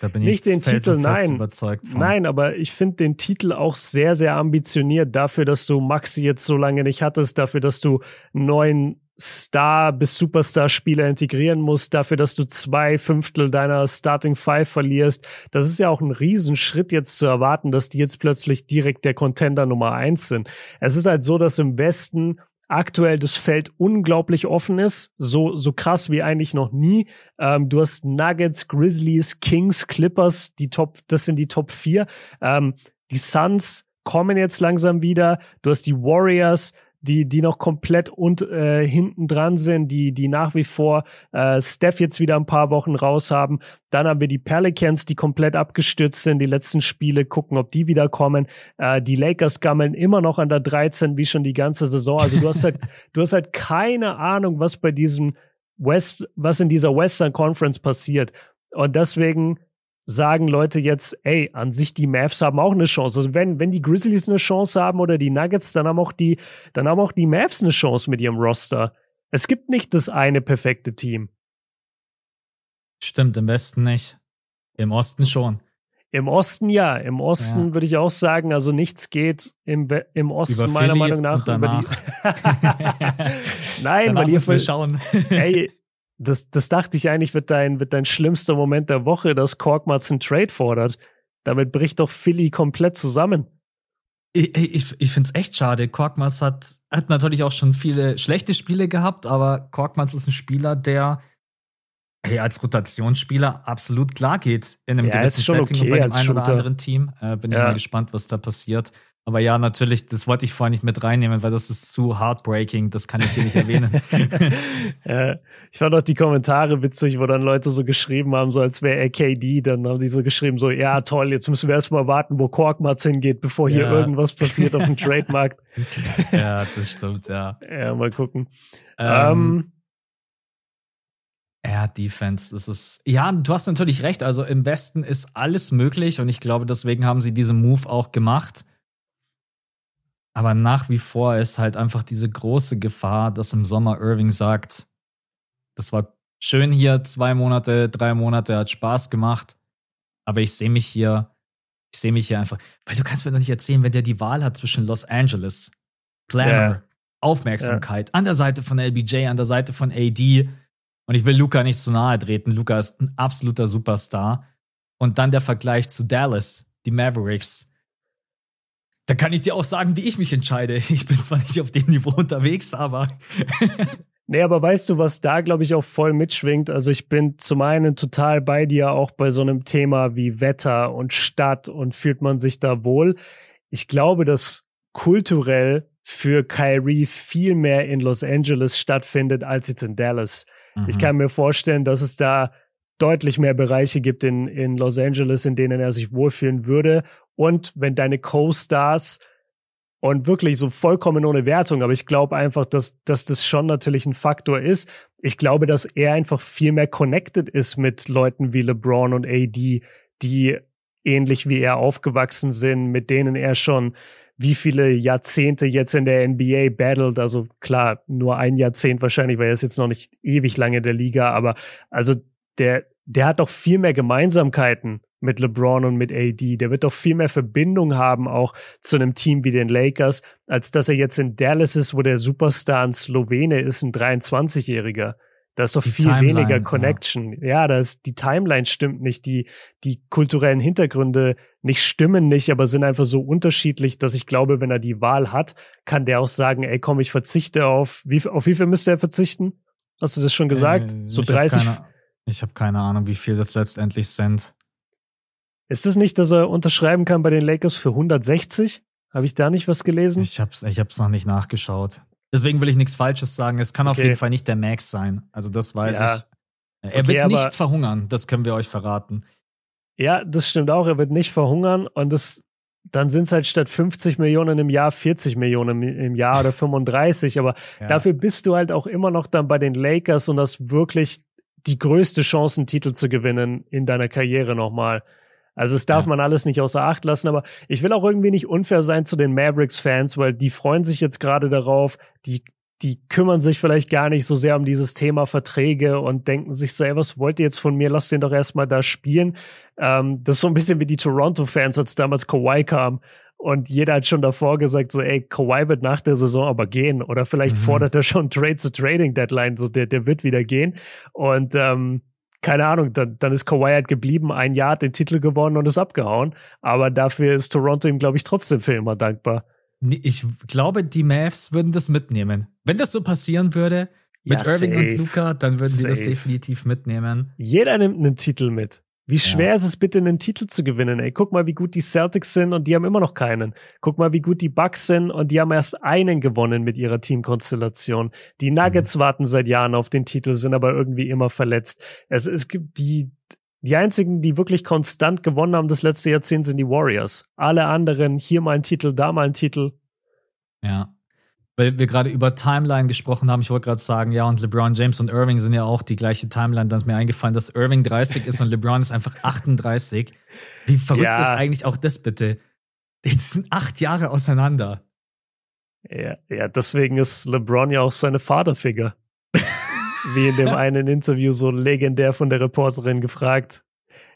Da bin nicht ich den Titel, nein. überzeugt von. Nein, aber ich finde den Titel auch sehr, sehr ambitioniert dafür, dass du Maxi jetzt so lange nicht hattest, dafür, dass du einen neuen Star- bis Superstar-Spieler integrieren musst, dafür, dass du zwei Fünftel deiner Starting Five verlierst. Das ist ja auch ein Riesenschritt jetzt zu erwarten, dass die jetzt plötzlich direkt der Contender Nummer eins sind. Es ist halt so, dass im Westen aktuell das Feld unglaublich offen ist, so so krass wie eigentlich noch nie. Ähm, du hast Nuggets, Grizzlies, Kings, Clippers, die Top, das sind die Top 4. Ähm, die Suns kommen jetzt langsam wieder. Du hast die Warriors, die, die noch komplett und äh, hinten dran sind, die, die nach wie vor äh, Steph jetzt wieder ein paar Wochen raus haben. Dann haben wir die Pelicans, die komplett abgestürzt sind, die letzten Spiele, gucken, ob die wiederkommen. Äh, die Lakers gammeln immer noch an der 13, wie schon die ganze Saison. Also du hast halt, du hast halt keine Ahnung, was bei diesem West, was in dieser Western Conference passiert. Und deswegen sagen Leute jetzt, ey, an sich die Mavs haben auch eine Chance. Also wenn, wenn die Grizzlies eine Chance haben oder die Nuggets, dann haben auch die, dann haben auch die Mavs eine Chance mit ihrem Roster. Es gibt nicht das eine perfekte Team. Stimmt, im Westen nicht. Im Osten schon. Im Osten ja. Im Osten ja. würde ich auch sagen, also nichts geht im, We im Osten meiner Philly Meinung nach über die. Nein, weil ihr schauen. ey, das, das dachte ich eigentlich, wird dein, wird dein schlimmster Moment der Woche, dass Korkmaz einen Trade fordert. Damit bricht doch Philly komplett zusammen. Ich, ich, ich finde es echt schade. Korkmaz hat, hat natürlich auch schon viele schlechte Spiele gehabt, aber Korkmaz ist ein Spieler, der hey, als Rotationsspieler absolut klar geht in einem Ja, gewissen Setting okay bei dem einen oder anderen Team. Äh, bin ich Ja. mal gespannt, was da passiert. Aber ja, natürlich, das wollte ich vorher nicht mit reinnehmen, weil das ist zu heartbreaking. Das kann ich hier nicht erwähnen. Ja, ich fand auch die Kommentare witzig, wo dann Leute so geschrieben haben, so als wäre er KD, dann haben die so geschrieben, so, ja toll, jetzt müssen wir erstmal warten, wo Korkmaz hingeht, bevor hier Ja. irgendwas passiert auf dem Trademark. ja, das stimmt, ja. Ja, mal gucken. Ähm, Ähm, Ja, Defense, das ist. Ja, du hast natürlich recht. Also im Westen ist alles möglich und ich glaube, deswegen haben sie diesen Move auch gemacht. Aber nach wie vor ist halt einfach diese große Gefahr, dass im Sommer Irving sagt, das war schön hier, zwei Monate, drei Monate, hat Spaß gemacht. Aber ich sehe mich hier, ich sehe mich hier einfach, weil du kannst mir doch nicht erzählen, wenn der die Wahl hat zwischen Los Angeles, Glamour, Ja. Aufmerksamkeit, an der Seite von LBJ, an der Seite von AD. Und ich will Luca nicht zu nahe treten. Luca ist ein absoluter Superstar. Und dann der Vergleich zu Dallas, die Mavericks. Da kann ich dir auch sagen, wie ich mich entscheide. Ich bin zwar nicht auf dem Niveau unterwegs, aber Nee, aber weißt du, was da, glaube ich, auch voll mitschwingt? Also ich bin zum einen total bei dir, auch bei so einem Thema wie Wetter und Stadt und fühlt man sich da wohl. Ich glaube, dass kulturell für Kyrie viel mehr in Los Angeles stattfindet als jetzt in Dallas. Ich Mhm. kann mir vorstellen, dass es da deutlich mehr Bereiche gibt in, in Los Angeles, in denen er sich wohlfühlen würde. Und wenn deine Co-Stars und wirklich so vollkommen ohne Wertung, aber ich glaube einfach, dass, dass das schon natürlich ein Faktor ist. Ich glaube, dass er einfach viel mehr connected ist mit Leuten wie LeBron und AD, die ähnlich wie er aufgewachsen sind, mit denen er schon wie viele Jahrzehnte jetzt in der NBA battelt. Also klar, nur ein Jahrzehnt wahrscheinlich, weil er ist jetzt noch nicht ewig lange in der Liga, aber also der, der hat doch viel mehr Gemeinsamkeiten mit LeBron und mit AD. Der wird doch viel mehr Verbindung haben auch zu einem Team wie den Lakers, als dass er jetzt in Dallas ist, wo der Superstar ein Slowene ist, ein 23-Jähriger. Da ist doch Die viel Timeline, weniger ja. Connection. Ja, da ist die Timeline stimmt nicht, die die kulturellen Hintergründe nicht stimmen nicht, aber sind einfach so unterschiedlich, dass ich glaube, wenn er die Wahl hat, kann der auch sagen, ey, komm, ich verzichte auf wie auf wie viel müsste er verzichten? Hast du das schon gesagt? Äh, so ich hab 30 Keine, ich habe keine Ahnung, wie viel das letztendlich sind. Ist es nicht, dass er unterschreiben kann bei den Lakers für 160? Habe ich da nicht was gelesen? Ich hab's, ich hab's noch nicht nachgeschaut. Deswegen will ich nichts Falsches sagen. Es kann auf Okay. jeden Fall nicht der Max sein. Also das weiß Ja. ich. Er Okay, wird nicht verhungern, das können wir euch verraten. Ja, das stimmt auch. Er wird nicht verhungern und das dann sind es halt statt 50 Millionen im Jahr 40 Millionen im Jahr oder 35. Aber ja. dafür bist du halt auch immer noch dann bei den Lakers und hast wirklich die größte Chance, einen Titel zu gewinnen in deiner Karriere nochmal. Also es darf ja. man alles nicht außer Acht lassen, aber ich will auch irgendwie nicht unfair sein zu den Mavericks-Fans, weil die freuen sich jetzt gerade darauf, die die kümmern sich vielleicht gar nicht so sehr um dieses Thema Verträge und denken sich so, ey, was wollt ihr jetzt von mir? Lasst den doch erstmal da spielen. Ähm, das ist so ein bisschen wie die Toronto-Fans, als damals Kawhi kam. Und jeder hat schon davor gesagt, so, ey, Kawhi wird nach der Saison aber gehen. Oder vielleicht mhm. fordert er schon Trade zu Trading Deadline, so der, der wird wieder gehen. Und ähm, keine Ahnung, dann, dann ist Kawhi halt geblieben, ein Jahr hat den Titel gewonnen und ist abgehauen. Aber dafür ist Toronto ihm, glaube ich, trotzdem für immer dankbar. Ich glaube, die Mavs würden das mitnehmen. Wenn das so passieren würde, mit ja, Irving safe. und Luca, dann würden die das definitiv mitnehmen. Jeder nimmt einen Titel mit. Wie schwer ja. ist es bitte, einen Titel zu gewinnen? Ey, guck mal, wie gut die Celtics sind und die haben immer noch keinen. Guck mal, wie gut die Bucks sind und die haben erst einen gewonnen mit ihrer Teamkonstellation. Die Nuggets mhm. warten seit Jahren auf den Titel, sind aber irgendwie immer verletzt. Es, es gibt die, die einzigen, die wirklich konstant gewonnen haben das letzte Jahrzehnt, sind die Warriors. Alle anderen, hier mal ein Titel, da mal ein Titel. Ja weil wir gerade über Timeline gesprochen haben, ich wollte gerade sagen, ja, und LeBron James und Irving sind ja auch die gleiche Timeline. Dann ist mir eingefallen, dass Irving 30 ist und LeBron ist einfach 38. Wie verrückt ja. ist eigentlich auch das bitte? Die sind acht Jahre auseinander. Ja, ja, deswegen ist LeBron ja auch seine Vaterfigur. Wie in dem einen Interview so legendär von der Reporterin gefragt.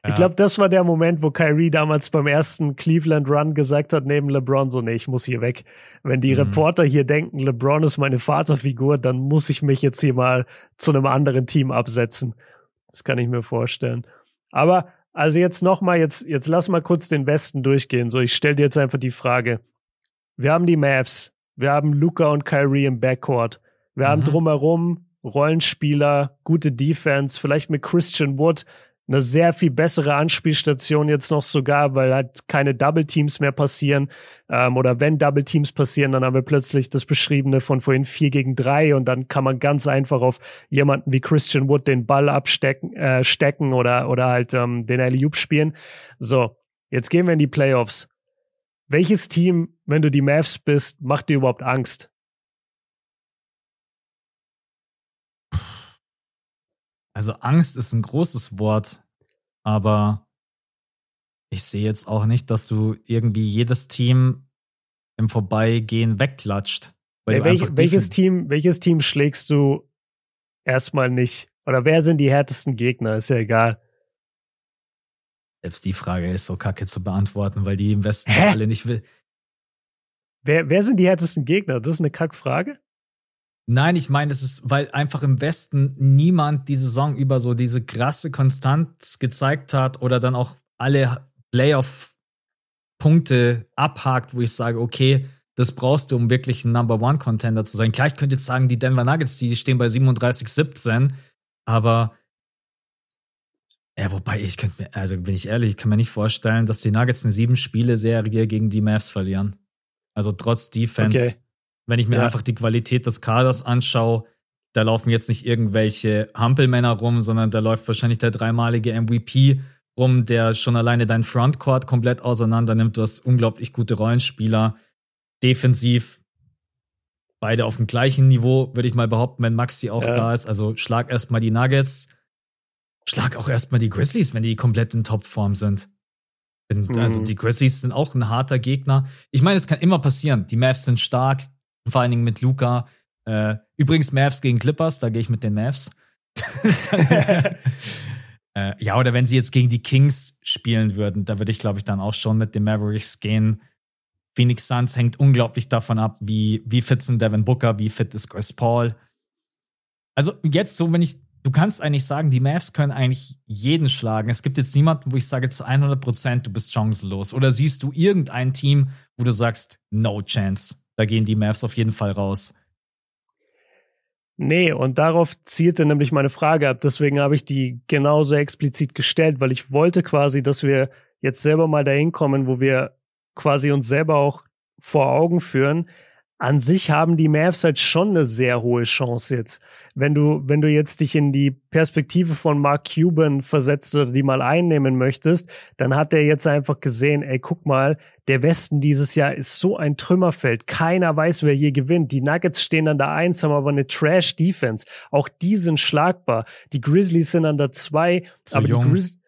Ich glaube, das war der Moment, wo Kyrie damals beim ersten Cleveland Run gesagt hat, neben LeBron so, nee, ich muss hier weg. Wenn die mhm. Reporter hier denken, LeBron ist meine Vaterfigur, dann muss ich mich jetzt hier mal zu einem anderen Team absetzen. Das kann ich mir vorstellen. Aber also jetzt nochmal, jetzt, jetzt lass mal kurz den Westen durchgehen. So, ich stelle dir jetzt einfach die Frage. Wir haben die Mavs, wir haben Luca und Kyrie im Backcourt. Wir mhm. haben drumherum Rollenspieler, gute Defense, vielleicht mit Christian Wood eine sehr viel bessere Anspielstation jetzt noch sogar, weil halt keine Double Teams mehr passieren. Ähm, oder wenn Double Teams passieren, dann haben wir plötzlich das Beschriebene von vorhin vier gegen drei und dann kann man ganz einfach auf jemanden wie Christian Wood den Ball abstecken äh, stecken oder, oder halt ähm, den alley spielen. So, jetzt gehen wir in die Playoffs. Welches Team, wenn du die Mavs bist, macht dir überhaupt Angst? Also Angst ist ein großes Wort, aber ich sehe jetzt auch nicht, dass du irgendwie jedes Team im Vorbeigehen wegklatscht. Ja, welch, welches, Team, welches Team schlägst du erstmal nicht? Oder wer sind die härtesten Gegner? Ist ja egal. Selbst die Frage ist so kacke zu beantworten, weil die im Westen alle nicht will. Wer, wer sind die härtesten Gegner? Das ist eine Kackfrage. Nein, ich meine, es ist, weil einfach im Westen niemand die Saison über so diese krasse Konstanz gezeigt hat oder dann auch alle Playoff-Punkte abhakt, wo ich sage, okay, das brauchst du, um wirklich ein Number One Contender zu sein. Klar, ich könnte jetzt sagen, die Denver Nuggets, die stehen bei 37, 17, aber ja, wobei ich könnte mir, also bin ich ehrlich, ich kann mir nicht vorstellen, dass die Nuggets eine sieben Spiele Serie gegen die Mavs verlieren. Also trotz Defense. Okay. Wenn ich mir ja. einfach die Qualität des Kaders anschaue, da laufen jetzt nicht irgendwelche Hampelmänner rum, sondern da läuft wahrscheinlich der dreimalige MVP rum, der schon alleine dein Frontcourt komplett auseinander nimmt. Du hast unglaublich gute Rollenspieler. Defensiv beide auf dem gleichen Niveau, würde ich mal behaupten, wenn Maxi auch ja. da ist. Also schlag erstmal die Nuggets, schlag auch erstmal die Grizzlies, wenn die komplett in Topform sind. Also mhm. die Grizzlies sind auch ein harter Gegner. Ich meine, es kann immer passieren. Die Mavs sind stark, vor allen Dingen mit Luca. Äh, übrigens Mavs gegen Clippers, da gehe ich mit den Mavs. äh, ja, oder wenn sie jetzt gegen die Kings spielen würden, da würde ich, glaube ich, dann auch schon mit den Mavericks gehen. Phoenix Suns hängt unglaublich davon ab, wie, wie fit sind Devin Booker, wie fit ist Chris Paul. Also jetzt so, wenn ich, du kannst eigentlich sagen, die Mavs können eigentlich jeden schlagen. Es gibt jetzt niemanden, wo ich sage zu 100 Prozent, du bist chancenlos. Oder siehst du irgendein Team, wo du sagst, no chance. Da gehen die Mavs auf jeden Fall raus. Nee, und darauf zielte nämlich meine Frage ab. Deswegen habe ich die genauso explizit gestellt, weil ich wollte quasi, dass wir jetzt selber mal dahin kommen, wo wir quasi uns selber auch vor Augen führen. An sich haben die Mavs halt schon eine sehr hohe Chance jetzt. Wenn du, wenn du jetzt dich in die Perspektive von Mark Cuban versetzt oder die mal einnehmen möchtest, dann hat er jetzt einfach gesehen, ey, guck mal, der Westen dieses Jahr ist so ein Trümmerfeld. Keiner weiß, wer hier gewinnt. Die Nuggets stehen an der Eins, haben aber eine Trash-Defense. Auch die sind schlagbar. Die Grizzlies sind an der Zwei, Zu aber jung. die Grizzlies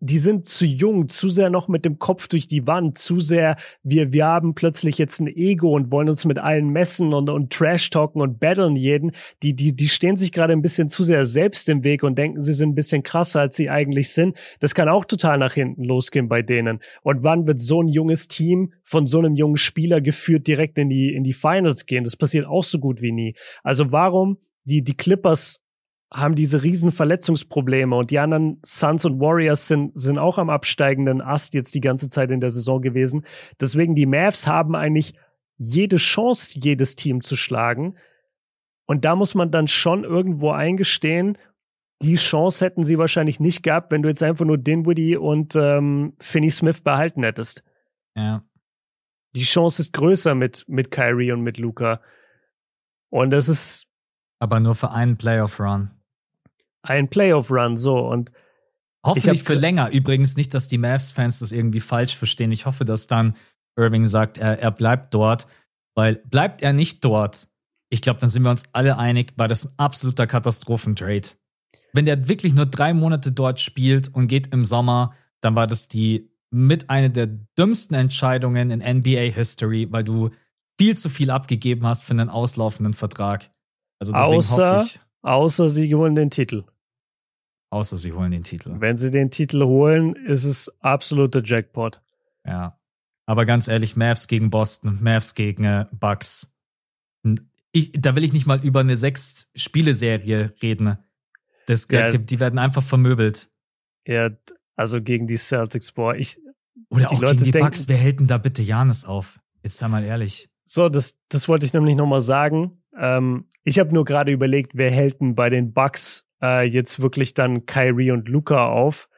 die sind zu jung, zu sehr noch mit dem Kopf durch die Wand, zu sehr, wir, wir haben plötzlich jetzt ein Ego und wollen uns mit allen messen und, und Trash-talken und battlen jeden. Die, die, die stehen sich gerade ein bisschen zu sehr selbst im Weg und denken, sie sind ein bisschen krasser, als sie eigentlich sind. Das kann auch total nach hinten losgehen bei denen. Und wann wird so ein junges Team von so einem jungen Spieler geführt direkt in die, in die Finals gehen? Das passiert auch so gut wie nie. Also warum die, die Clippers haben diese riesen Verletzungsprobleme und die anderen Suns und Warriors sind, sind auch am absteigenden Ast jetzt die ganze Zeit in der Saison gewesen. Deswegen die Mavs haben eigentlich jede Chance, jedes Team zu schlagen. Und da muss man dann schon irgendwo eingestehen, die Chance hätten sie wahrscheinlich nicht gehabt, wenn du jetzt einfach nur Dinwiddie und ähm, Finney Smith behalten hättest. Ja. Die Chance ist größer mit, mit Kyrie und mit Luca. Und das ist Aber nur für einen Playoff-Run. Ein Playoff-Run, so. Und Hoffentlich für ge- länger. Übrigens nicht, dass die Mavs-Fans das irgendwie falsch verstehen. Ich hoffe, dass dann Irving sagt, er, er bleibt dort. Weil bleibt er nicht dort, ich glaube, dann sind wir uns alle einig, war das ein absoluter Katastrophentrade. Wenn der wirklich nur drei Monate dort spielt und geht im Sommer, dann war das die mit einer der dümmsten Entscheidungen in NBA History, weil du viel zu viel abgegeben hast für einen auslaufenden Vertrag. Also deswegen Außer- hoffe ich, außer sie holen den Titel. Außer sie holen den Titel. Wenn sie den Titel holen, ist es absoluter Jackpot. Ja. Aber ganz ehrlich, Mavs gegen Boston, Mavs gegen äh, Bucks. Ich, da will ich nicht mal über eine Sechs-Spiele-Serie reden. Das, Ja. Die werden einfach vermöbelt. Ja, also gegen die Celtics, boah, ich, Oder auch Leute gegen die denken- Bucks. Wer hält denn da bitte Janis auf? Jetzt sei mal ehrlich. so, das, das wollte ich nämlich nochmal sagen. Ähm, ich habe nur gerade überlegt, wer hält denn bei den Bucks äh, jetzt wirklich dann Kyrie und Luca auf?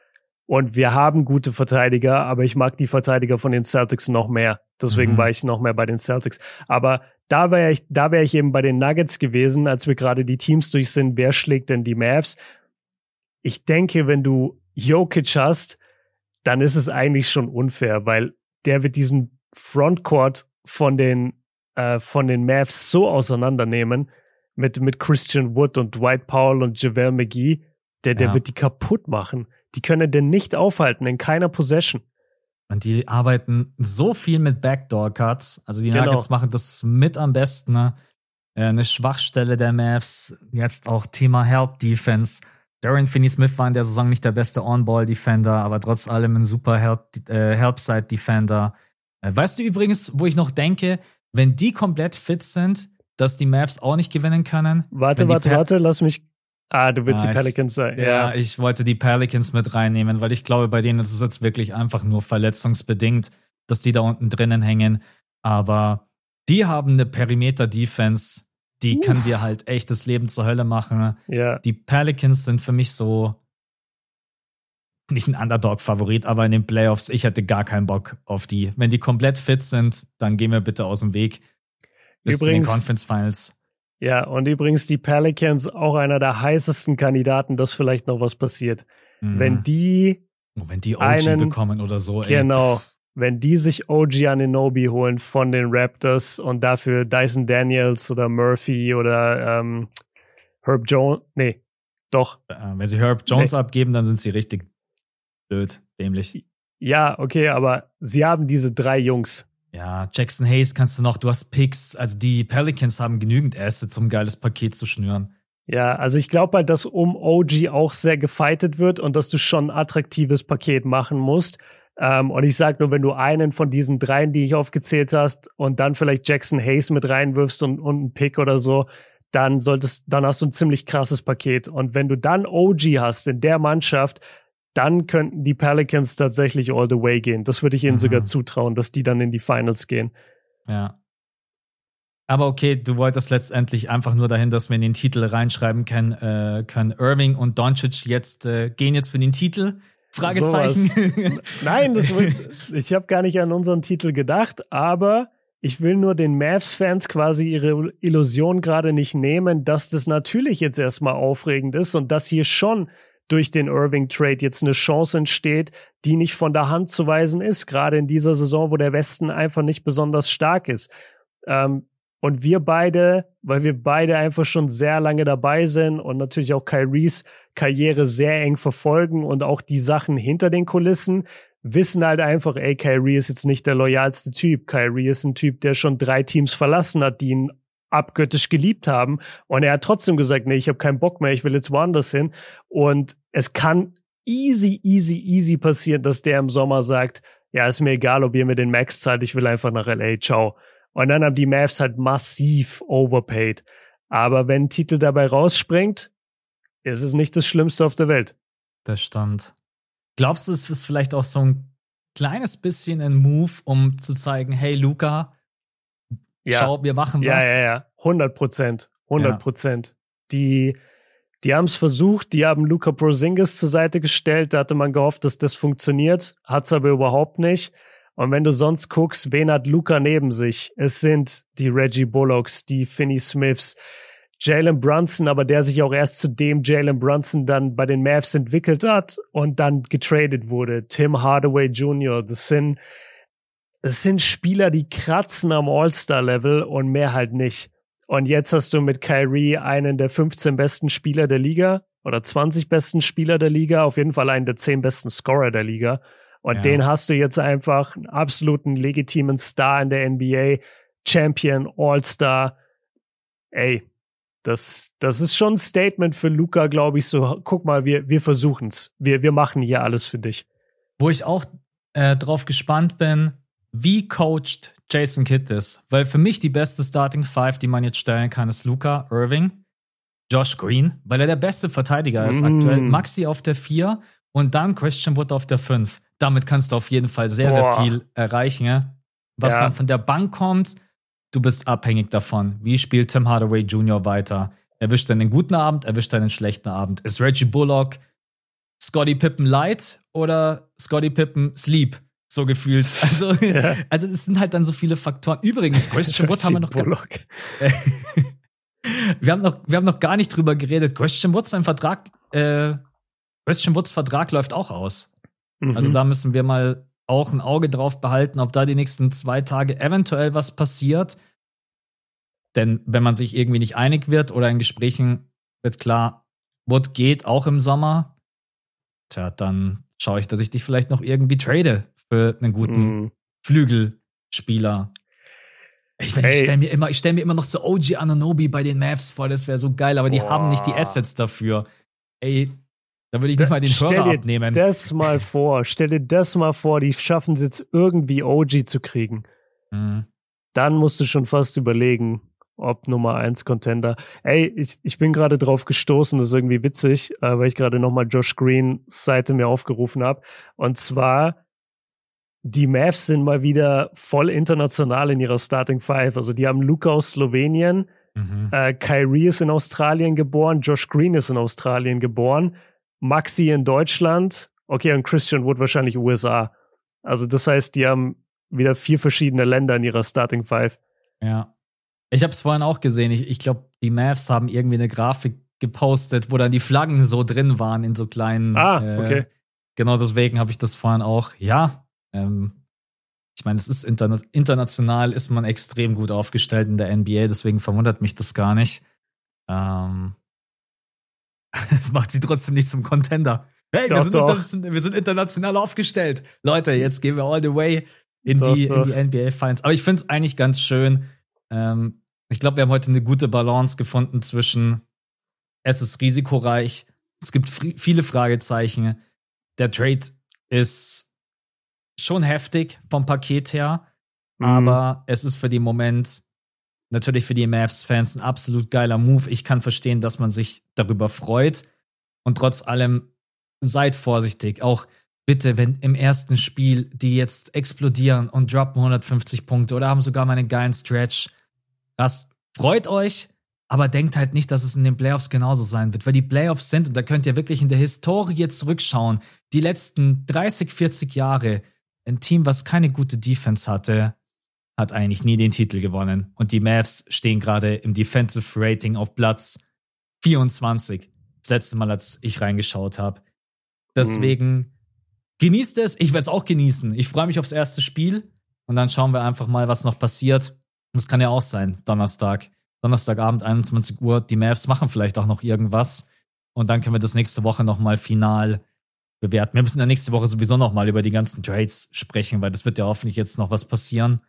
Und wir haben gute Verteidiger, aber ich mag die Verteidiger von den Celtics noch mehr. Deswegen Mhm. war ich noch mehr bei den Celtics. Aber da wäre ich, da wäre ich eben bei den Nuggets gewesen, als wir gerade die Teams durch sind. Wer schlägt denn die Mavs? Ich denke, wenn du Jokic hast, dann ist es eigentlich schon unfair, weil der wird diesen Frontcourt von den äh, von den Mavs so auseinandernehmen mit mit Christian Wood und Dwight Powell und JaVale McGee, der der Ja. wird die kaputt machen. Die können den nicht aufhalten in keiner Possession. Und die arbeiten so viel mit Backdoor-Cuts. Also die Genau. Nuggets machen das mit am besten. Ne? Äh, Eine Schwachstelle der Mavs. Jetzt auch Thema Help-Defense. Darren Finney-Smith war in der Saison nicht der beste On-Ball-Defender, aber trotz allem ein super Help- äh, Help-Side-Defender. Äh, weißt du übrigens, wo ich noch denke, wenn die komplett fit sind, dass die Mavs auch nicht gewinnen können? Warte, warte, Pe- warte, lass mich. Ah, du willst Ah, die ich- Pelicans sein. Ja, ich wollte die Pelicans mit reinnehmen, weil ich glaube, bei denen ist es jetzt wirklich einfach nur verletzungsbedingt, dass die da unten drinnen hängen. Aber die haben eine Perimeter-Defense, die kann dir halt echt das Leben zur Hölle machen. ja. Die Pelicans sind für mich so nicht ein Underdog-Favorit, aber in den Playoffs, ich hätte gar keinen Bock auf die. Wenn die komplett fit sind, dann gehen wir bitte aus dem Weg. Bis zu Übrigens- den Conference Finals. Ja, und übrigens die Pelicans auch einer der heißesten Kandidaten, dass vielleicht noch was passiert. Mhm. Wenn die Oh, wenn die OG einen- bekommen oder so, ey. Genau. Wenn die sich OG Ananobi holen von den Raptors und dafür Dyson Daniels oder Murphy oder ähm, Herb Jones, nee, doch. Äh, wenn sie Herb Jones abgeben, dann sind sie richtig blöd, dämlich. Ja, okay, aber sie haben diese drei Jungs. Ja, Jackson Hayes kannst du noch, du hast Picks, also die Pelicans haben genügend Assets, um ein geiles Paket zu schnüren. Ja, also ich glaube halt, dass um OG auch sehr gefightet wird und dass du schon ein attraktives Paket machen musst. Ähm, und ich sag nur, wenn du einen von diesen dreien, die ich aufgezählt hast, und dann vielleicht Jackson Hayes mit reinwirfst und, und einen Pick oder so, dann solltest, dann hast du ein ziemlich krasses Paket. Und wenn du dann OG hast in der Mannschaft, dann könnten die Pelicans tatsächlich all the way gehen. Das würde ich ihnen Mhm. sogar zutrauen, dass die dann in die Finals gehen. Ja. Aber okay, du wolltest letztendlich einfach nur dahin, dass wir in den Titel reinschreiben können, äh, können Irving und Doncic jetzt äh, gehen jetzt für den Titel? Fragezeichen. Nein, das wird, ich habe gar nicht an unseren Titel gedacht, aber ich will nur den Mavs-Fans quasi ihre Illusion gerade nicht nehmen, dass das natürlich jetzt erstmal aufregend ist und dass hier schon durch den Irving-Trade jetzt eine Chance entsteht, die nicht von der Hand zu weisen ist, gerade in dieser Saison, wo der Westen einfach nicht besonders stark ist. Ähm, und wir beide, weil wir beide einfach schon sehr lange dabei sind und natürlich auch Kyries Karriere sehr eng verfolgen und auch die Sachen hinter den Kulissen, wissen halt einfach, ey, Kyrie ist jetzt nicht der loyalste Typ. Kyrie ist ein Typ, der schon drei Teams verlassen hat, die ihn abgöttisch geliebt haben. Und er hat trotzdem gesagt, nee, ich habe keinen Bock mehr, ich will jetzt woanders hin. Und es kann easy, easy, easy passieren, dass der im Sommer sagt, ja, ist mir egal, ob ihr mir den Max zahlt, ich will einfach nach LA, ciao. Und dann haben die Mavs halt massiv overpaid. Aber wenn ein Titel dabei rausspringt, ist es nicht das Schlimmste auf der Welt. Das stimmt. Glaubst du, es ist vielleicht auch so ein kleines bisschen ein Move, um zu zeigen, hey Luca, ja. schau, wir machen was? Ja, ja, ja. 100 Prozent. 100 Prozent. Ja. Die, die haben es versucht, die haben Luca Prozingis zur Seite gestellt, da hatte man gehofft, dass das funktioniert, hat es aber überhaupt nicht. Und wenn du sonst guckst, wen hat Luca neben sich? Es sind die Reggie Bullocks, die Finney Smiths, Jalen Brunson, aber der sich auch erst zu dem Jalen Brunson dann bei den Mavs entwickelt hat und dann getradet wurde. Tim Hardaway Jr. Das sind, das sind Spieler, die kratzen am All-Star-Level und mehr halt nicht. Und jetzt hast du mit Kyrie einen der 15 besten Spieler der Liga oder 20 besten Spieler der Liga, auf jeden Fall einen der 10 besten Scorer der Liga. Und ja. den hast du jetzt einfach einen absoluten legitimen Star in der NBA, Champion, All-Star. Ey, das, das ist schon ein Statement für Luca, glaube ich, so, guck mal, wir, wir versuchen's. Wir, wir machen hier alles für dich. Wo ich auch äh, drauf gespannt bin, wie coacht Jason Kidd das? Weil für mich die beste Starting Five, die man jetzt stellen kann, ist Luca Irving, Josh Green, weil er der beste Verteidiger ist mm. aktuell, Maxi auf der 4 und dann Christian Wood auf der 5 damit kannst du auf jeden Fall sehr, Boah. sehr viel erreichen. Ja? Was ja. dann von der Bank kommt, du bist abhängig davon. Wie spielt Tim Hardaway Jr. weiter? Erwischt er einen guten Abend, erwischt er einen schlechten Abend? Ist Reggie Bullock Scotty Pippen Light oder Scotty Pippen Sleep? So gefühlt. Also, ja. also es sind halt dann so viele Faktoren. Übrigens, Christian Wood haben wir noch Bullock. wir haben noch, wir haben noch gar nicht drüber geredet. Christian Wood, sein Vertrag, äh, Christian Woods Vertrag läuft auch aus. Also mhm. Also da müssen wir mal auch ein Auge drauf behalten, ob da die nächsten zwei Tage eventuell was passiert. Denn wenn man sich irgendwie nicht einig wird oder in Gesprächen wird klar, Wood geht auch im Sommer, tja, dann schaue ich, dass ich dich vielleicht noch irgendwie trade für einen guten mhm. Flügelspieler. Ich, hey. ich stelle mir immer, ich stelle mir immer noch so OG Ananobi bei den Mavs vor, das wäre so geil, aber die Boah. haben nicht die Assets dafür. Ey, da würde ich nicht mal den Hörer dir abnehmen. das mal vor. Stell dir das mal vor, die schaffen es jetzt irgendwie OG zu kriegen. Mhm. Dann musst du schon fast überlegen, ob Nummer 1 Contender. Ey, ich, ich bin gerade drauf gestoßen, das ist irgendwie witzig, äh, weil ich gerade nochmal Josh Green Seite mir aufgerufen habe. Und zwar, die Mavs sind mal wieder voll international in ihrer Starting Five. Also die haben Luca aus Slowenien, mhm. äh, Kyrie ist in Australien geboren, Josh Green ist in Australien geboren. Maxi in Deutschland, okay, und Christian Wood wahrscheinlich USA. Also das heißt, die haben wieder vier verschiedene Länder in ihrer Starting Five. Ja. Ich habe es vorhin auch gesehen. Ich, ich glaube, die Mavs haben irgendwie eine Grafik gepostet, wo dann die Flaggen so drin waren in so kleinen. Ah, äh, okay. Genau deswegen habe ich das vorhin auch. Ja, ähm, ich meine, es ist interna international, ist man extrem gut aufgestellt in der NBA, deswegen verwundert mich das gar nicht. Ähm, das macht sie trotzdem nicht zum Contender. Hey, doch, wir, sind wir, sind international aufgestellt. Leute, jetzt gehen wir all the way in, doch, die, doch. in die NBA Finals. Aber ich finde es eigentlich ganz schön. Ähm, ich glaube, wir haben heute eine gute Balance gefunden zwischen es ist risikoreich, es gibt viele Fragezeichen. Der Trade ist schon heftig vom Paket her, mhm. aber es ist für den Moment natürlich für die Mavs-Fans ein absolut geiler Move. Ich kann verstehen, dass man sich darüber freut. Und trotz allem seid vorsichtig. Auch bitte, wenn im ersten Spiel die jetzt explodieren und droppen 150 Punkte oder haben sogar mal einen geilen Stretch, das freut euch, aber denkt halt nicht, dass es in den Playoffs genauso sein wird, weil die Playoffs sind, und da könnt ihr wirklich in der Historie zurückschauen, die letzten 30, 40 Jahre, ein Team, was keine gute Defense hatte, hat eigentlich nie den Titel gewonnen. Und die Mavs stehen gerade im Defensive Rating auf Platz 24. Das letzte Mal, als ich reingeschaut habe. Deswegen mhm. genießt es. Ich werde es auch genießen. Ich freue mich aufs erste Spiel. Und dann schauen wir einfach mal, was noch passiert. Das kann ja auch sein, Donnerstag. Donnerstagabend, 21 Uhr. Die Mavs machen vielleicht auch noch irgendwas. Und dann können wir das nächste Woche nochmal final bewerten. Wir müssen ja nächste Woche sowieso nochmal über die ganzen Trades sprechen, weil das wird ja hoffentlich jetzt noch was passieren.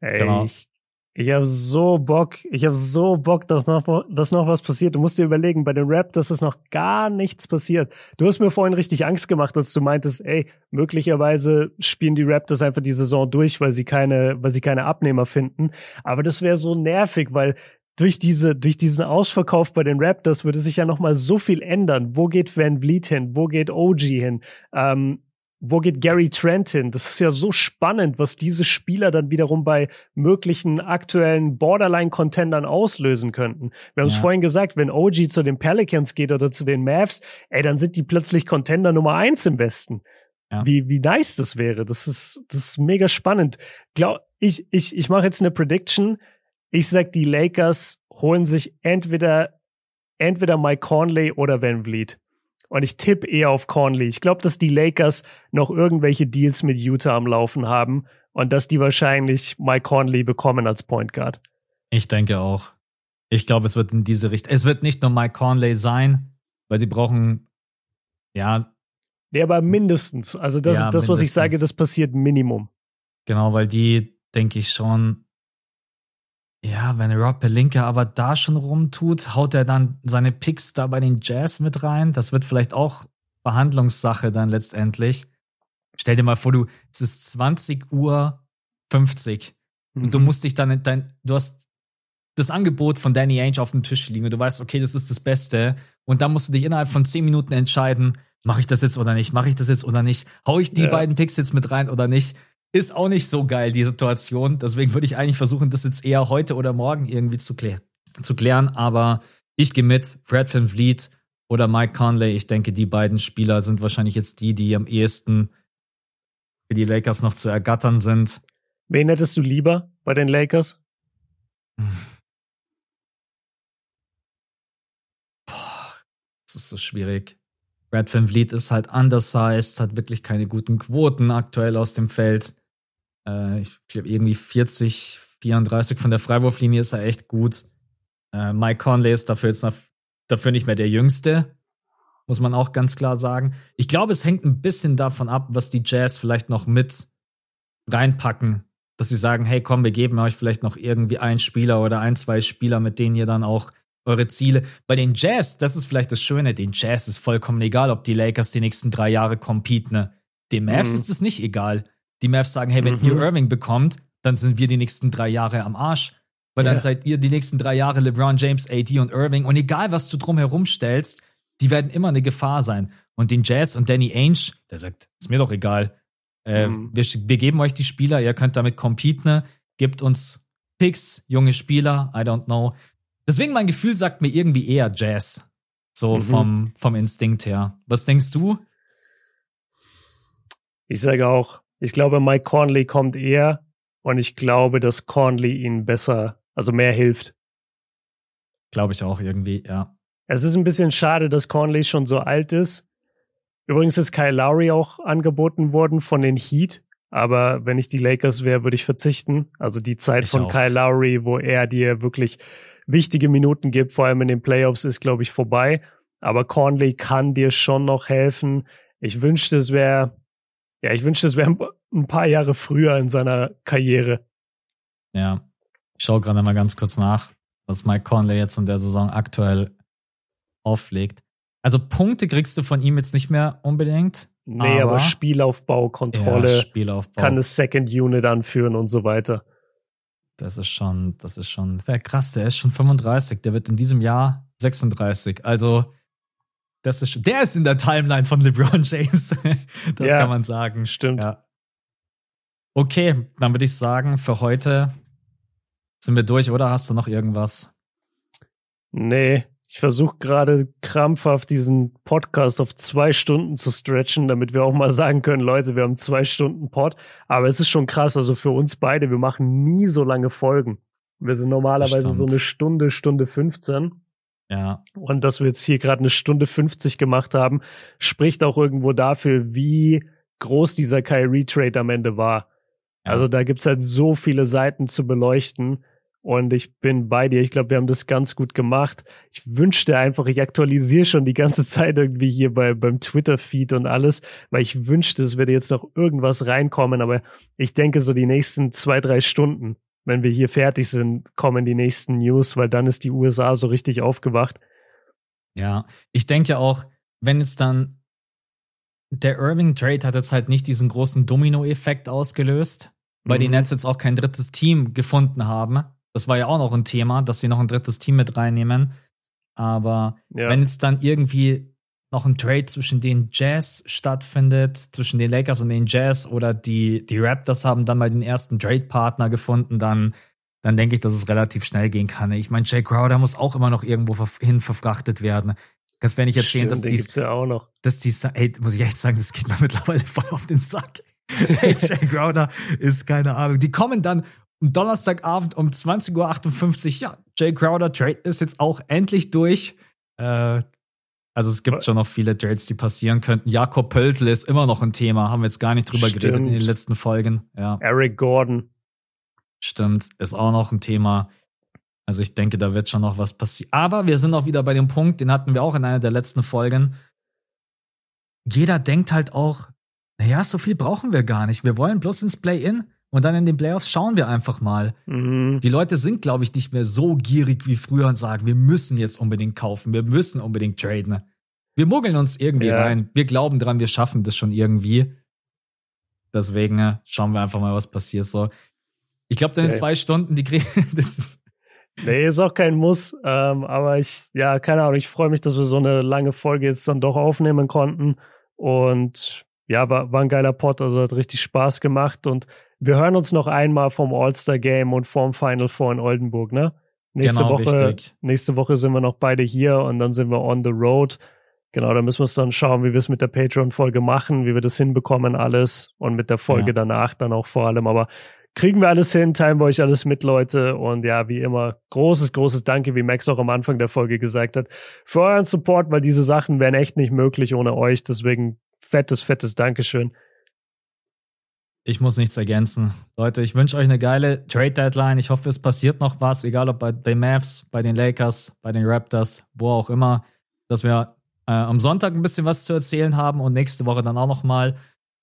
Ey, genau. ich, ich habe so Bock, ich habe so Bock, dass noch, dass noch was passiert. Du musst dir überlegen, bei den Raptors ist noch gar nichts passiert. Du hast mir vorhin richtig Angst gemacht, als du meintest, ey, möglicherweise spielen die Raptors einfach die Saison durch, weil sie keine, weil sie keine Abnehmer finden. Aber das wäre so nervig, weil durch diese, durch diesen Ausverkauf bei den Raptors würde sich ja noch mal so viel ändern. Wo geht Van Vliet hin? Wo geht OG hin? Ähm, wo geht Gary Trent hin? Das ist ja so spannend, was diese Spieler dann wiederum bei möglichen aktuellen Borderline-Contendern auslösen könnten. Wir haben es ja. vorhin gesagt, wenn OG zu den Pelicans geht oder zu den Mavs, ey, dann sind die plötzlich Contender Nummer eins im Westen. Ja. Wie, wie nice das wäre. Das ist, das ist mega spannend. Glaub, ich, ich, ich mache jetzt eine Prediction. Ich sag, die Lakers holen sich entweder, entweder Mike Conley oder Van Vliet. Und ich tippe eher auf Conley. Ich glaube, dass die Lakers noch irgendwelche Deals mit Utah am Laufen haben und dass die wahrscheinlich Mike Conley bekommen als Point Guard. Ich denke auch. Ich glaube, es wird in diese Richtung. Es wird nicht nur Mike Conley sein, weil sie brauchen, ja. Ja, aber mindestens. Also das ja, ist das, mindestens. was ich sage, das passiert Minimum. Genau, weil die, denke ich schon, ja, wenn Rob Pelinka aber da schon rumtut, haut er dann seine Picks da bei den Jazz mit rein. Das wird vielleicht auch Verhandlungssache dann letztendlich. Stell dir mal vor, du, es ist 20 Uhr 50 mhm. und du mhm. musst dich dann, dein, du hast das Angebot von Danny Ainge auf dem Tisch liegen und du weißt, okay, das ist das Beste und dann musst du dich innerhalb von 10 Minuten entscheiden, mache ich das jetzt oder nicht, mache ich das jetzt oder nicht, hau ich die ja. beiden Picks jetzt mit rein oder nicht ist auch nicht so geil, die Situation. Deswegen würde ich eigentlich versuchen, das jetzt eher heute oder morgen irgendwie zu, klär zu klären. Aber ich gehe mit Brad Van Vliet oder Mike Conley. Ich denke, die beiden Spieler sind wahrscheinlich jetzt die, die am ehesten für die Lakers noch zu ergattern sind. Wen hättest du lieber bei den Lakers? Boah, das ist so schwierig. Brad Van Vliet ist halt undersized, hat wirklich keine guten Quoten aktuell aus dem Feld. Äh, ich glaube, irgendwie 40, 34 von der Freiwurflinie ist er echt gut. Äh, Mike Conley ist dafür jetzt noch, dafür nicht mehr der Jüngste. Muss man auch ganz klar sagen. Ich glaube, es hängt ein bisschen davon ab, was die Jazz vielleicht noch mit reinpacken. Dass sie sagen, hey, komm, wir geben euch vielleicht noch irgendwie einen Spieler oder ein, zwei Spieler, mit denen ihr dann auch eure Ziele. Bei den Jazz, das ist vielleicht das Schöne, den Jazz ist vollkommen egal, ob die Lakers die nächsten drei Jahre competen. Ne? Den Mavs mhm. ist es nicht egal die Mavs sagen, hey, wenn mhm. ihr Irving bekommt, dann sind wir die nächsten drei Jahre am Arsch. Weil dann ja. seid ihr die nächsten drei Jahre LeBron James, AD und Irving. Und egal, was du drumherum stellst, die werden immer eine Gefahr sein. Und den Jazz und Danny Ainge, der sagt, ist mir doch egal. Äh, mhm. wir, wir, geben euch die Spieler, ihr könnt damit competen, ne? Gebt uns Picks, junge Spieler, I don't know. Deswegen mein Gefühl sagt mir irgendwie eher Jazz. So mhm. vom, vom Instinkt her. Was denkst du? Ich sage auch ich glaube, Mike Cornley kommt eher und ich glaube, dass Cornley ihn besser, also mehr hilft. Glaube ich auch irgendwie, ja. Es ist ein bisschen schade, dass Cornley schon so alt ist. Übrigens ist Kyle Lowry auch angeboten worden von den Heat. Aber wenn ich die Lakers wäre, würde ich verzichten. Also die Zeit ich von auch. Kyle Lowry, wo er dir wirklich wichtige Minuten gibt, vor allem in den Playoffs, ist, glaube ich, vorbei. Aber Cornley kann dir schon noch helfen. Ich wünschte, es wäre ja, ich wünschte, es wäre ein paar Jahre früher in seiner Karriere. Ja, ich schaue gerade mal ganz kurz nach, was Mike Conley jetzt in der Saison aktuell auflegt. Also Punkte kriegst du von ihm jetzt nicht mehr unbedingt. Nee, aber, aber Spielaufbau, Kontrolle, ja, Spielaufbau. kann das Second Unit anführen und so weiter. Das ist schon, das ist schon, wäre krass, der ist schon 35, der wird in diesem Jahr 36. Also das ist, der ist in der Timeline von LeBron James. das ja, kann man sagen. Stimmt. Ja. Okay, dann würde ich sagen, für heute sind wir durch, oder hast du noch irgendwas? Nee, Ich versuche gerade krampfhaft diesen Podcast auf zwei Stunden zu stretchen, damit wir auch mal sagen können, Leute, wir haben zwei Stunden Pod. Aber es ist schon krass, also für uns beide, wir machen nie so lange Folgen. Wir sind normalerweise so eine Stunde, Stunde 15. Ja. Und dass wir jetzt hier gerade eine Stunde 50 gemacht haben, spricht auch irgendwo dafür, wie groß dieser Kyrie Trade am Ende war. Ja. Also da gibt's halt so viele Seiten zu beleuchten. Und ich bin bei dir. Ich glaube, wir haben das ganz gut gemacht. Ich wünschte einfach, ich aktualisiere schon die ganze Zeit irgendwie hier bei, beim Twitter-Feed und alles, weil ich wünschte, es würde jetzt noch irgendwas reinkommen. Aber ich denke, so die nächsten zwei, drei Stunden, wenn wir hier fertig sind, kommen die nächsten News, weil dann ist die USA so richtig aufgewacht. Ja, ich denke auch, wenn jetzt dann der Irving Trade hat jetzt halt nicht diesen großen Domino-Effekt ausgelöst, weil mhm. die Nets jetzt auch kein drittes Team gefunden haben. Das war ja auch noch ein Thema, dass sie noch ein drittes Team mit reinnehmen. Aber ja. wenn jetzt dann irgendwie noch ein Trade zwischen den Jazz stattfindet, zwischen den Lakers und den Jazz oder die, die Raptors haben dann mal den ersten Trade-Partner gefunden, dann, dann denke ich, dass es relativ schnell gehen kann. Ich meine, Jay Crowder muss auch immer noch irgendwo hin verfrachtet werden. Das werde ich erzählen, Stimmt, dass die, gibt's ja auch noch. dass die, ey, muss ich echt sagen, das geht mir mittlerweile voll auf den Sack. hey, Jay Crowder ist keine Ahnung. Die kommen dann am Donnerstagabend um 20.58 Uhr, ja, Jay Crowder Trade ist jetzt auch endlich durch. Äh, also es gibt schon noch viele Trades, die passieren könnten. Jakob Pöltl ist immer noch ein Thema, haben wir jetzt gar nicht drüber Stimmt. geredet in den letzten Folgen. Ja. Eric Gordon. Stimmt, ist auch noch ein Thema. Also ich denke, da wird schon noch was passieren. Aber wir sind auch wieder bei dem Punkt, den hatten wir auch in einer der letzten Folgen. Jeder denkt halt auch, naja, so viel brauchen wir gar nicht. Wir wollen bloß ins Play-In. Und dann in den Playoffs schauen wir einfach mal. Mhm. Die Leute sind, glaube ich, nicht mehr so gierig wie früher und sagen, wir müssen jetzt unbedingt kaufen, wir müssen unbedingt traden. Wir muggeln uns irgendwie ja. rein. Wir glauben dran, wir schaffen das schon irgendwie. Deswegen äh, schauen wir einfach mal, was passiert. So, ich glaube, dann in zwei Stunden, die kriegen. das ist nee, ist auch kein Muss. Ähm, aber ich, ja, keine Ahnung. Ich freue mich, dass wir so eine lange Folge jetzt dann doch aufnehmen konnten. Und ja, war, war ein geiler Pod. Also hat richtig Spaß gemacht. Und wir hören uns noch einmal vom All-Star-Game und vom Final Four in Oldenburg, ne? Nächste genau, Woche, richtig. nächste Woche sind wir noch beide hier und dann sind wir on the road. Genau, da müssen wir uns dann schauen, wie wir es mit der Patreon-Folge machen, wie wir das hinbekommen, alles und mit der Folge ja. danach dann auch vor allem. Aber kriegen wir alles hin, teilen wir euch alles mit, Leute. Und ja, wie immer, großes, großes Danke, wie Max auch am Anfang der Folge gesagt hat, für euren Support, weil diese Sachen wären echt nicht möglich ohne euch. Deswegen fettes, fettes Dankeschön. Ich muss nichts ergänzen. Leute, ich wünsche euch eine geile Trade Deadline. Ich hoffe, es passiert noch was, egal ob bei den Mavs, bei den Lakers, bei den Raptors, wo auch immer, dass wir äh, am Sonntag ein bisschen was zu erzählen haben und nächste Woche dann auch noch mal.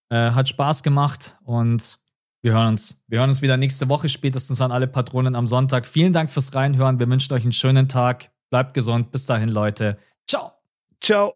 Äh, hat Spaß gemacht und wir hören uns. Wir hören uns wieder nächste Woche spätestens an alle Patronen am Sonntag. Vielen Dank fürs Reinhören. Wir wünschen euch einen schönen Tag. Bleibt gesund. Bis dahin, Leute. Ciao. Ciao.